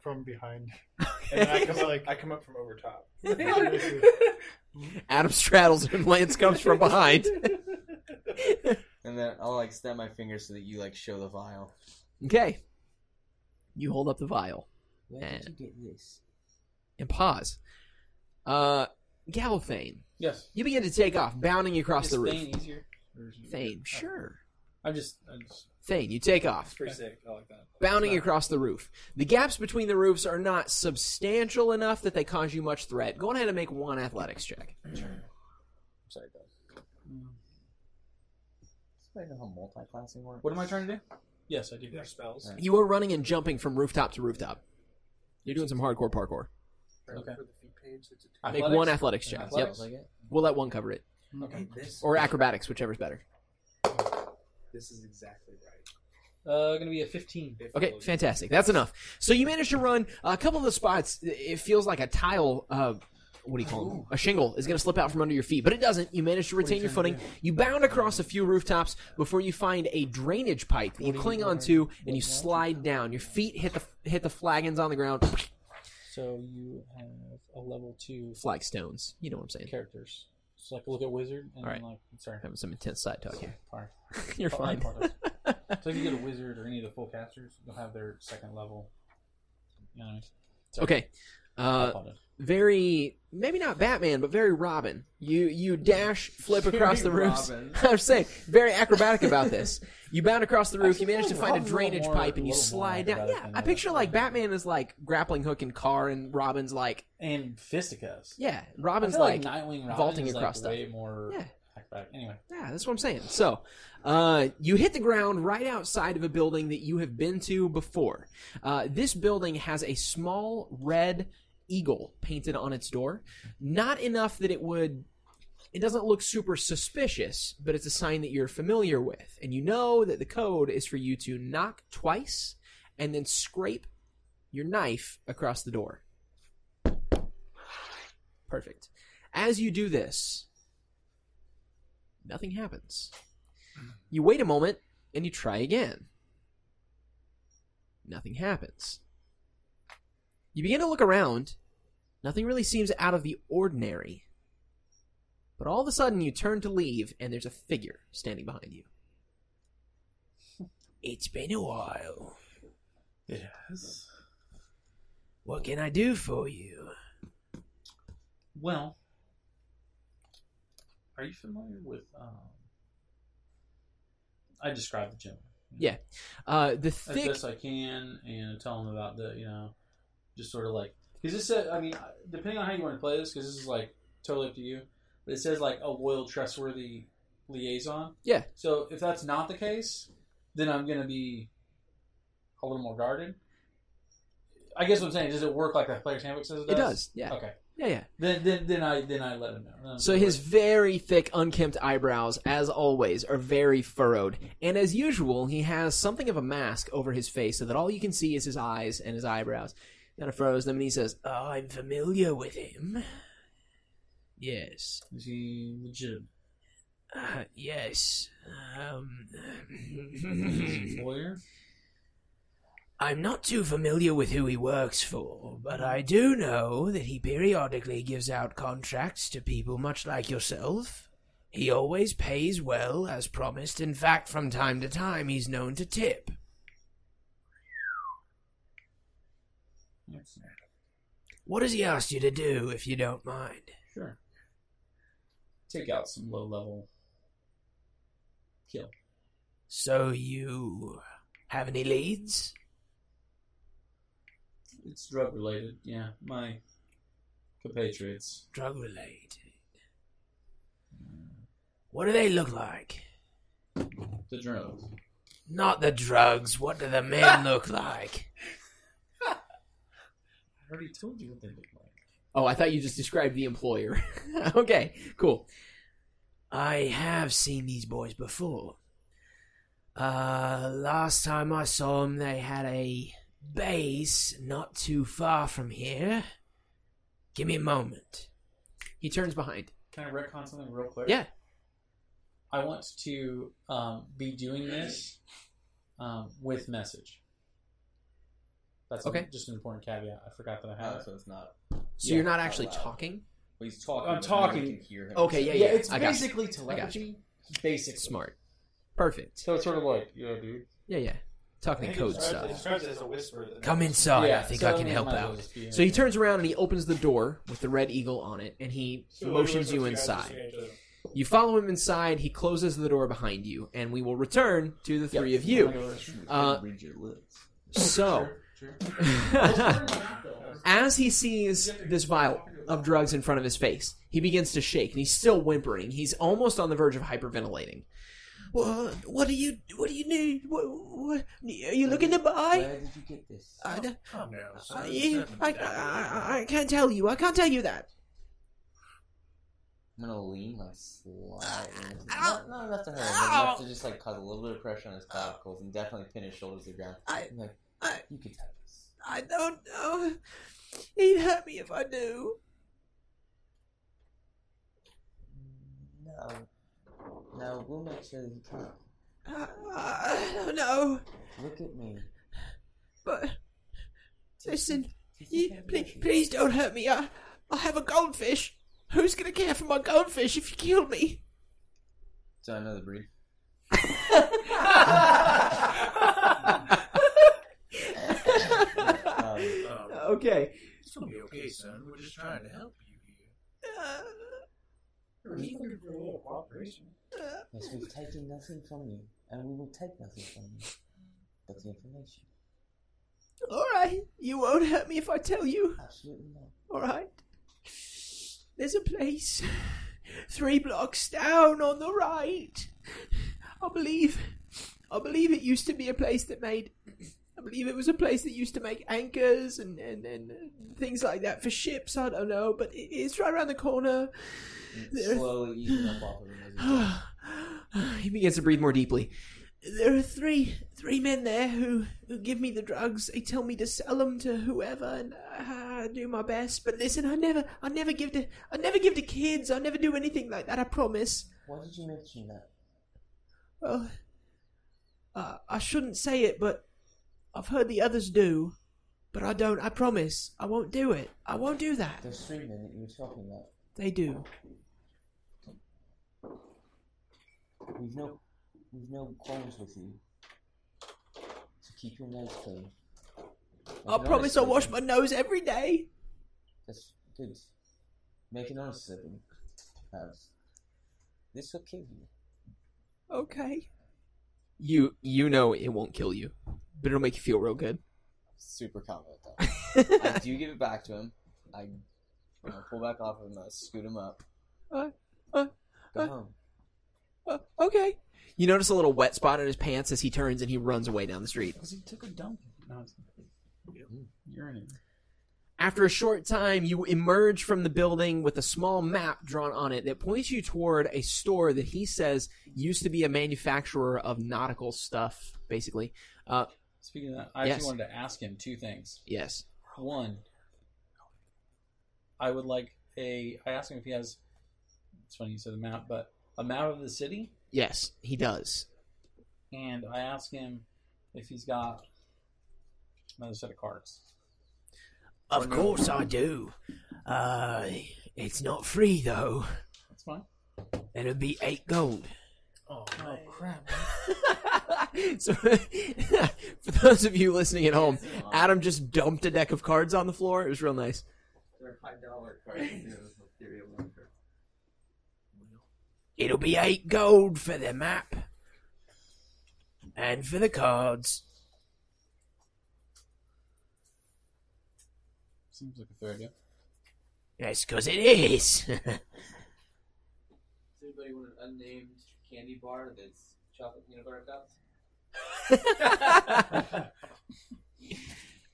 from behind. And I come like, I come up from over top. Hmm? Adam straddles him. Lance comes from behind. And then I'll like snap my fingers so that you like show the vial. Okay. You hold up the vial Where did you get this? and pause. Uh, Galthane, Yes. you begin to take off, bounding across the roof. Thane easier? Thane, sure. I'm just, I'm just Thane, you take off. It's pretty sick. I like that. bounding across the roof. The gaps between the roofs are not substantial enough that they cause you much threat. Go ahead and make one athletics check. I'm Sorry, guys. I know how multi-classing works. What am I trying to do? Yes, I do. Their spells. You are running and jumping from rooftop to rooftop. You're doing some hardcore parkour. Okay. Make one athletics check. Athletics? Yep. We'll let one cover it. Okay. This, Or acrobatics, whichever's better. This is exactly right. Uh, gonna be a 15. Okay, fantastic. That's enough. So you managed to run a couple of the spots. It feels like a tile. Uh, what do you call them? A shingle is going to slip out from under your feet, but it doesn't. You manage to retain your footing. You bound across a few rooftops before you find a drainage pipe that you cling onto, and you slide down. Your feet hit the hit the flagons on the ground. So you have a level two Flagstones. You know what I'm saying? characters. So like look at wizard and All right. like sorry. Having some intense side talk here. You're fine. so if you get a wizard or any of the full casters, you'll have their second level. You know what I mean? Okay. I Uh, very maybe not Batman, but very Robin. You you dash, flip across the roofs. I'm saying very acrobatic about this. You bound across the roof. You manage to find a a drainage more- pipe and you slide down. Yeah, I picture other. like Batman is like grappling hook and car, and Robin's like And fisticuffs. yeah, Robin's feel like, Nightwing Robin vaulting is, across like, way more Yeah. acrobatic. Anyway, yeah. That's what I'm saying. So. Uh, you hit the ground right outside of a building that you have been to before. Uh, this building has a small red eagle painted on its door. Not enough that it would it doesn't look super suspicious, but it's a sign that you're familiar with. And you know that the code is for you to knock twice and then scrape your knife across the door. Perfect. As you do this, nothing happens. You wait a moment and you try again. Nothing happens. You begin to look around. Nothing really seems out of the ordinary. But all of a sudden, you turn to leave, and there's a figure standing behind you. It's been a while. yes. What can I do for you? Well, are you familiar with? Um, I describe the gym Yeah. Uh, the as thick. best I can, and tell them about the you know, just sort of like because this said. I mean, depending on how you want to play this, because this is like totally up to you. But it says like a loyal, trustworthy liaison. Yeah. So if that's not the case, then I'm going to be a little more guarded. I guess what I'm saying does it work like the player's handbook says it does? It does? yeah. Okay. Yeah, yeah. Then then then I then I let him know. So his very thick, unkempt eyebrows, as always, are very furrowed. And as usual, he has something of a mask over his face so that all you can see is his eyes and his eyebrows. Kind of furrows them and he says, Oh, I'm familiar with him. Yes. is he legitimate? Uh, yes. Um, Is he a lawyer? I'm not too familiar with who he works for, but I do know that he periodically gives out contracts to people much like yourself. He always pays well, as promised. In fact, from time to time, he's known to tip. Yes. What has he asked you to do, if you don't mind? Sure. Take out some low level kill. So you have any leads? It's drug related. Yeah, my compatriots. Drug related. What do they look like? The drugs. Not the drugs. What do the men look like? I already told you what they look like. Oh, I thought you just described the employer. okay, cool. I have seen these boys before. Uh, last time I saw them, they had a base not too far from here. Give me a moment. He turns behind. Can I retcon something real quick? Yeah. I want to um, be doing this um, with message. That's Okay. just an important caveat. I forgot that I had Oh, it. so it's not. So Yeah, you're not out actually loud. talking? Well, he's talking. I'm talking. nobody Can hear him. Okay, yeah, Yeah, yeah. it's I got you. basically telepathy. Basic. Smart. Perfect. So it's sort of like, yeah, dude. Yeah, yeah. Talking I code it stuff. describes it as a whisper. Come inside. yeah, I think so I can help might as well out. So he turns around and he opens the door with the red eagle on it, and he So motions you inside. You follow him inside. He closes the door behind you, and we will return to the three of you. Uh, Read your lips. So, as he sees this vial of drugs in front of his face, he begins to shake, and he's still whimpering. He's almost on the verge of hyperventilating. What? What do you? What do you need? What? what are you looking to buy? Where did you get this? I, don't- Calm down, son. I, I, I, I can't tell you. I can't tell you that. I'm gonna lean like slightly. into- Ow. Not, ah, not enough to hurt him, but Ow. enough to just like cause a little bit of pressure on his clavicles and definitely pin his shoulders to the ground. I- I'm like, I- you could have this. I don't know. He'd hurt me if I do. No. No, we'll make sure that he can't. I, I don't know. Look at me. But listen, you, please, please don't hurt me. I, I have a goldfish. Who's gonna care for my goldfish if you kill me? So I know the breed. Um, Um, okay. it's gonna be okay, son. We're just trying to help you here. Uh, We're just looking for a little cooperation. yes, we've taken nothing from you, and we will take nothing from you. But the information. all right. You won't hurt me if I tell you. Absolutely not. All right. There's a place three blocks down on the right. I believe, I believe it used to be a place that made. I believe it was a place that used to make anchors and, and, and things like that for ships. I don't know, but it, it's right around the corner. There- Slowly easing up off of him he begins to breathe more deeply. There are three three men there who, who give me the drugs. They tell me to sell them to whoever, and I do my best. But listen, I never I never give to I never give to kids. I never do anything like that. I promise. Why did you mention that? Well, uh, I shouldn't say it, but I've heard the others do. But I don't. I promise. I won't do it. I won't do that. Those three men that you were talking about. They do. We've no, we've no qualms with you. So keep your nose clean. I promise I'll wash my nose every day. That's good. Make an honest living. Perhaps. This will kill you. Okay. You you know it won't kill you, but it'll make you feel real good. Super confident though. I do give it back to him. I, I'm gonna pull back off of him. I scoot him up. Uh, uh, Go uh. home. Uh, okay. You notice a little wet spot in his pants as he turns and he runs away down the street. Because he took a dump. No, it's urinating. After a short time, you emerge from the building with a small map drawn on it that points you toward a store that he says used to be a manufacturer of nautical stuff, basically. Uh, Speaking of that, I Yes. actually wanted to ask him two things. yes. One, I would like a. I asked him if he has. It's funny you said the map, but a map of the city, Yes, he does. and I asked him if he's got another set of cards. Of course I do. Uh, it's not free, though. That's fine. It'll be eight gold. Oh, Oh crap! so, for those of you listening at home, Adam just dumped a deck of cards on the floor. It was real nice. They're five dollar cards. theory of wonder. It'll be eight gold for the map and for the cards. Seems like a fair deal. Yes, because it is. Does anybody want an unnamed candy bar that's chocolate peanut butter cups?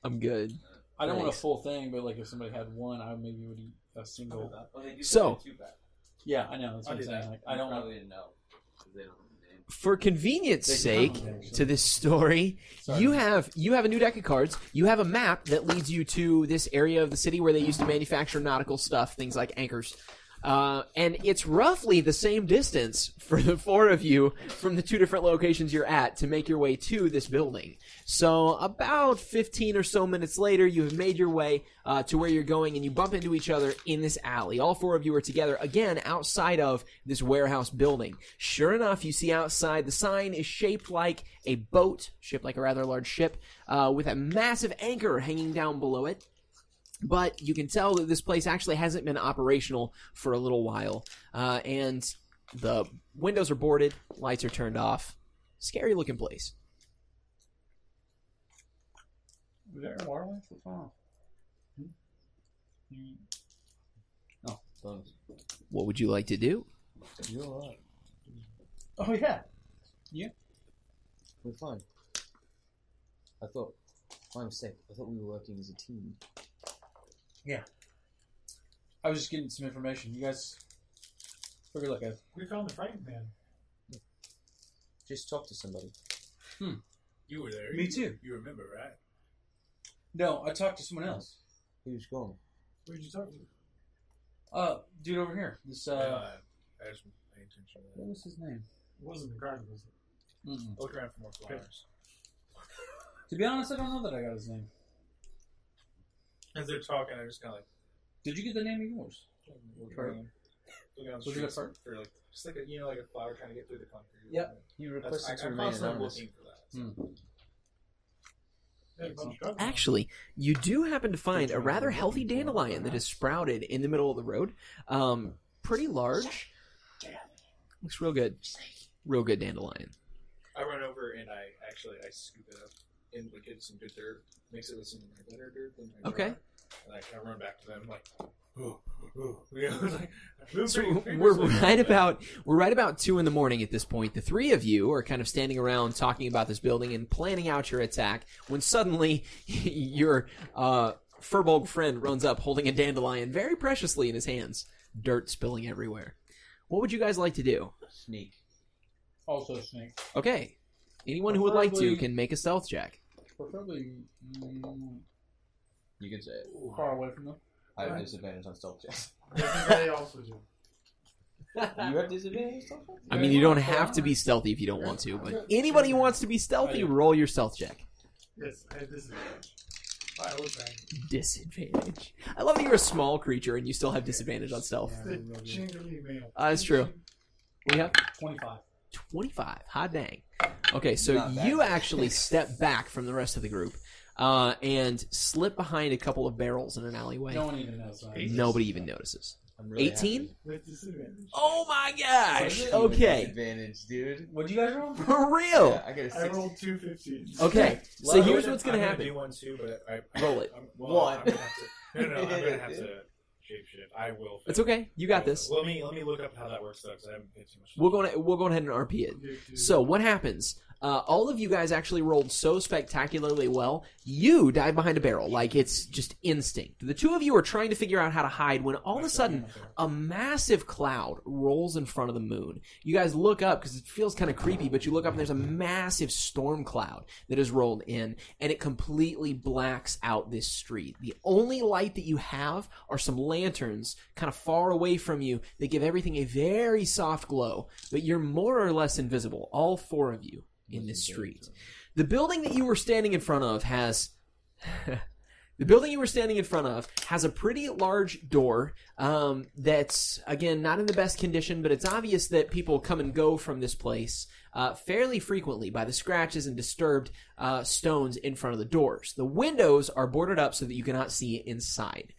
I'm good. I don't want a Nice. full thing, but like if somebody had one, I maybe would eat a single. Oh, they do So- sell two pack. Yeah, I know. That's I'll what I'm do saying. that. Like, I don't want. probably didn't know they don't know. For convenience They sake, don't, actually. to this story, Sorry. you have you have a new deck of cards. You have a map that leads you to this area of the city where they used to manufacture nautical stuff, things like anchors. Uh, and it's roughly the same distance for the four of you from the two different locations you're at to make your way to this building. So about 15 or so minutes later, you have made your way uh, to where you're going and you bump into each other in this alley. All four of you are together again outside of this warehouse building. Sure enough, you see outside the sign is shaped like a boat, shaped like a rather large ship, uh, with a massive anchor hanging down below it but you can tell that this place actually hasn't been operational for a little while. Uh, and The windows are boarded, lights are turned off. Scary looking place. Was there a water line? What's going on? Hmm? You- Bonus. What would you like to do? You're alright. Oh yeah. yeah. We're fine. I thought, my mistake. I thought we were working as a team. I was just getting some information. You guys figure look at We found the frightened man. Just talk to somebody. You were there. Me too. You remember, right? No, I talked to someone else. Who's gone? Who did you talk to? Uh, dude over here. This uh, I just pay attention to what that. was his name? It wasn't the garden, was it? Mm-mm. Look around for more flowers. To be honest, I don't know that I got his name. As they're talking, I just kind of like Did you get the name of yours? look Fern. around, look around the Was it a streets fern? for like just like a you know like a flower trying to get through the concrete. Yep. You That's, requested I, to I'm remain constantly anonymous. looking for that. Hmm. Yeah, a bunch of dogs. Actually, you do happen to find a rather healthy dandelion that is sprouted in the middle of the road. Um, pretty large. Looks real good. Real good dandelion. I run over and I actually I scoop it up and like get some good dirt, mix it with some better dirt. Than I Okay. And I kind of run back to them like, ooh, ooh, you know, like move So pretty- pretty we're briskly. right about we're right about two in the morning at this point. The three of you are kind of standing around talking about this building and planning out your attack. When suddenly your uh, Furbolg friend runs up, holding a dandelion very preciously in his hands, dirt spilling everywhere. What would you guys like to do? Sneak. Also snake. Okay, anyone who would like to Preferably- can make a stealth check. Preferably mm, You can say it. far away from them. I have Right. disadvantage on stealth checks. I also do. you have disadvantage on stealth checks? I mean, you don't have to be stealthy if you don't want to, but anybody who wants to be stealthy, roll your stealth check. Yes, I have disadvantage. I was bad. Disadvantage. I love that you're a small creature and you still have disadvantage on stealth. Yeah, The jingly mail. Uh, that's true. We have Twenty-five. 25. Hot dang. Okay, so Not bad. you actually step back from the rest of the group uh, and slip behind a couple of barrels in an alleyway. No one even knows. That. Nobody even notices. I'm really 18? happy. With disadvantage. Oh my gosh! Even Okay, Advantage, dude. What you guys roll? for real. Yeah, I got a I six. rolled two 15s. Okay, so here's what's gonna I'm happen. do one too, but I, Roll it. I'm, well, One. I'm gonna have to, no, no, no, I'm gonna have to shapeshift. I will. It's okay. You got this. Let me let me look up how that works though, because I haven't paid too much. We'll go. We'll go ahead and RP it. You do- So what happens? Uh, all of you guys actually rolled so spectacularly well. You dive behind a barrel like it's just instinct. The two of you are trying to figure out how to hide when all of a sudden a massive cloud rolls in front of the moon. You guys look up because it feels kind of creepy, but you look up and there's a massive storm cloud that has rolled in and it completely blacks out this street. The only light that you have are some lanterns kind of far away from you that give everything a very soft glow, but you're more or less invisible, all four of you in this street. The building that you were standing in front of has the building you were standing in front of has a pretty large door um, that's again not in the best condition, but it's obvious that people come and go from this place uh, fairly frequently by the scratches and disturbed uh, stones in front of the doors. The windows are boarded up so that you cannot see inside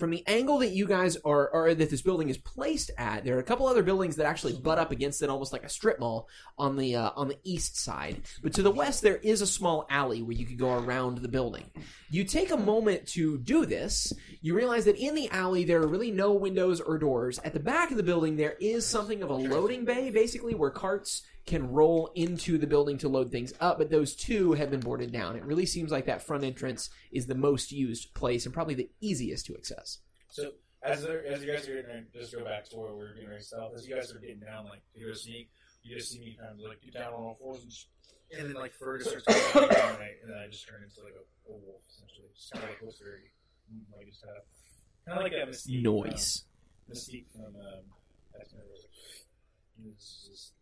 from the angle that you guys are, or that this building is placed at, there are a couple other buildings that actually butt up against it, almost like a strip mall on the uh, on the east side. But to the west, there is a small alley where you could go around the building. You take a moment to do this. You realize that in the alley there are really no windows or doors. At the back of the building, there is something of a loading bay, basically where carts can roll into the building to load things up, but those two have been boarded down. It really seems like that front entrance is the most used place and probably the easiest to access. So as there, as you guys are getting just go back to where we were getting stealth. As you guys are getting down, like to go sneak, you just see me kind of like get down on all fours and, just, and then like Fergus starts going down, right, and then I just turn into like a, a wolf essentially, just kind of like very like just kind of kind of like a mystique. Noise. Um, mystique from um, X-Men. where it's like, it's just-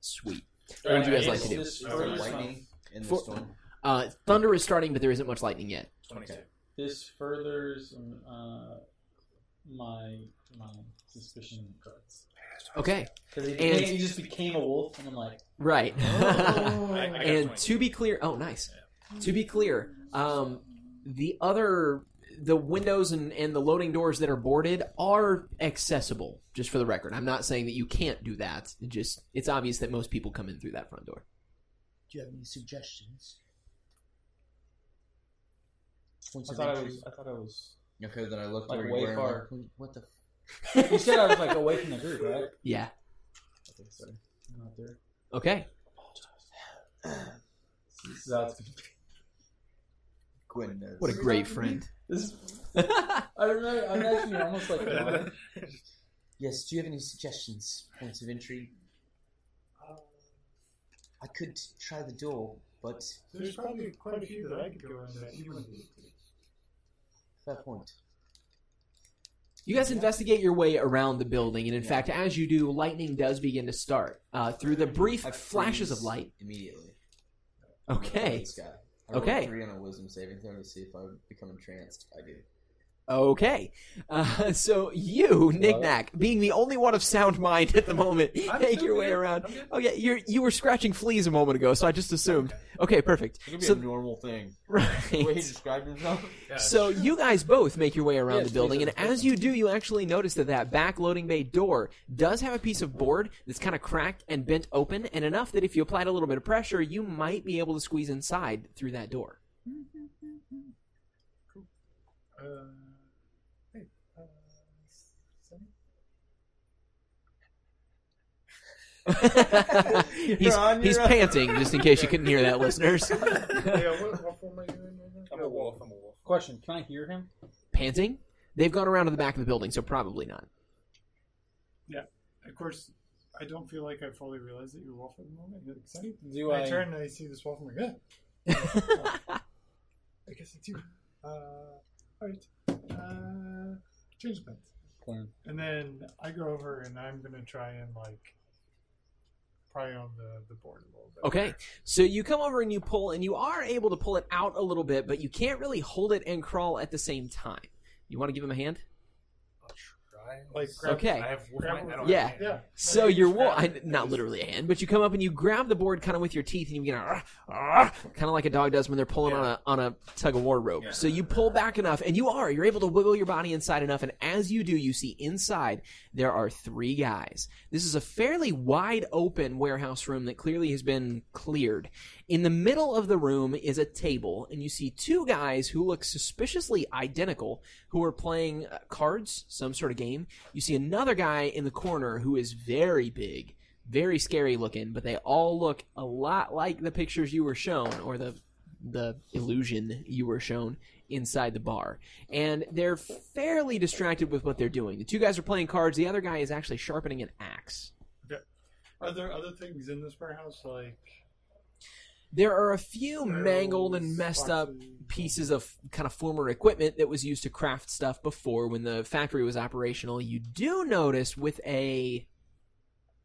Sweet. What would you guys like to do? Is there lightning in the For- storm? Uh, thunder is starting, but there isn't much lightning yet. Twenty-two. this furthers uh, my my suspicion cards. Okay, Because he, And- he just became a wolf, and I'm like, right. I, I got and 22. to be clear, oh, nice. To be clear, um, the other the windows and, and the loading doors that are boarded are accessible. Just for the record, I'm not saying that you can't do that. It just it's obvious that most people come in through that front door. Do you have any suggestions? Points I of thought I entry? was. I thought I was. Okay, then I looked Like where you way were. far. What the? You said I was like away from the group, right? Yeah. Okay, sorry. I'm not there. Okay. That's Quinn knows. What a great friend. this. I remember. I'm actually almost like. lying. Yes. Do you have any suggestions? Points of entry. I could try the door, but There's probably quite a few that I could go in that you wouldn't be to. fair point. You guys investigate your way around the building, and in fact, as you do, lightning does begin to start. Uh, through the brief I flashes of light. immediately. Okay. Okay. Three on a wisdom saving throw to see if I become entranced. I do. Okay. Uh, so you, Nick Knickknack, being the only one of sound mind at the moment, I'm make your way good. around. Oh yeah, you're you were scratching fleas a moment ago, so I just assumed. Okay, perfect. It could be So a normal thing. The way he described himself. Yeah, So you guys both make your way around Yes, the building, and as you do, you actually notice that that back loading bay door does have a piece of board that's kind of cracked and bent open, and enough that if you applied a little bit of pressure, you might be able to squeeze inside through that door. Uh, hey, uh, Sunny? he's on he's own. panting, just in case you couldn't hear that, listeners. yeah, what, what form am I doing right now? I'm a wolf. I'm a wolf. Question: Can I hear him? panting? They've gone around to the back of the building, so probably not. Yeah. Of course, I don't feel like I fully realize that you're a wolf at the moment. You're like, Do I I? turn and I see this wolf. I'm like, yeah, I guess it's you. Uh, alright. Uh, change the pants. Plan. And then I go over and I'm gonna try and like pry on the, the board a little bit. Okay, so you come over and you pull, and you are able to pull it out a little bit, but you can't really hold it and crawl at the same time. You want to give him a hand? I'll try. Like grab, Okay. I have wolf Grab mind. I don't Yeah. have. Yeah. So I you're just wo- I, not literally a hand, but you come up and you grab the board kind of with your teeth, and you begin to, kind of like a dog does when they're pulling on a on a tug of war rope. Yeah. So you pull back enough, and you are you're able to wiggle your body inside enough, and as you do, you see inside there are three guys. This is a fairly wide open warehouse room that clearly has been cleared. In the middle of the room is a table, and you see two guys who look suspiciously identical who are playing uh, cards, some sort of game. You see another guy in the corner who is very big, very scary looking, but they all look a lot like the pictures you were shown or the the illusion you were shown inside the bar. And they're fairly distracted with what they're doing. The two guys are playing cards, the other guy is actually sharpening an axe. Okay. Are there other things in this warehouse like There are a few mangled and barrels, messed up pieces of kind of former equipment that was used to craft stuff before when the factory was operational. You do notice with a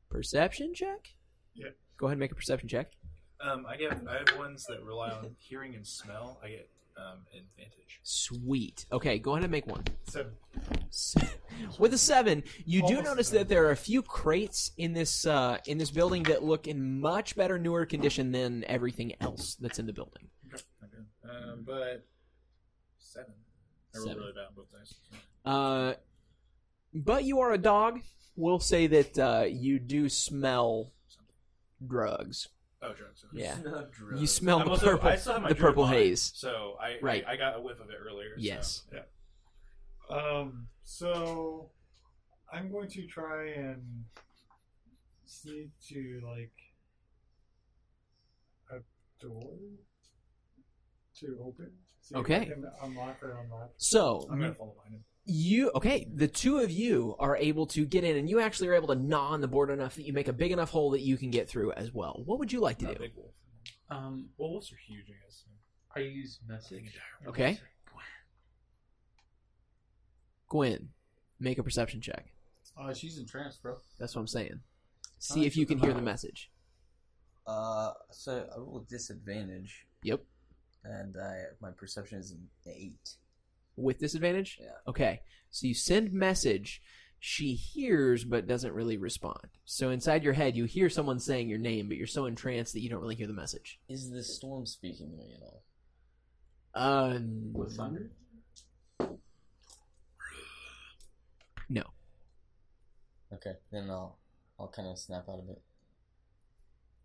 perception check? Yeah. Go ahead and make a perception check. Um, I get. I have ones that rely on hearing and smell. I get um, advantage. Sweet. Okay, go ahead and make one. Seven. With a seven, you do Almost notice that there are a few crates in this uh, in this building that look in much better, newer condition than everything else that's in the building. Okay. Um, but seven. I rolled Seven. really bad on both dice. Uh, but you are a dog. We'll say that uh, you do smell drugs. Oh, drugs. okay. Yeah, Not drugs. you smell I'm the also, purple, I still have my the purple mind, haze. So I, Right. I I got a whiff of it earlier. so- Yes. Um, so I'm going to try and sneak to like a door to open. See if Okay. I can unlock or unlock. So I'm gonna follow behind him. You okay? The two of you are able to get in, and you actually are able to gnaw on the board enough that you make a big enough hole that you can get through as well. What would you like to Not do? big wolf. Um, Well, wolves are huge, I guess. I use message. Okay. Gwen, make a perception check. Uh, she's in trance, bro. That's what I'm saying. See if you can hear the message. Uh, so I roll with disadvantage, Yep. and I my perception is an eight with disadvantage. Yeah. Okay, so you send message. She hears but doesn't really respond. So inside your head, you hear someone saying your name, but you're so entranced that you don't really hear the message. Is the storm speaking to me at all? Um, uh, with thunder? No. Okay, then I'll I'll kind of snap out of it.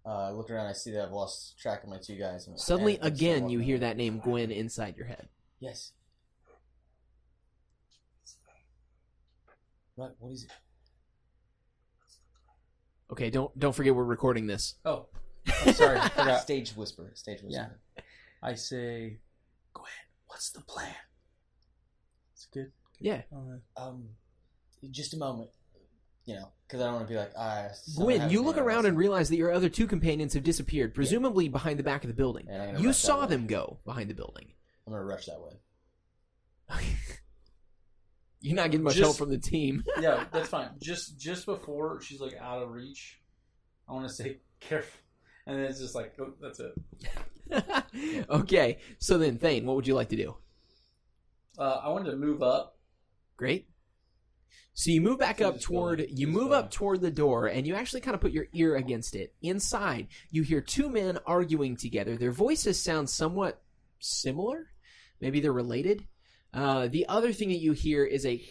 Uh, I look around. I see that I've lost track of my two guys. Suddenly, again, you hear that name Gwen inside your head. Yes. Right. What is it? Okay, don't don't forget we're recording this. Oh, I'm sorry, I forgot. Stage whisper. Stage whisper. Yeah. I say, Gwen, what's the plan? It's good. Yeah, Um, just a moment. You know, because I don't want to be like, ah. Gwen, you look around and realize that your other two companions have disappeared, presumably behind the back of the building. And I'm gonna You saw them go behind the building. I'm gonna rush that way. You're not getting much Just- help from the team. Yeah, that's fine. Just just before she's like out of reach, I want to say careful, and then it's just like oh, that's it. okay, so then, Thane, what would you like to do? Uh, I wanted to move up. Great. So you move back up toward you move up toward the door and you actually kind of put your ear against it. Inside, you hear two men arguing together. Their voices sound somewhat similar. Maybe they're related. Uh, the other thing that you hear is a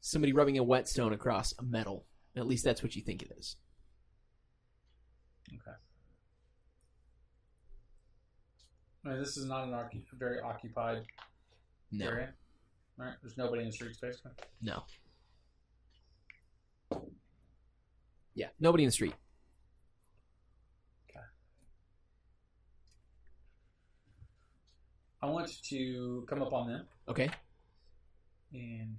somebody rubbing a whetstone across a metal. At least that's what you think it is. Mean, this is not an arcu- very occupied No, area, right? There's nobody in the streets, basically. no. Yeah, nobody in the street. I want to come up on them Okay. and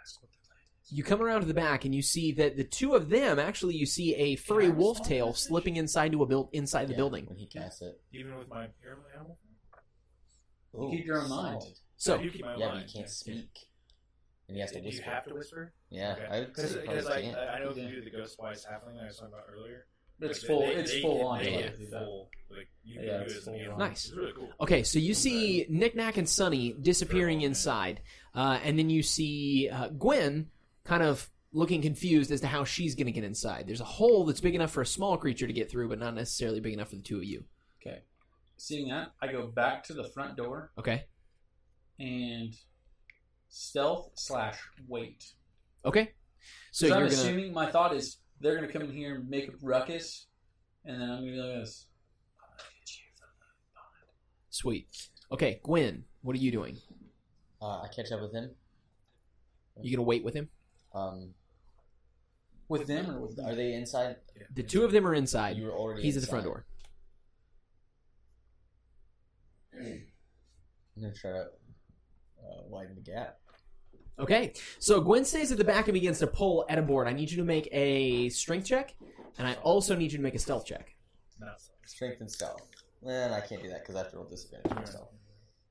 ask what the plan is. You come around to the back and you see that the two of them actually you see a furry I wolf tail to slipping inside to a build inside the Yeah, building. when he casts it. Even with my air animal? You keep your own mind. solid. So I do keep my own Yeah, but mind. he can't speak, and he has to Do you whisper. have to whisper? Yeah, I would say Because probably I, can't. I know if Yeah. you do the ghostwise halfling that I was talking about earlier. It's full. they- it's they full can- on. Yeah, get do that. full. Like Yeah, it's do it as full an animal. Nice. Really cool. Okay, so you see Knick Knack and Sunny disappearing inside, uh, and then you see uh, Gwen kind of looking confused as to how she's going to get inside. There's a hole that's big enough for a small creature to get through, but not necessarily big enough for the two of you. Okay. Seeing that, I go back to the front door Okay, and stealth slash wait. okay. So So you're I'm gonna assuming my thought is they're gonna come in here and make a ruckus, and then I'm gonna be like this. "I'm gonna hit you from behind." sweet. Okay, Gwen, what are you doing? Uh, I catch up with him. You gonna wait with him? Um, With them or with are they inside? The two of them are inside. You were already. He's at the front inside. door. I'm gonna try to uh, widen the gap. Okay, so Gwen stays at the back and begins to pull at a board. I need you to make a strength check, and I also need you to make a stealth check. Strength and stealth. And I can't do that because I have to roll disadvantage stealth.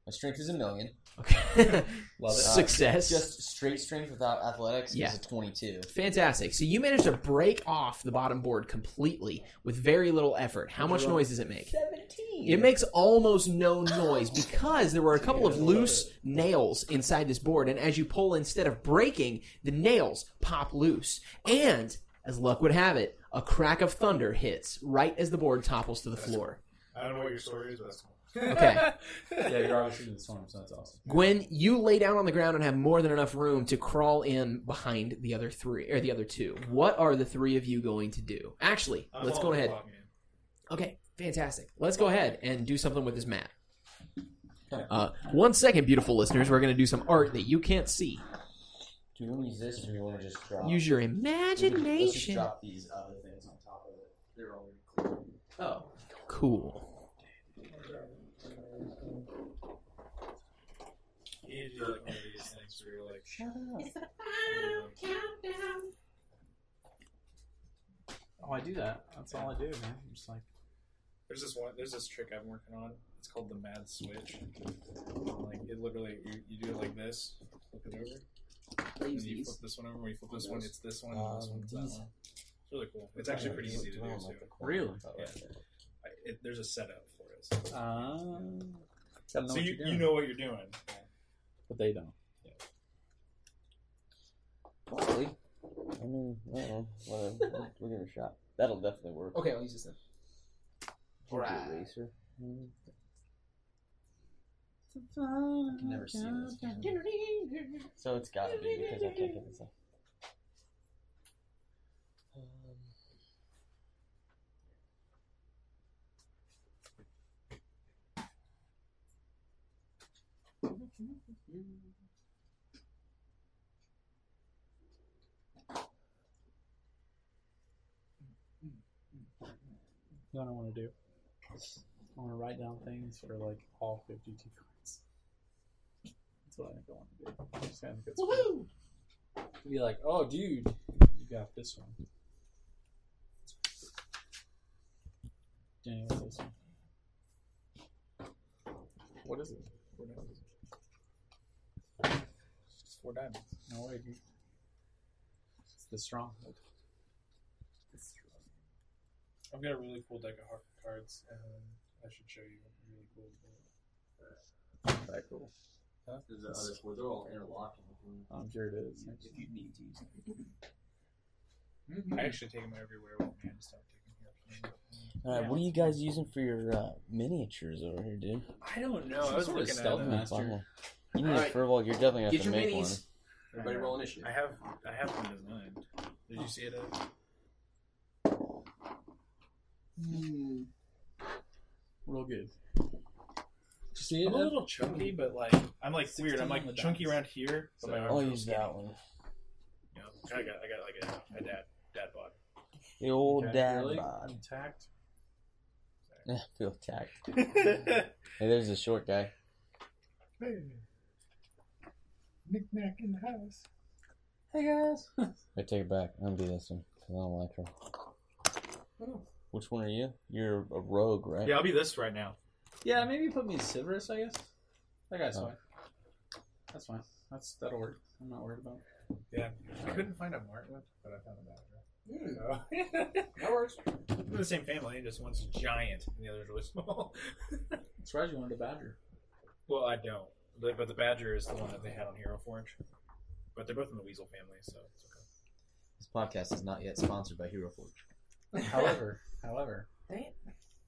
My strength is a million. Okay, Love it. Uh, success. Just straight strength without athletics Yeah. is a 22. Fantastic. So you managed to break off the bottom board completely with very little effort. How much noise does it make? 17. It makes almost no noise because there were a couple of loose nails inside this board, and as you pull, instead of breaking, the nails pop loose. And, as luck would have it, a crack of thunder hits right as the board topples to the floor. I don't know what your story is, but that's cool. Okay. yeah, you're obviously in the storm, so that's awesome. Gwen, you lay down on the ground and have more than enough room to crawl in behind the other three, or the other two. What are the three of you going to do? Actually, I'm let's go ahead. the clock, man. Okay, fantastic. Let's go ahead and do something with this mat. Okay. Uh, one second, beautiful listeners. We're going to do some art that you can't see. Do you want to use this or do you want to just drop? Use your imagination. Let's just imagination. drop these other things on top of it. They're already clear. Oh, cool. You do like one of these things where you're like, Shut up. Oh, I do that. That's all I do, man. I'm just like, There's this one. There's this trick I'm working on. It's called the Mad Switch. Like it literally, you, you do it like this. Flip it over. And you flip this one over. When you flip this one, it's this one. and this Um, one, it's that these- one. It's really cool. It's actually pretty easy to do too. Really? Yeah. I, it, there's a setup for it. gotta So you, you're you doing. know what you're doing. but they don't. Probably. I mean, I don't know. Whatever. We'll give it a shot. That'll definitely work. Okay, I'll use this then. Right. Eraser. can never see this. So it's gotta be because I can't get this up. Want to do? I want to write down things for like all 52 cards. That's what I think I want to do. Just kind of get Woohoo! Be like, oh, dude, you got this one. Danny, what's this one? What is it? Four diamonds. Just four diamonds. No way, dude. It's the stronghold. I've got a really cool deck of heart cards, and I should show you. a Really cool. Very cool. There's the other four. They're all interlocking. I'm sure it is. If you need to use them. I actually take them everywhere with me. I just don't take them here. All right, what are you guys using for your uh, miniatures over here, dude? I don't know. I was sort of looking at stealth them. master. Fun. You need Alright. a furbolg. You're definitely gonna have your to make one. Everybody roll initiative. I have I have one designed. Did you see it? Ed? Hmm. Real good. See it? I'm a little chunky, but like I'm like weird. I'm like with chunky dice. around here, but my arms I'll are use skinny. that one. You know, I got I got like a, a dad dad bod. The old Okay, dad really? bod. Intact. Yeah, feel attacked. Hey, there's a short guy. Hey. Knick knack in the house. Hey guys. I take it back. I'm gonna do this one because I don't like her. Which one are you? You're a rogue, right? yeah, I'll be this right now. yeah, maybe put me in Siverus, I guess. That guy's Oh. fine. That's fine. That's that'll work. I'm not worried about. it. Yeah, I couldn't find a marten, but I found a Badger. Hmm. So, That works. We're the same family, just one's giant and the other's really small. That's right. You wanted a badger. well, I don't, but, but the Badger is the one that they had on Hero Forge. But they're both in the Weasel family, so it's okay. This podcast is not yet sponsored by Hero Forge. However, however,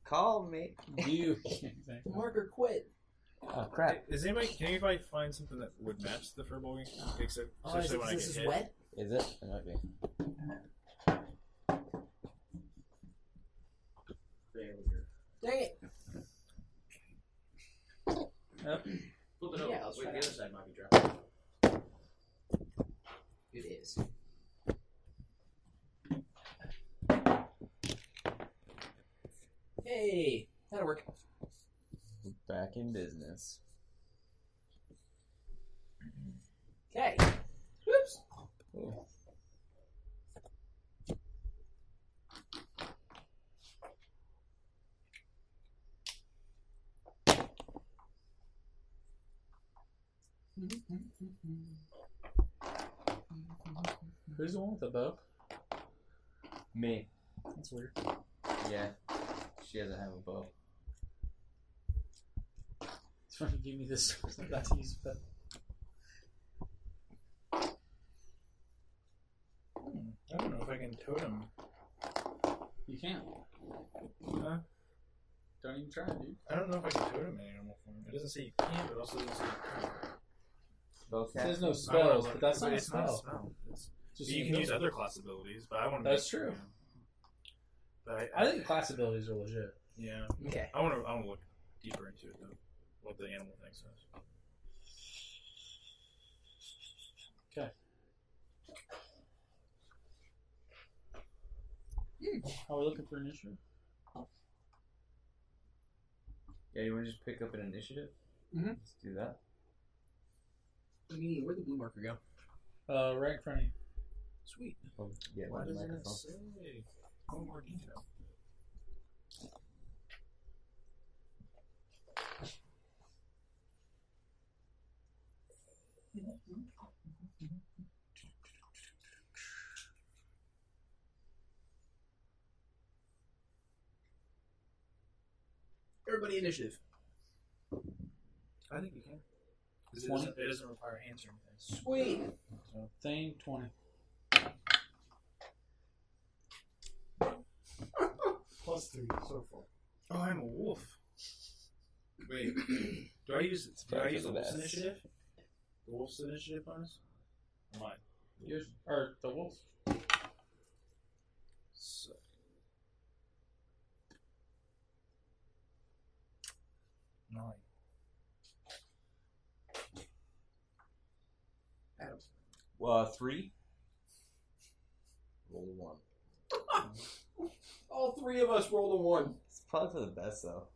Call me. you? exactly. marker quit. Oh crap! Is anybody? Can anybody find something that would match the Furbolg? Except, Oh, is especially it when 'cause I this is hit. wet? Is it? It might be. Dang it. Flip it Yeah, over. let's Wait, try the other side might be dry. It is. Hey, that'll work. Back in business. Okay. Whoops. Oh. Who's the one with the bow? Me. That's weird. Yeah. She doesn't have a bow. It's funny. Give me this. That's use bow. Hmm, I don't know if I can totem. You can't. Huh? Don't even try, dude. I don't know if I can totem an animal form. It doesn't say you can, but it also doesn't say you can. Both There's no spells, oh, but that's not a it's not a spell. spell. It's- Just you can use other class abilities, but I want to. That's true. But I, I think class abilities are legit. yeah, Okay. I want to. I want to look deeper into it though. What the animal thing says. Okay. Are we looking for an initiative? Yeah, you want to just pick up an initiative? Mm-hmm. Let's do that. Me, where'd the blue marker go? Uh, right in front of you. Sweet. Oh, yeah, Why doesn't it say one more detail? Everybody initiative. I think you can. 'Cause It Twenty? doesn't, it doesn't require hands or anything. Sweet. So, Thing 20. Plus three so far. oh, I'm a wolf. Wait, do I use do I use the the wolf's initiative? The wolf's initiative bonus? Or Mine. Yours or the wolves? So. Nine. Uh, three. Roll one. All three of us rolled a one. It's probably for the best though.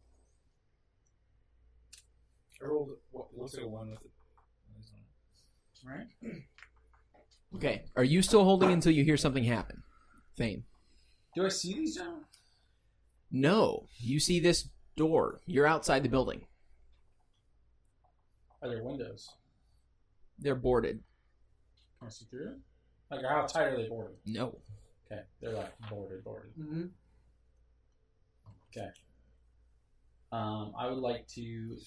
I rolled what looks like a one with it. Right. Okay, are you still holding until you hear something happen? Thane. Do I see these gentlemen? No, you see this door. You're outside the building. Are there windows? They're boarded. Can I see through it? Like how tight are they boarded? No. Okay, they're like boarded, boarded. Mm-hmm. Okay. Um, I would like to.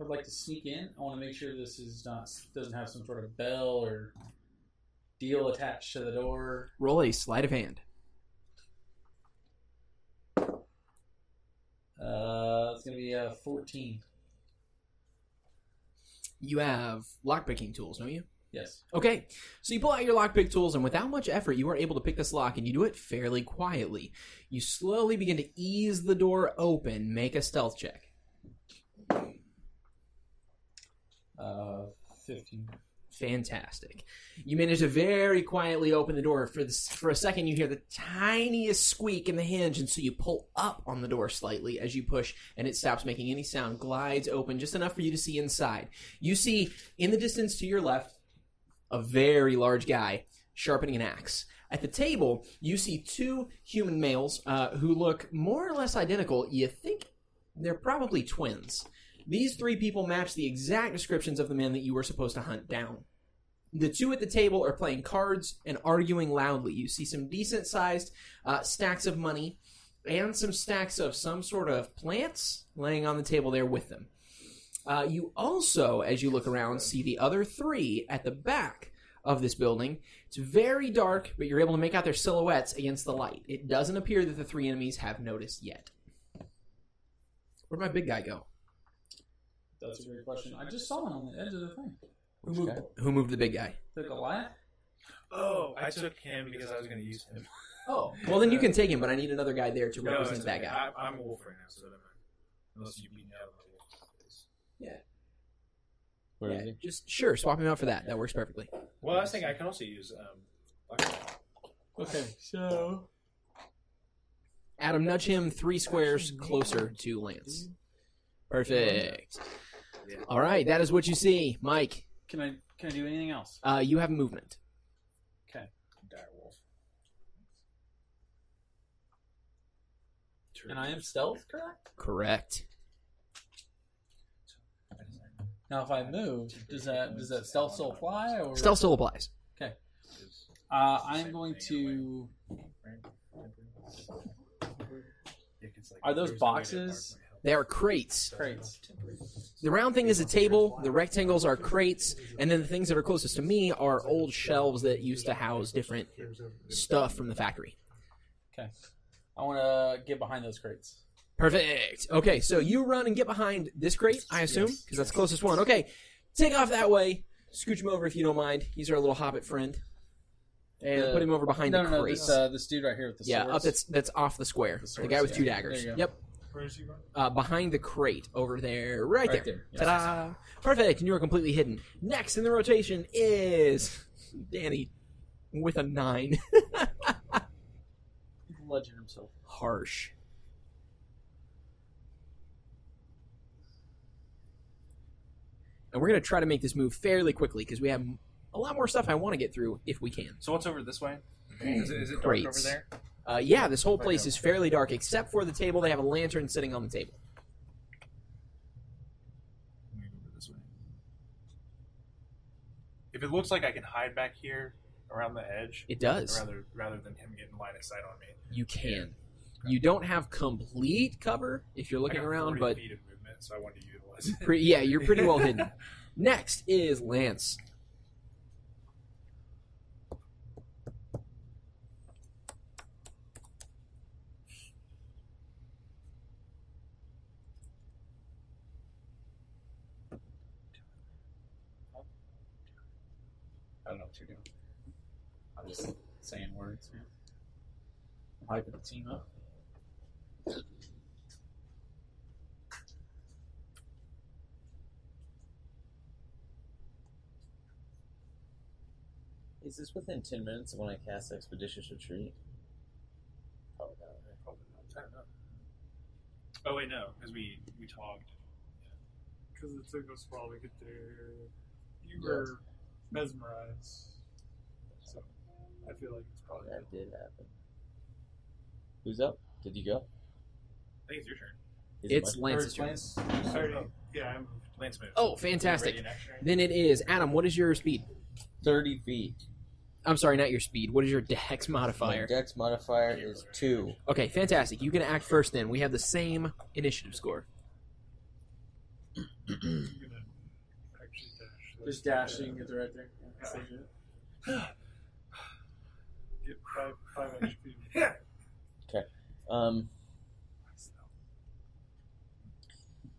I'd like to sneak in. I want to make sure this is not doesn't have some sort of bell or deal attached to the door. Roll a sleight of hand. Uh, it's gonna be a fourteen. You have lockpicking tools, don't you? Yes. Okay, so you pull out your lockpick tools, and without much effort, you are able to pick this lock, and you do it fairly quietly. You slowly begin to ease the door open. Make a stealth check. Uh, fifteen. Fantastic. You manage to very quietly open the door. For this, for a second, you hear the tiniest squeak in the hinge, and so you pull up on the door slightly as you push, and it stops making any sound. Glides open just enough for you to see inside. You see in the distance to your left a very large guy sharpening an axe. At the table, you see two human males uh, who look more or less identical. You think they're probably twins. These three people match the exact descriptions of the men that you were supposed to hunt down. The two at the table are playing cards and arguing loudly. You see some decent sized uh, stacks of money and some stacks of some sort of plants laying on the table there with them. Uh, you also, as you look around, see the other three at the back of this building. It's very dark, but you're able to make out their silhouettes against the light. It doesn't appear that the three enemies have noticed yet. Where'd my big guy go? That's a great question. I just saw him on the edge of the thing. Who moved, who moved the big guy? The Goliath. Oh, I took him because I was going to use him. Oh, well then you can take him, but I need another guy there to No, represent it's that okay. guy. I, I'm a wolf right now, so it doesn't matter. Unless you beat me out of my wolf. Where is Yeah, just sure swap him out for that. That works perfectly. Well, I was thinking I can also use um. Okay, so Adam, nudge him three squares closer to Lance. Perfect. All right, that is what you see, Mike. can I can I do anything else? Uh, you have movement. Dire wolf. And I am stealth, correct? Correct. Now, if I move, does that does that stealth still apply? Or Stealth still applies. Okay. Uh, I'm going to. Are those boxes? They are crates. Crates. The round thing is a table. The rectangles are crates, and then the things that are closest to me are old shelves that used to house different stuff from the factory. Okay. I want to get behind those crates. Perfect. Okay, so you run and get behind this crate, I assume, because that's the closest one. Okay, take off that way. Scooch him over if you don't mind. He's our little hobbit friend. And The- put him over behind no, the no, no. This, uh, this dude right here with the yeah, swords. up that's that's off the square. The, swords, guy with two daggers. There you go. Yep. Where is he going? Uh, behind the crate over there, right, Right there. there, yes. Ta-da! Perfect, and you are completely hidden. Next in the rotation is Danny with a nine. Legend himself. Harsh. And we're gonna try to make this move fairly quickly because we have a lot more stuff I want to get through if we can. So what's over this way? Is it, is it dark Crates. over there? Uh, yeah, this whole place is fairly dark except for the table. They have a lantern sitting on the table. Let me go over this way. If it looks like I can hide back here around the edge, It does. rather rather than him getting line of sight on me. You can. You don't have complete cover if you're I looking got around, but feet of movement, so I wanted to utilize was. Pre- yeah, you're pretty well hidden. Next is Lance. I don't know what you're doing. I'm just saying words, man. Hyping the team up. Is this within 10 minutes of when I cast Expeditious Retreat? Probably not. right? Probably not. I don't know. Oh wait, no, because we we talked. Because it took us a while to get there. You Yeah. were mesmerized. So I feel like it's probably That did happen. Who's up? Did you go? I think it's your turn. Is it It's my- Lance's turn. Lance, I already, yeah, I moved. Lance moves. Oh, fantastic. Ready in action? Then it is Adam. What is your speed? 30 feet. I'm sorry, not your speed. What is your dex modifier? My modifier? dex modifier is 2. Okay, fantastic. You can act first. Then we have the same initiative score. I'm gonna actually dash. just dashing, get the right there. Yeah. Get five, five extra feet. Um,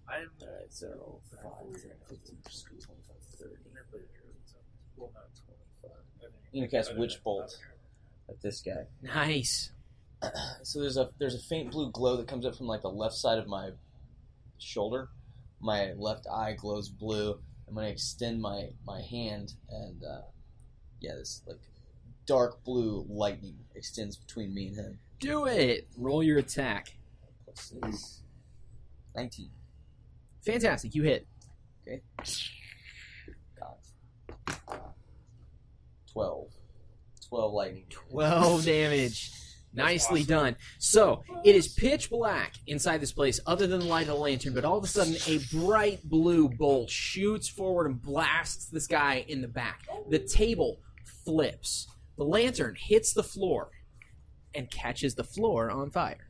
I'm alright, so 5, 10, 15, 25, 30. well, not I'm gonna cast Witch Bolt at this guy. Nice. So there's a there's a faint blue glow that comes up from like the left side of my shoulder. My left eye glows blue. I'm gonna extend my my hand and uh, yeah, this like dark blue lightning extends between me and him. Do it. Roll your attack. Plus six. Nineteen. Fantastic. You hit. Okay. God. Twelve. Twelve lightning. 12 damage. Nicely done. So, it is pitch black inside this place, other than the light of the lantern, but all of a sudden, a bright blue bolt shoots forward and blasts this guy in the back. The table flips. The lantern hits the floor and catches the floor on fire.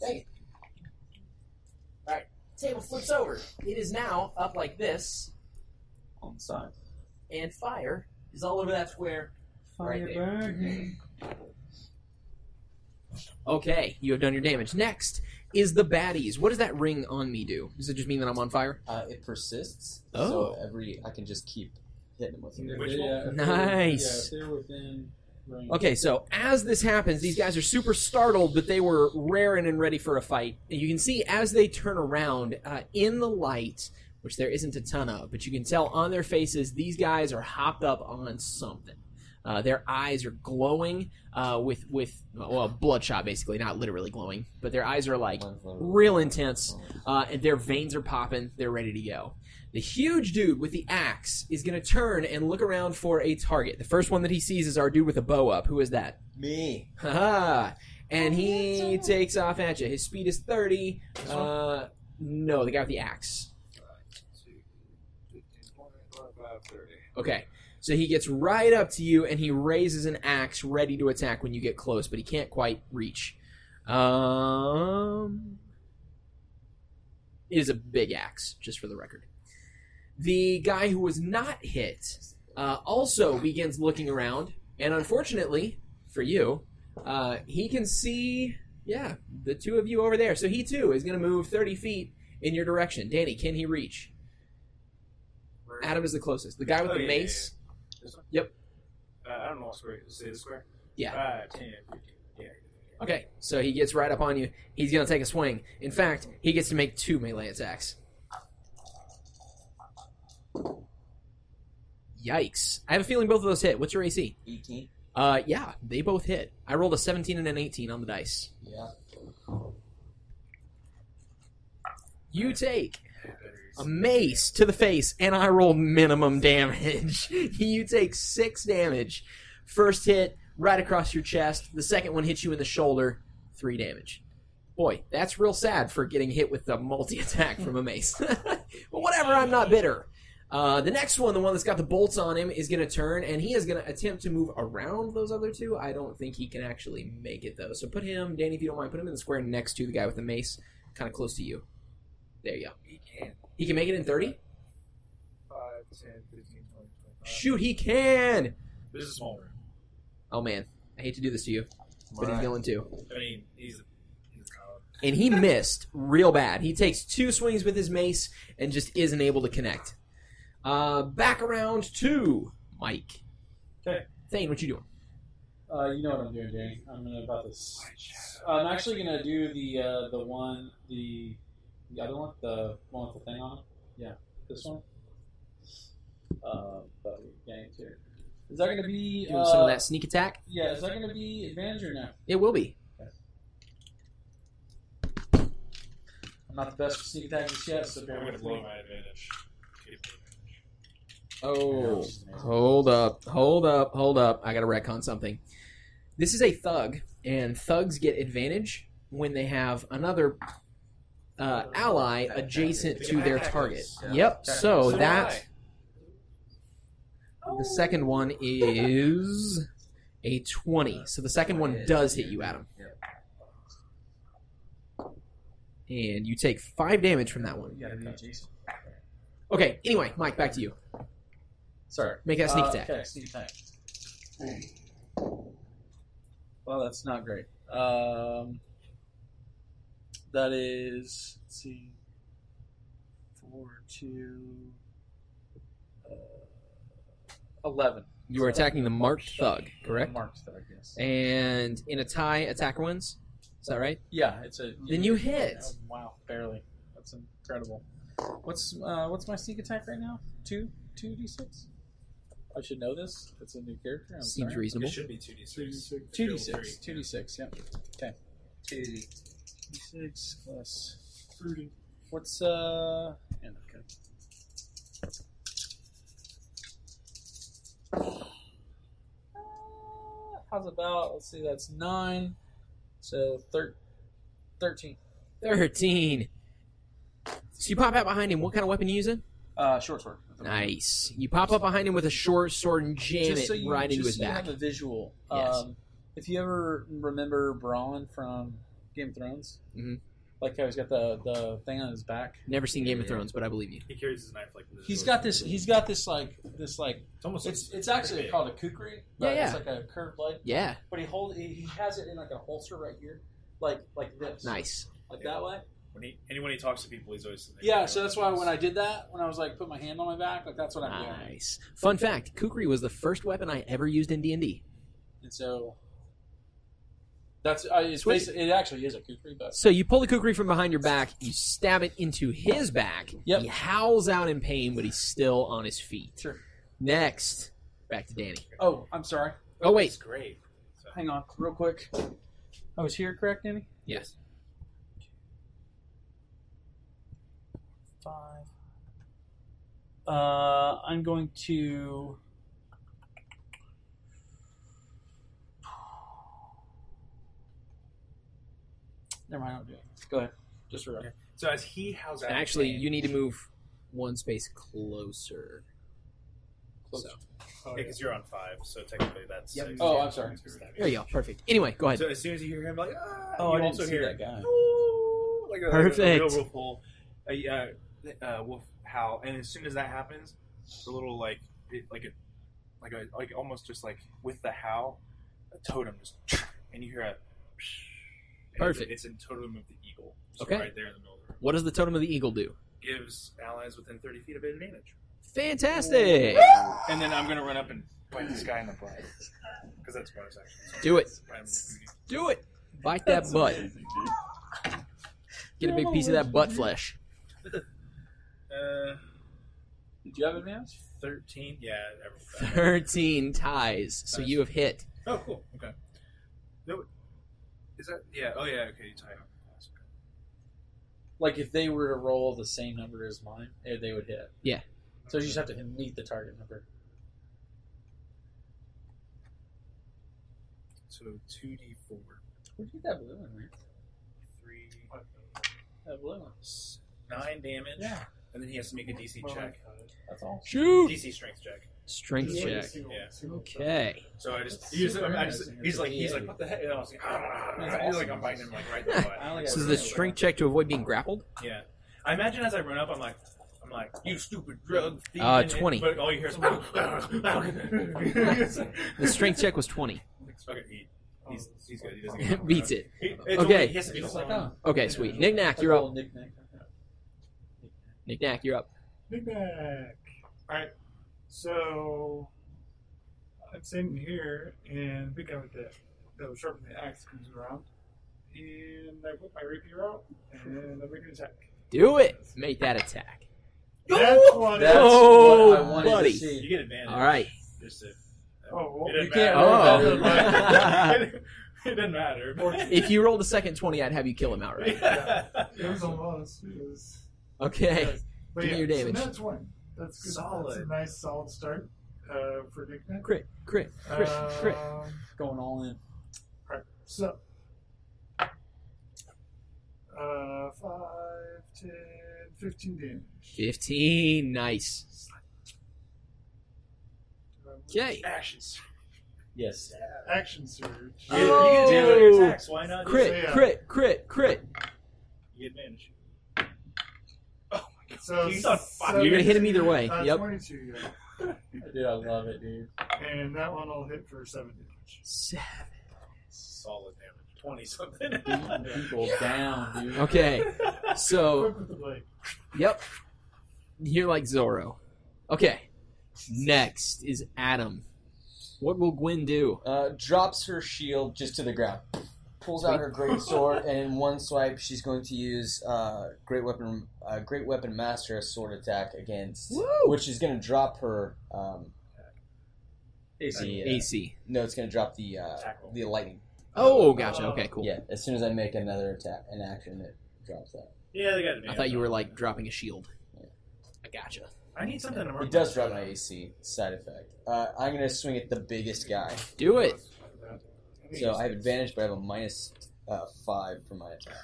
Dang it. Alright, table flips over. It is now up like this, On the side. and fire is all over that square right there. Okay, you have done your damage. Next is the baddies. What does that ring on me do? Does it just mean that I'm on fire? Uh, it persists. Oh. So every I can just keep hitting him with it. Which yeah, Nice. Yeah, if they're within range. Okay, so as this happens, these guys are super startled, but they were raring and ready for a fight. And you can see as they turn around uh, in the light, which there isn't a ton of, but you can tell on their faces these guys are hopped up on something. Uh, their eyes are glowing uh, with with well bloodshot, basically, not literally glowing, but their eyes are like real intense, uh, and their veins are popping. They're ready to go. The huge dude with the axe is going to turn and look around for a target. The first one that he sees is our dude with a bow up. Who is that? Me. Haha. And he takes off at you. His speed is 30. Uh, no, the guy with the axe. Okay. So he gets right up to you and he raises an axe ready to attack when you get close, but he can't quite reach. Um, it is a big axe, just for the record. The guy who was not hit uh, also begins looking around, and unfortunately for you, uh, he can see, yeah, the two of you over there. So he too is going to move 30 feet in your direction. Danny, can he reach? Adam is the closest. The guy with Oh, the yeah, mace. This one? Yep. Uh, I don't know what square. Say the square. Yeah. Five, 10, 15. Yeah. Okay, so he gets right up on you. He's going to take a swing. In fact, he gets to make two melee attacks. Yikes. I have a feeling both of those hit. What's your AC? 18. Uh, yeah, they both hit. I rolled a 17 and an 18 on the dice. Yeah. You take a mace to the face, and I roll minimum damage. you take six damage. First hit right across your chest. The second one hits you in the shoulder, three damage. Boy, that's real sad for getting hit with a multi attack from a mace. but whatever, I'm not bitter. Uh, the next one, the one that's got the bolts on him, is going to turn, and he is going to attempt to move around those other two. I don't think he can actually make it, though. So put him, Danny, if you don't mind, put him in the square next to the guy with the mace, kind of close to you. There you go. He can. He can make it in 30? 5, 10, 15, 20, 25. Shoot, he can! This is a small room. Oh man, I hate to do this to you, but he's going to. I mean, he's a, he's a coward. and he missed real bad. He takes two swings with his mace and just isn't able to connect. Uh, back around to Mike. Okay. Thane, what you doing? Uh, you know what I'm doing, Danny. I'm gonna about this. I'm actually gonna do the uh, the one the the other one, the one with the thing on it. Yeah, this one. Uh, but getting to it. Is that gonna be Doing uh, some of that sneak attack? Yeah, is that gonna be advantage or no? It will be. I'm not the best with sneak attack just yet, so bear I'm going to with blow me. my advantage. Oh, hold up, hold up, hold up. I got to retcon something. This is a thug, and thugs get advantage when they have another uh, ally adjacent to their target. Yep. So that the second one is a twenty. So the second one does hit you, Adam, and you take five damage from that one. You gotta be Jason. Okay. Anyway, Mike, back to you. Sorry. Make that sneak Uh, attack. Okay, sneak attack. Well, that's not great. Um, that is, let's see, four, two, uh, eleven. You are attacking the marked thug, correct? Marked thug, yes. And in a tie, attacker wins. Is that right? Yeah, it's a. Then you hit. Oh, wow, barely. That's incredible. What's uh, what's my sneak attack right now? Two, two d six. I should know this. It's a new character. I'm Seems sorry. reasonable. It should be 2d6. Two d six. Two d six. Yep. Okay. Two. D six plus. What's uh? Yeah, okay. Uh, How's about? Let's see. That's nine. So thir- thirteen. 13. So you pop out behind him. What kind of weapon are you using? Uh, short sword. Nice. You pop up behind him with a short sword and jam just it so you, right into just his so you have a visual. Yes. Um, if you ever remember Bronn from Game of Thrones, Mhm. like how he's got the, the thing on his back. Never seen Game of Thrones, but I believe you. He carries his knife like this. He's got this. He's got this like this like. It's almost It's it's actually called a kukri. Yeah, yeah. It's like a curved blade, Yeah. but he hold he, he has it in like a holster right here, like like this, Nice. like that way. When he and when he talks to people, he's always Yeah, so that's why when I did that, when I was like put my hand on my back, like that's what I'm doing. Nice. Fun fact: Kukri was the first weapon I ever used in D and D. And so that's uh, it's Sweet. basically it actually is a kukri, but So you pull the Kukri from behind your back, you stab it into his back. Yep. He howls out in pain, but he's still on his feet. Sure. Next, back to Danny. oh, I'm sorry. Oh wait, It's great. So, Hang on, real quick. I was here, correct, Danny? yes. Five. Uh, I'm going to. Never mind. I'll do it. Go ahead. Just for so as he howls out, Actually, pain- you need to move one space closer. Closer. So Yeah, because you're on five, so technically that's. Yep. six. Oh, I'm sorry. there you go. Perfect. Anyway, go ahead. So as soon as you hear him, like, ah, Oh, you I didn't also see hear that guy. "Ooh," like a, Perfect. Like a real wolf howl, a uh, uh, wolf howl, and as soon as that happens, the little like, it, like a, like a, like almost just like with the howl, a totem just, and you hear a. Perfect. It's, it's in totem of the eagle. So Okay. Right there in the middle of the room. What does the totem of the eagle do? Gives allies within 30 feet of advantage. Fantastic. And then I'm gonna run up and bite this guy in the butt because that's bonus action. So Do it. bite him in the booty. Do it. Bite that butt. Get a big piece of that butt flesh. Uh, Did you have advantage? 13? Yeah. every- 13 ties. So you have hit. Oh, cool. Okay. No, is that? Yeah. Oh, yeah. Okay. You tie up. Like if they were to roll the same number as mine, eh, they would hit. Yeah. So you just have to meet the target number. So 2d4. Where'd you get that blue one, man? 3. That blue one. s- 9 damage. Yeah. And then he has to make a DC check. That's all. Shoot. DC strength check. Strength check. Yeah. Okay. So I just, he just I just he's like, he's like, what the heck? And I was like, ah, he's like, I'm biting him like right in the butt. I only got This is the strength check to avoid being grappled. Yeah. I imagine as I run up, I'm like, I'm like, you stupid drug thief. Uh, and- and- 20. But all you hear is, The strength check was 20. Okay, he, He's, he's good. He doesn't get Beats it. He- it's Okay. only- he has to be Just like, alone. oh. Okay, sweet. Nick Nack, you're up. Knick-knack. Nick Nack, you're up. Big back. Alright. So I'm sitting here and the big guy with the that was the axe comes around. And I whip my rapier out and I make an attack. Do it. Make that attack. That's one. That's Oh, what I wanted buddy. to see. You get advantage. All right. Just if, Oh, well, it you doesn't can't matter. roll oh. better. it doesn't matter. If you rolled a second 20, I'd have you kill him outright. it was almost. It was. Okay. But Give me yeah, your damage. So that's one. That's good. That's a nice solid start uh, for Nick Nack. Crit, crit, crit, crit. Um, Going all in. Alright, so. Uh, 5, 10, 15 damage. 15. Nice. Okay. Actions. Yes. Action surge. You you get advantage on your attacks. Why not? just- Crit, Yeah. crit, crit, crit. You get advantage. So He's on fire. You're gonna hit him either way. Uh, Yep. 22, yeah. Dude, I love it, dude. And that one will hit for 7 damage. Seven. Solid damage. Twenty something. Beating people down, dude. Okay. So, Whip with the blade. yep. You're like Zorro. Okay. Next is Adam. What will Gwen do? Uh, drops her shield just to the ground. Pulls out her great sword, and in one swipe, she's going to use uh, great weapon, uh, great weapon master a sword attack against, Woo! which is going to drop her. Um, the, uh, AC. No, it's going to drop the uh, Tackle. the lightning. Oh, gotcha. Okay, cool. Yeah, as soon as I make another attack, an action, it drops that. yeah, they got advantage. I thought you were like dropping a shield. I gotcha. I need something to mark. It does drop my AC side effect. Uh, I'm going to swing at the biggest guy, Do it. So I have advantage, but I have a minus uh, five for my attack.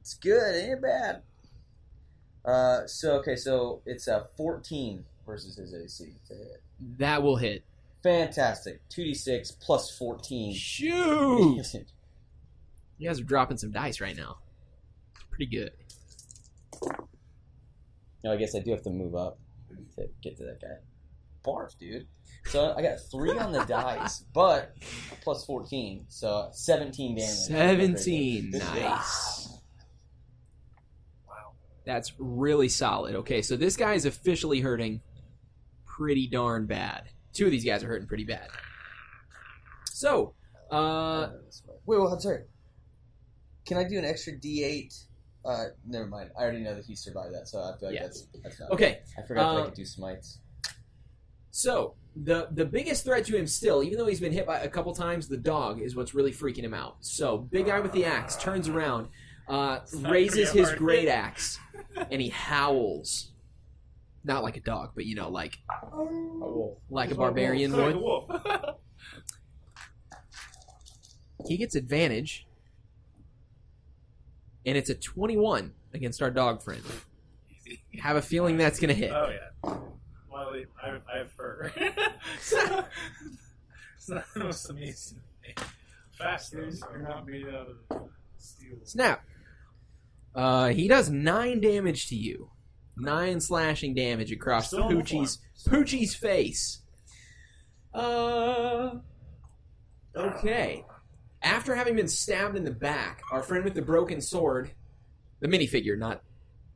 It's good, ain't it bad? Uh, so okay, so it's a 14 versus his AC to hit. That will hit. Fantastic. 2d6 plus 14. Shoot! You guys are dropping some dice right now. Pretty good. no, I guess I do have to move up to get to that guy. Barf, dude. So I got three on the dice, but plus 14, so 17 damage. 17. Good shit. Nice. That's really solid. Okay, so this guy is officially hurting pretty darn bad. Two of these guys are hurting pretty bad. So, uh, Wait, well, I'm sorry. Can I do an extra D8? Uh, never mind. I already know that he survived that, so I feel like Yeah. that's that's not. okay, I forgot that uh, I could do smites. So the the biggest threat to him still, even though he's been hit by a couple times, the dog is what's really freaking him out. So big guy with the axe turns around, uh, raises his great axe, and he howls. Not like a dog, but you know, like like a barbarian Like a would. wolf. He gets advantage, and it's a twenty-one against our dog friend. Have a feeling that's gonna hit. Oh yeah. Well, I, I have fur. it's not the most amazing thing. Fast though. Are not made out of steel. Snap. Uh, he does nine damage to you. Nine slashing damage across Still Poochie's Poochie's face. Uh. Okay. After having been stabbed in the back, our friend with the broken sword, the minifigure, not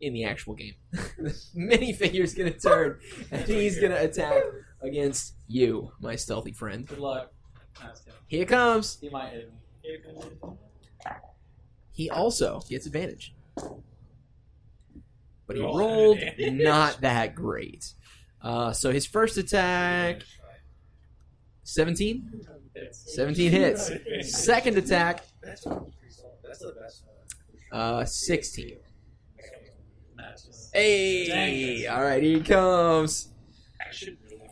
in the actual game, the minifigure's gonna turn and he's gonna attack against you, my stealthy friend. Good luck. Nice. Here it comes. He might hit me. He also gets advantage. But he We rolled advantage. not that great. Uh, so his first attack, 17? 17 hits. Second attack, That's that's the best. uh, 16. Nice. Hey! Alright, here he comes. I should really.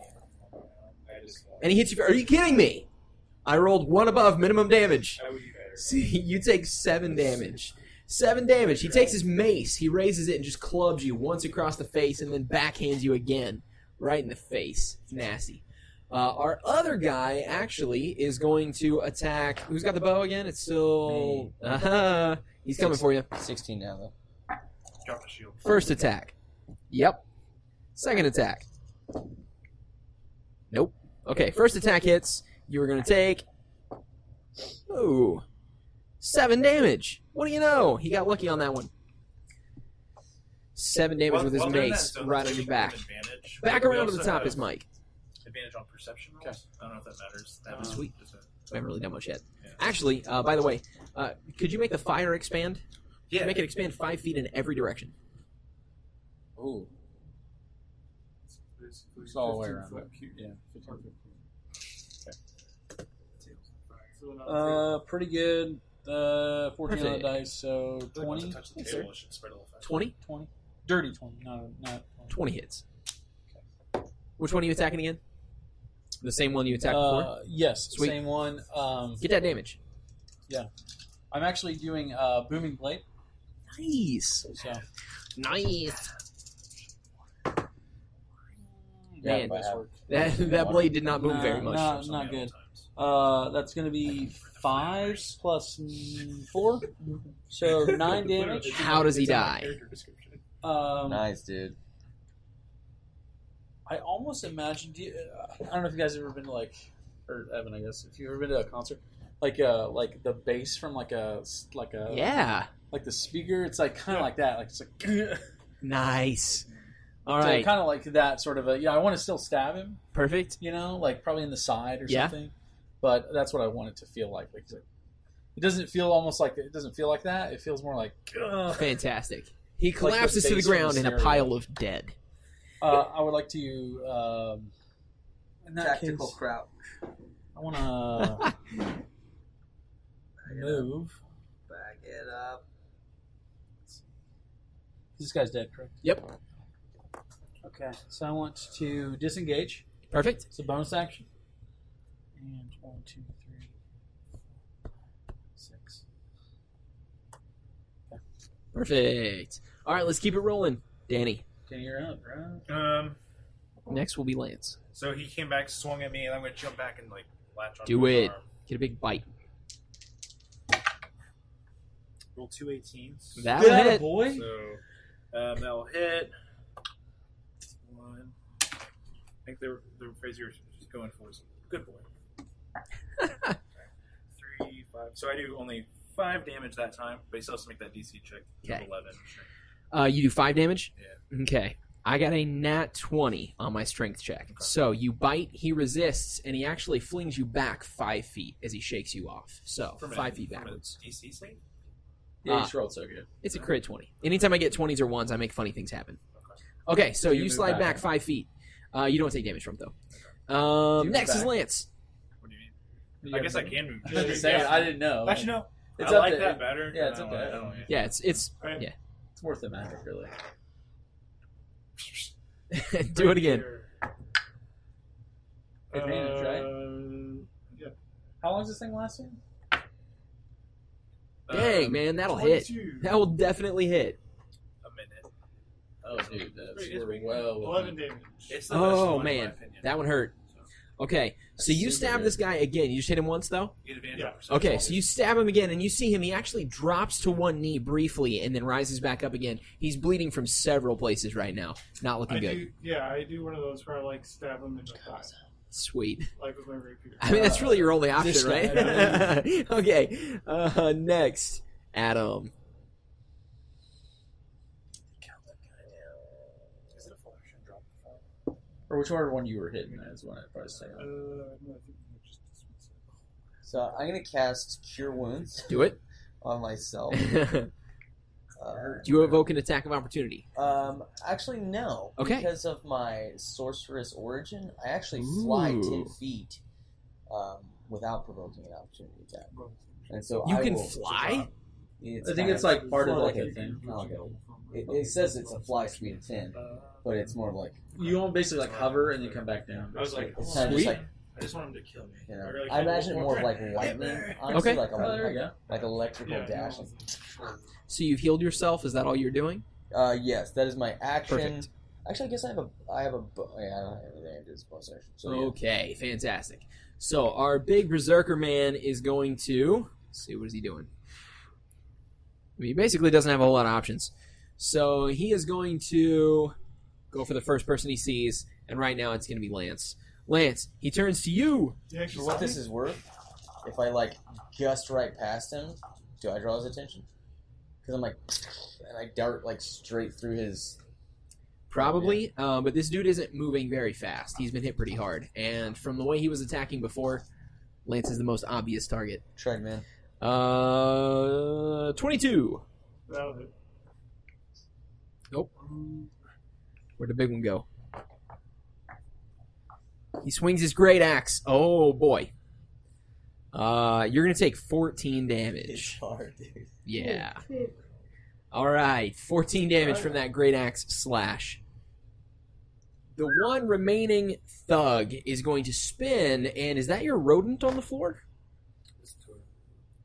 I just. And he hits you. For, are you kidding me? I rolled one above minimum damage. I would be better. See, you take seven damage. Seven damage. He takes his mace, he raises it and just clubs you once across the face and then backhands you again. Right in the face. It's nasty. Uh, our other guy actually is going to attack. Who's got the bow again? It's still. Uh-huh. He's coming for you. 16 now, though. Drop the shield. First attack. Yep. Second attack. Nope. Okay, first attack hits. You are going to take. Ooh. Seven damage. What do you know? He got lucky on that one. Seven damage While- with his mace that, don't right on your back. advantage? Back around to the also top have is Mike. Advantage on perception rolls. I don't know if that matters. That was- Sweet. just a- We haven't really done much yet. yeah. Actually, uh, by the way, uh, could you make the fire expand? Yeah. Make it expand five feet in every direction. Ooh. It's all the way around. foot. Yeah. 15 foot cube. So not Uh, pretty good. Uh, 14 on the dice, so I feel like 20. once it touches the Yes, table, it should spread a little faster. 20? 20. Dirty 20, not, not 20. 20 hits. Which one are you attacking again? The same one you attacked before? Uh, yes, Sweet. same one. Um, Get that damage. Yeah. I'm actually doing uh, Booming Blade. Nice. So, Nice. Man, if That, that blade did not move Nah, very much. nah. Not many good. uh, that's going to be 5 mm, 4. So 9 damage. How does he It's in my die? character. Um, Nice, dude. I almost imagined. You, uh, I don't know if you guys have ever been to like, or Evan, I guess, if you've ever been to a concert, like uh, like the bass from like a like a Yeah. Like the speaker. It's like kind of like that. Like it's like Nice. All right. kind of like that sort of a. Yeah, I want to still stab him. Perfect. You know, like probably in the side or Yeah. something. But that's what I want it to feel like. Like, it's like- it doesn't feel almost like it doesn't feel like that. It feels more like. ugh. Fantastic. He the collapses to the base the ground in a pile of dead. Uh, I would like to. Um, in that Tactical case, crouch. I want to move. Back it up. This guy's dead, correct? Yep. Okay, so I want to disengage. Perfect. It's a bonus action. And one, two, three, four, six. Perfect. All right, let's keep it rolling. Danny. Okay, you're up, right? Um, Next will be Lance. so he came back, swung at me, and I'm going to jump back and like latch on. Do his it. Arm. Get a big bite. Roll two 18s. That'll Atta hit. boy. So um, that'll hit. One. I think the the phrase you're going for is good boy. Three, five. So I do only five damage that time, but he still has to make that DC check. Okay. Eleven. Uh, you do five damage? Yeah. Okay. I got a nat 20 on my strength check. So you bite, he resists, and he actually flings you back five feet as he shakes you off. So From a- five feet a backwards. DC save. Yeah, Ah. you rolled so good. It's a crit 20. Anytime I get 20s or 1s, I make funny things happen. Okay. Okay, so You you move slide back. back five feet. Uh, you don't take damage from it, though. Um, move next is back. Lance. What do you mean? I guess I can move. I was gonna I didn't know. Actually, no. It's I up like to- that better. yeah, it's I up to don't Evan. Yeah, it's it's Right. yeah. It's worth the magic, really. Do it again. Advantage, right? Uh, yeah. How long is this thing lasting? Dang, Um, man, that'll hit. That will definitely hit. A minute. Oh, dude, that's It's pretty well. 11 damage. It's the best Oh one, in my man, that one hurt. Okay, so you stab this guy again. You just hit him once though. You get advantage Yeah. Okay, so you stab him again, and you see him. He actually drops to one knee briefly, and then rises back up again. He's bleeding from several places right now. It's not looking I good. do, yeah, I do one of those where I like stab them in the thigh, Sweet. like with my rapier. I mean, that's really your only option, guy, right? okay. Uh, next, Adam. Is it a flash and drop the fire? Or whichever one you were hitting is what I'd probably say. Uh, no, I think I just dismiss it. So I'm gonna cast Cure Wounds Do it. on myself. Do Uh, you evoke an attack of opportunity? um, actually, no. Okay. Because of my sorcerous origin, I actually fly Ooh. ten feet um, without provoking an opportunity attack. And so You I can will- fly? It's I think kinda- it's like part of more like like a thing. Like a- It, it says it's a fly speed of ten, but it's more like You won't basically like hover and then come back down. I was like, it's kind of just Sweet. like I just want him to kill me. you know. Or like, I imagine it more of like Get lightning, honestly, Okay. like a, Oh, there you like, go. like electrical Yeah, dash. So you've healed yourself. Is that all you're doing? Uh, yes, that is my action. Perfect. Actually, I guess I have a I have a yeah, I don't have anything to do. Bonus action. So yeah. Okay, fantastic. So our big berserker man is going to let's see what is he doing. I mean, he basically doesn't have a whole lot of options. So he is going to go for the first person he sees, and right now it's going to be Lance. Lance, he turns to you. You actually For what this is worth, if I like just right past him, do I draw his attention? Because I'm like, and I dart like straight through his. Probably, uh, but this dude isn't moving very fast. He's been hit pretty hard, and from the way he was attacking before, Lance is the most obvious target. Tread man. Uh, twenty-two. That'll hit. Nope. Where'd the big one go? He swings his great axe. Oh boy. Uh, you're gonna take 14 damage. hard, dude. Yeah. All right, 14 damage from that great axe slash. The one remaining thug is going to spin, and is that your rodent on the floor?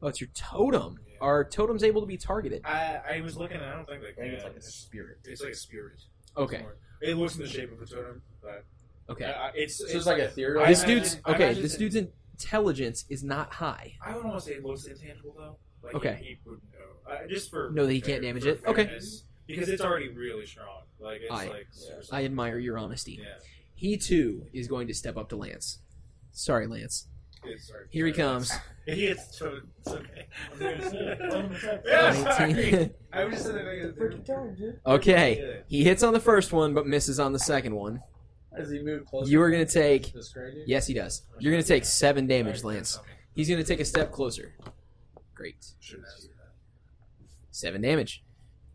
Oh, it's your totem. Are totems able to be targeted? I, I was looking. I don't think they I can. think it's like a spirit. It's like a spirit. Okay. It looks in the shape of a totem, but Okay. I- I- it's So it's like a ethereal. I This imagine- dude's okay. This it- dude's intelligence is not high. I don't want to say it looks intangible though. Like Okay. He, he would know. Uh, just for no, that he fair- can't damage for it? Okay. Because it's already really strong. Like it's I- like super I admire your honesty. Yeah. He too is going to step up to Lance. Sorry, Lance. It's, sorry. Here he comes. He hits totem. It's okay. Yeah, yeah, sorry. I was just sitting there. Freaking dude. okay. He hits on the first one, but misses on the second one. As he moved closer. You are going to take. This gray dude? Yes, he does. You're going to take seven damage, Lance. He's going to take a step closer. Great. Seven damage.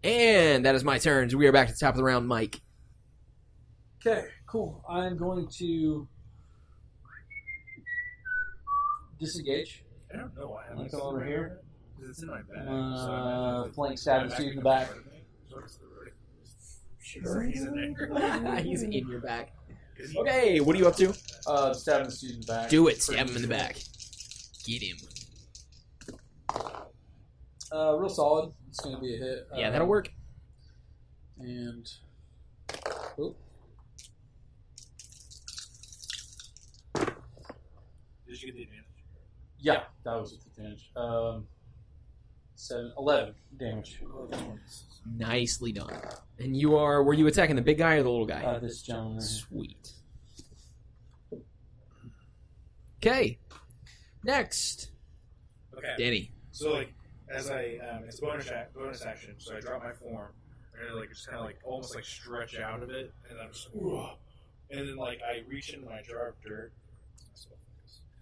And that is my turn. So we are back to the top of the round, Mike. Okay, cool. I'm going to disengage. I don't know why. I Let's go over here. Because it's in my bag. Uh, so I imagine flank stab my the dude in the back. part of me. Sure, in there. He's in your back. 'Cause he- Okay, what are you up to? Uh, stabbing the dude in the back. Do it. Stab him in the back. Get him. Uh, real solid. It's going to be a hit. Yeah, Uh, that'll work. And oh, Did you get the advantage? yeah, that was with advantage. Um, seven, 11 damage. Nicely done. And you are. Were you attacking the big guy or the little guy? Uh, this gentleman. Sweet. Okay. Next, Okay. Danny. So like, as I um, it's a bonus ac- bonus action, so I drop my form and I, like just kind of like almost like stretch out of it, and I'm just, "Whoa." and then like I reach into my jar of dirt.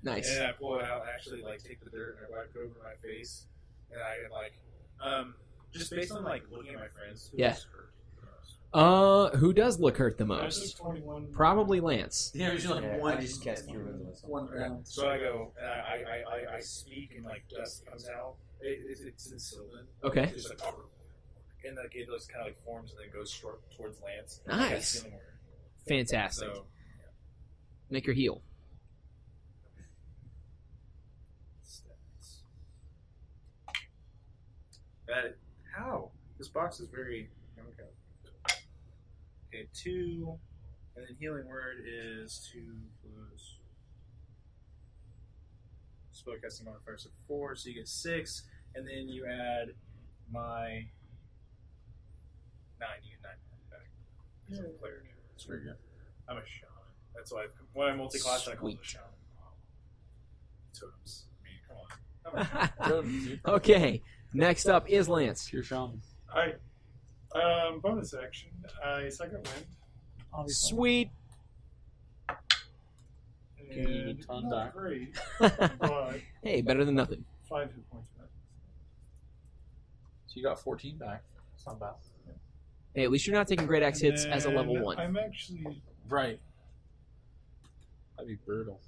Nice. And I pull it out and actually like take the dirt and I wipe it over my face, and I like, um, just based on like looking at my friends. who Yeah. was hurt the most? Uh, who does look hurt the most? Probably Lance. Yeah, there's like Yeah, one. I just cast Cure Wounds on myself. One round. So I go and I I, I, I, I speak and like dust comes out. It, it's, it's in Sylvan. Okay. It's just like, and like it looks kind of like forms and then goes short towards Lance. Nice. That's the only word. Fantastic. So Make her heal. stats. That how this box is very okay. Okay, two, and then healing word is two plus spellcasting modifier, so four, so you get six, and then you add my nine. You get nine back. 'Cause I'm a cleric. It's very good. I'm a shaman. That's why when I multi-class, I call it a shaman. Totems. I mean, come on. I'm a- okay. Next up is Lance. Pure shaman. Alright. Um, bonus action. I second wind. Sweet. you need And a not back. great, but hey, better than nothing. five hit points back. So you got 14 back. It's not bad. Hey, at least you're not taking great axe hits as a level And one. I'm actually Right. That'd be brutal.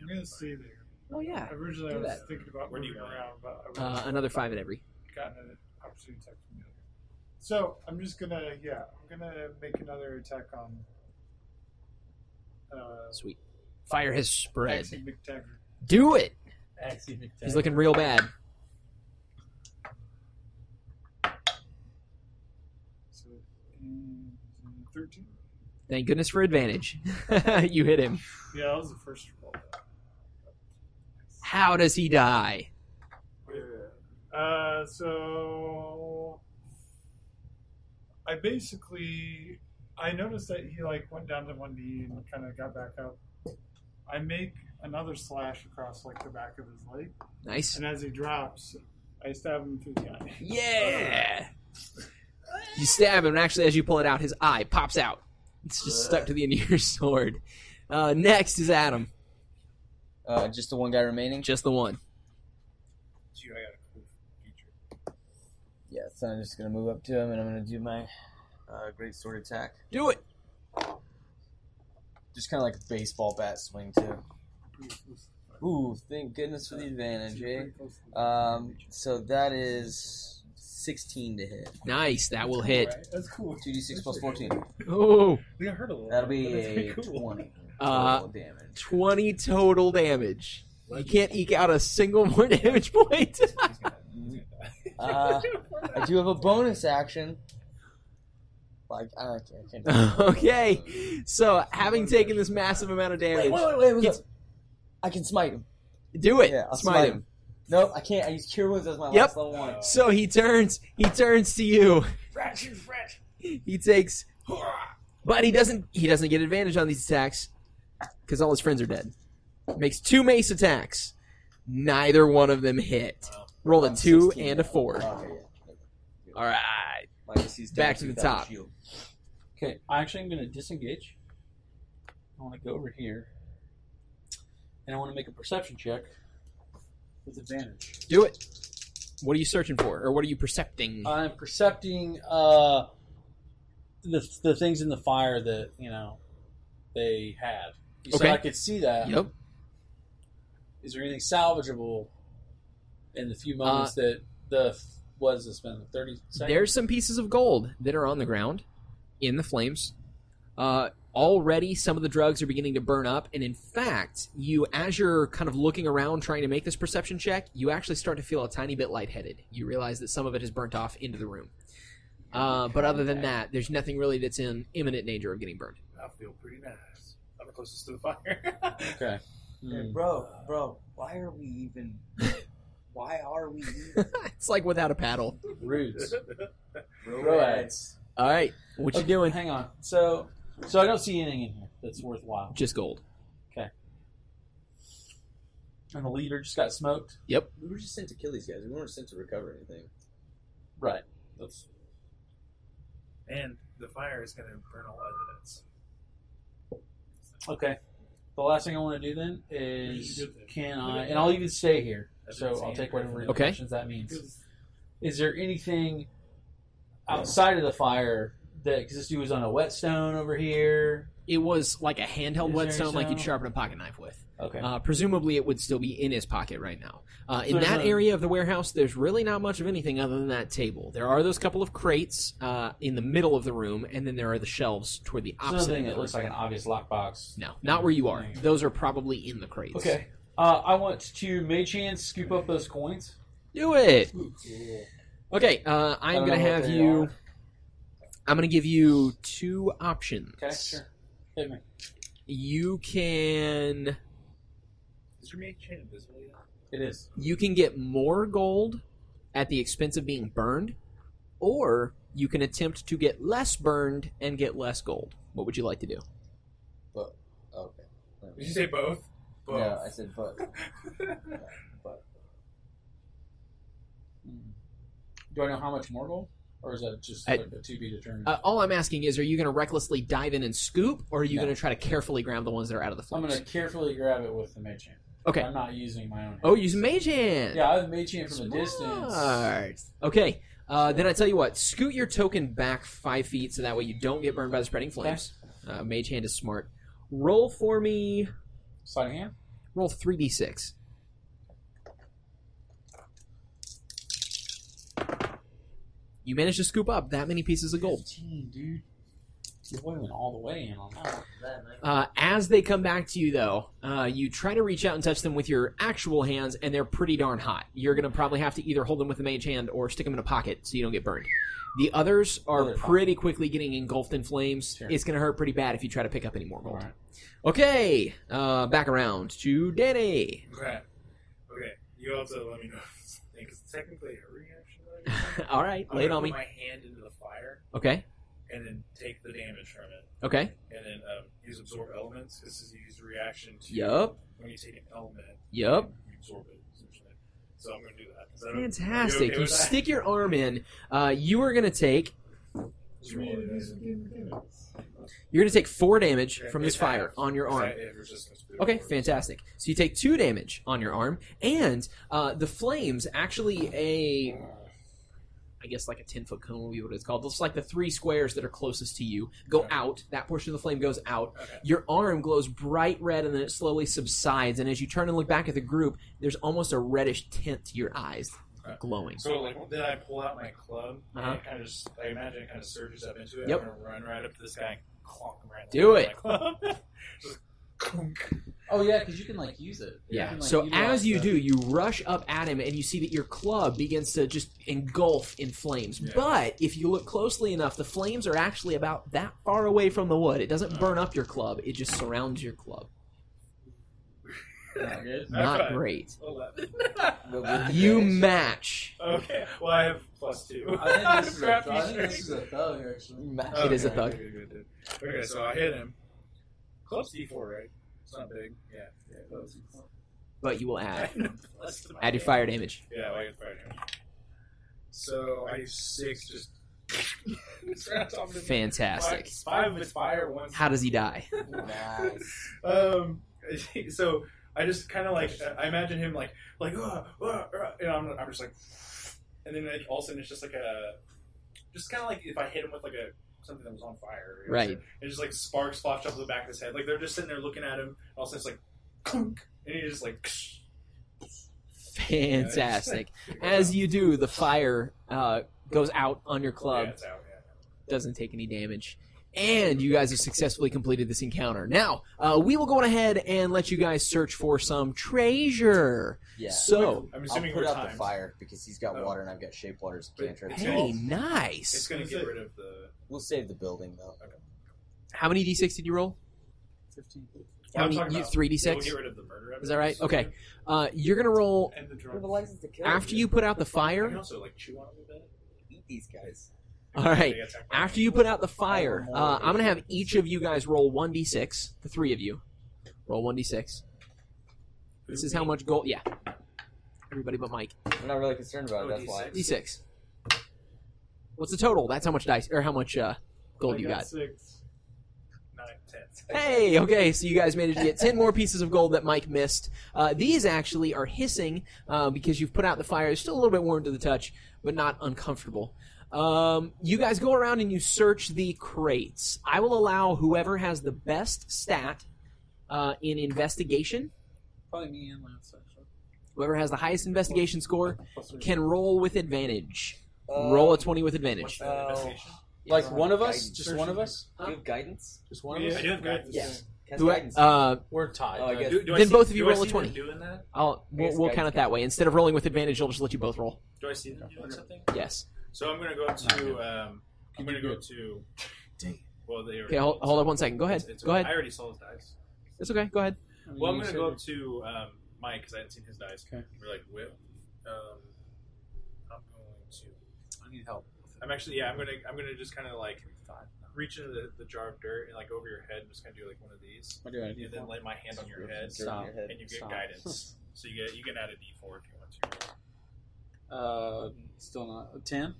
I'm gonna stay there. Oh yeah. Originally, do I was that. thinking about Where do you moving around, but I Uh, another five at every. gotten an opportunity attack from the other. So I'm just gonna, yeah, I'm gonna make another attack on. Uh, Sweet. Fire has spread. Axie McTaggart. Do it. Axie He's looking real bad. So, mm, 13. Thank goodness for advantage. you hit him. Yeah, that was the first roll. How does he die? Uh, so I basically I noticed that he like went down to one knee and kind of got back up. I make another slash across like the back of his leg, Nice. and as he drops, I stab him through the eye. Yeah. You stab him, and actually, as you pull it out, his eye pops out. It's just stuck to the end of your sword. Uh, next is Adam. Uh, just the one guy remaining. Just the one. Gee, I got a cool feature. Yeah, so I'm just gonna move up to him and I'm gonna do my uh, great sword attack. Do it. Just kind of like a baseball bat swing too. Ooh, thank goodness for the advantage, eh? Um, so that is 16 to hit. Nice. That will hit. That's cool. 2d6 plus 14. Oh, We got hurt a little. That'll be a cool. 20 Uh, total damage. 20 total damage. You can't eke out a single more damage point. Uh, I do have a bonus action. Like I can't. I can't do it. okay. So, having taken this massive amount of damage, Wait, wait, wait, wait. I can smite him. do it. Yeah, I'll Smite him. Nope, I can't. I use Cure Wounds as my Yep. last level one. So he turns. He turns to you. He takes, but he doesn't. He doesn't get advantage on these attacks because all his friends are dead. Makes two mace attacks. Neither one of them hit. Roll a I'm two and a four. Okay, yeah. All right. My AC's down Back to the top. shield. Okay, I actually am going to disengage. I want to go over here, and I want to make a perception check with advantage. Do it. What are you searching for, or what are you percepting? I'm percepting uh, the the things in the fire that you know they had. You Okay. said I could see that. yep. Is there anything salvageable in the few Uh, moments that the what has this been thirty seconds? There's some pieces of gold that are on the ground in the flames. Uh, already, some of the drugs are beginning to burn up, and in fact, you, as you're kind of looking around trying to make this perception check, you actually start to feel a tiny bit lightheaded. You realize that some of it has burnt off into the room. Uh, but other than that, there's nothing really that's in imminent danger of getting burned. I feel pretty nice. I'm the closest to the fire. okay. Hey, Hmm. bro, bro, why are we even? why are we even? it's like without a paddle. Roots. Broads. All right, what you doing? Hang on. So, so I don't see anything in here that's worthwhile. Just gold. Okay. And the leader just got smoked. Yep. We were just sent to kill these guys. We weren't sent to recover anything. Right. That's and the fire is going to burn all evidence. Okay. The last thing I want to do then Which is is good then. can I and I'll even stay here. So I'll and take whatever proof. Okay. repercussions that means. Because Is there anything outside of the fire that because this dude was on a whetstone over here? It was like a handheld Is whetstone, like you'd sharpen a pocket knife with. Okay. Uh, presumably, it would still be in his pocket right now. Uh, in So that a- area of the warehouse, there's really not much of anything other than that table. There are those couple of crates uh, in the middle of the room, and then there are the shelves toward the opposite. Something end of that the looks room. like an obvious lockbox. no, not where you are. Those are probably in the crates. Okay. Uh, I want to mage hand scoop up those coins. do it. Okay, uh, I I'm don't gonna know what have they you. are. I'm gonna give you two options. Okay, sure. Hit me. You can Is your mage chain invisible yet? It is. you can get more gold at the expense of being burned, or you can attempt to get less burned and get less gold. What would you like to do? Okay. Did you say both? Both. No, I said but. but. Hmm. Do I know how much more gold, or is that just I- like a to be determined? Uh, all I'm asking is, are you going to recklessly dive in and scoop, or are you No. going to try to carefully grab the ones that are out of the flames? I'm going to carefully grab it with the mage hand. Okay. I'm not using my own. Oh, use mage hand. Yeah, I have mage hand from a distance. Smart. Okay. Uh, then I tell you what, scoot your token back five feet so that way you don't get burned by the spreading flames. Uh, mage hand is smart. Roll for me. Sliding hand. Roll three d six. You managed to scoop up that many pieces of gold. 15, dude. You're went all the way in on that. Uh, as they come back to you, though, uh, you try to reach out and touch them with your actual hands, and they're pretty darn hot. You're going to probably have to either hold them with a mage hand or stick them in a pocket so you don't get burned. The others are Other pocket. pretty quickly getting engulfed in flames. Sure. It's going to hurt pretty bad if you try to pick up any more gold. right. Okay, uh, back around to Danny. Okay. Okay. You also let me know. Because technically a reaction. All right, lay it on put me. my hand into the fire Okay, and then take the damage from it, Okay. and then um, use absorb elements. This is use reaction to Yup. when you take an element. Yup. You absorb it essentially. So I'm going to do that. Is that okay? You Fantastic. okay You that? stick your arm in. Uh, you are going to take. Should we use the game mechanics? You're going to take four damage Okay, from this it's fire on your arm. I- I have resistance to it. Okay, fantastic. So you take two damage on your arm, and uh, the flames actually a, I guess like a ten foot cone will be what it's called. It's like the three squares that are closest to you go Okay. out. That portion of the flame goes out. Okay. Your arm glows bright red, and then it slowly subsides. And as you turn and look back at the group, there's almost a reddish tint to your eyes, Okay. glowing. So like then I pull out my club Uh-huh. and kind of just I imagine it kind of surges up into it. Yep. I'm gonna run right up to this guy and clonk him right. Do it. my club. just clunk. Oh yeah, because you can like use it. You Yeah. can, like, So as you the- do, you rush up at him, and you see that your club begins to just engulf in flames. Yeah. But if you look closely enough, the flames are actually about that far away from the wood. It doesn't burn up your club; it just surrounds your club. Not. Not Okay. great. Eleven. But with You match. okay. Well, I have plus two. I think this is a, Crappy think this is a thug actually. Match. It is a thug. good, good, good, good. Okay, so I hit him. Club's D4, right? It's not big. Yeah. Yeah. Club's D4. But you will add Plus to my add your damage. fire damage. Yeah, I get fire damage. So I use six. Just. It's right on top of him. Fantastic. Five, five of it's fire. One's How does he die? Nice. Um, so I just kind of like I imagine him like like uh, uh, uh, and I'm, I'm just like, and then like all of a sudden it's just like a, just kind of like if I hit him with like a something that was on fire, Right. And just like sparks flash up the back of his head, like they're just sitting there looking at him. All of a sudden it's like, clunk, and he just like. Fantastic. As you do, the fire uh, goes out on your yeah, club. it's out. Yeah. doesn't take any damage. And you guys have successfully completed this encounter. Now, uh, we will go on ahead and let you guys search for some treasure. Yeah. So, I'm I'll put we're out timed. the fire because he's got Oh. water and I've got shape waters But- cantrip. It's hey, all- It's nice. gonna get rid of the. We'll save the building though. How many d6 did you roll? Fifteen. How I'm many? talking You about- three We'll d6. get rid of the murder. Is that right? Okay. Uh, you're gonna roll And the We have drug. a license to kill. after you put out the I can fire. also like chew on it a bit. eat these guys. All right. They attack by- After you put out the fire, uh, I'm gonna have each of you guys roll one d6. The three of you roll one d6. This is how much gold. Yeah. Everybody but Mike. I'm not really concerned about it. That's why. D6. D6. What's the total? That's how much dice or how much uh, gold I you got. Six. nine, ten. Hey, okay, so you guys managed to get 10 more pieces of gold that Mike missed. Uh, these actually are hissing uh, because you've put out the fire. They're still a little bit warm to the touch, but not uncomfortable. Um, you guys go around and you search the crates. I will allow whoever has the best stat uh, in investigation, Probably me and Lance actually. whoever has the highest investigation score, Plus three. can roll with advantage. Uh, roll a 20 with advantage. that Oh. investigation? Like one of us, Guidance. just one of us, Do you have guidance? just one Yeah, of I us. do have guidance. Yes. Cast Who, guidance. uh, We're tied. Oh, I guess- Do, do I Then see- both of you do I roll a see 20. them Doing that? I'll, we'll, we'll count it that way. Instead of rolling with advantage, I'll just let you both roll. Do I see them doing something? Yes. So I'm gonna go to. Um, I'm gonna go to. Well, they Okay, hold, hold up one second. Go ahead. It's- it's Go okay. ahead. I already saw his dice. It's okay. Go ahead. I Well, I'm gonna go you- up to um, Mike because I hadn't seen his dice. Okay. We're like, whip. Um, I'm going to. I need help. I'm actually yeah. I'm gonna I'm gonna just kind of like reach into the, the jar of dirt and like over your head and just kind of do like one of these, What do I do? and then lay my hand on your head, Dirt on your head. and you get Stop. guidance. so you get you can add a D4 if you want to. Uh, still not a ten.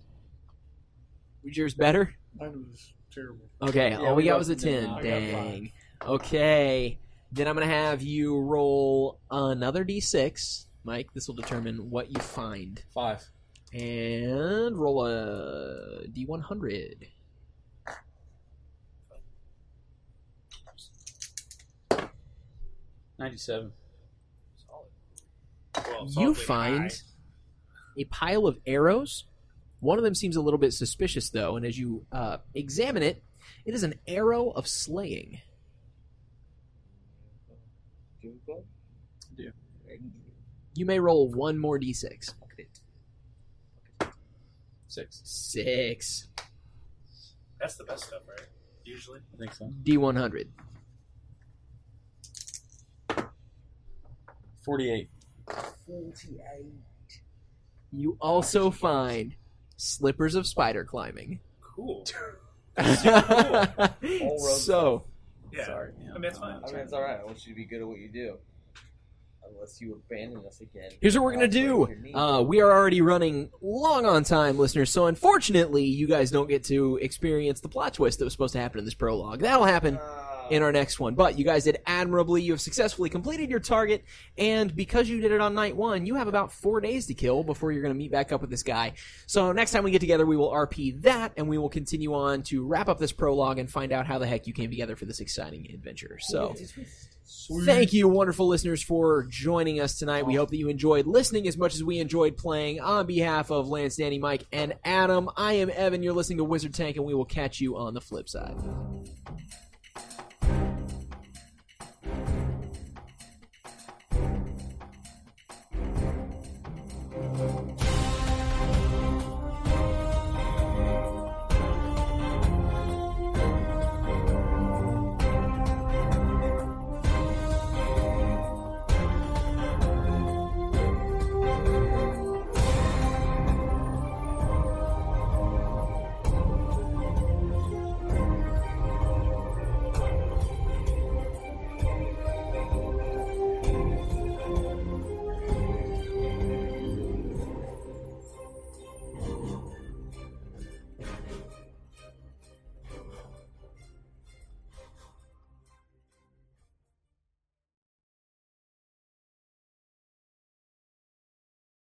Was yours better? Mine was terrible. Okay, Yeah, all we we got both was a did 10. not. I got Dang. Okay. Then I'm going to have you roll another d6. Mike, this will determine what you find. Five. And roll a d100. Ninety-seven. Solid. Well, You find high. a pile of arrows. One of them seems a little bit suspicious, though, and as you uh, examine it, it is an arrow of slaying. You may roll one more d6. Six. Six. That's the best stuff, right? Usually. I think so. D100. Forty-eight. Forty-eight. You also find slippers of spider climbing. Cool. roads so, Yeah. Sorry. I mean, it's fine. I mean, it's all right. I want you to be good at what you do. Unless you abandon us again. Here's what we're gonna do. Uh, we are already running long on time, listeners. So unfortunately, you guys don't get to experience the plot twist that was supposed to happen in this prologue. That'll happen Uh, in our next one. But you guys did admirably. You have successfully completed your target, and because you did it on night one, you have about four days to kill before you're going to meet back up with this guy. So next time we get together, we will RP that, and we will continue on to wrap up this prologue and find out how the heck you came together for this exciting adventure. So. Thank you, wonderful listeners, for joining us tonight. We hope that you enjoyed listening as much as we enjoyed playing. On behalf of Lance, Danny, Mike, and Adam, I am Evan. You're listening to Wizard Tank, and we will catch you on the flip side.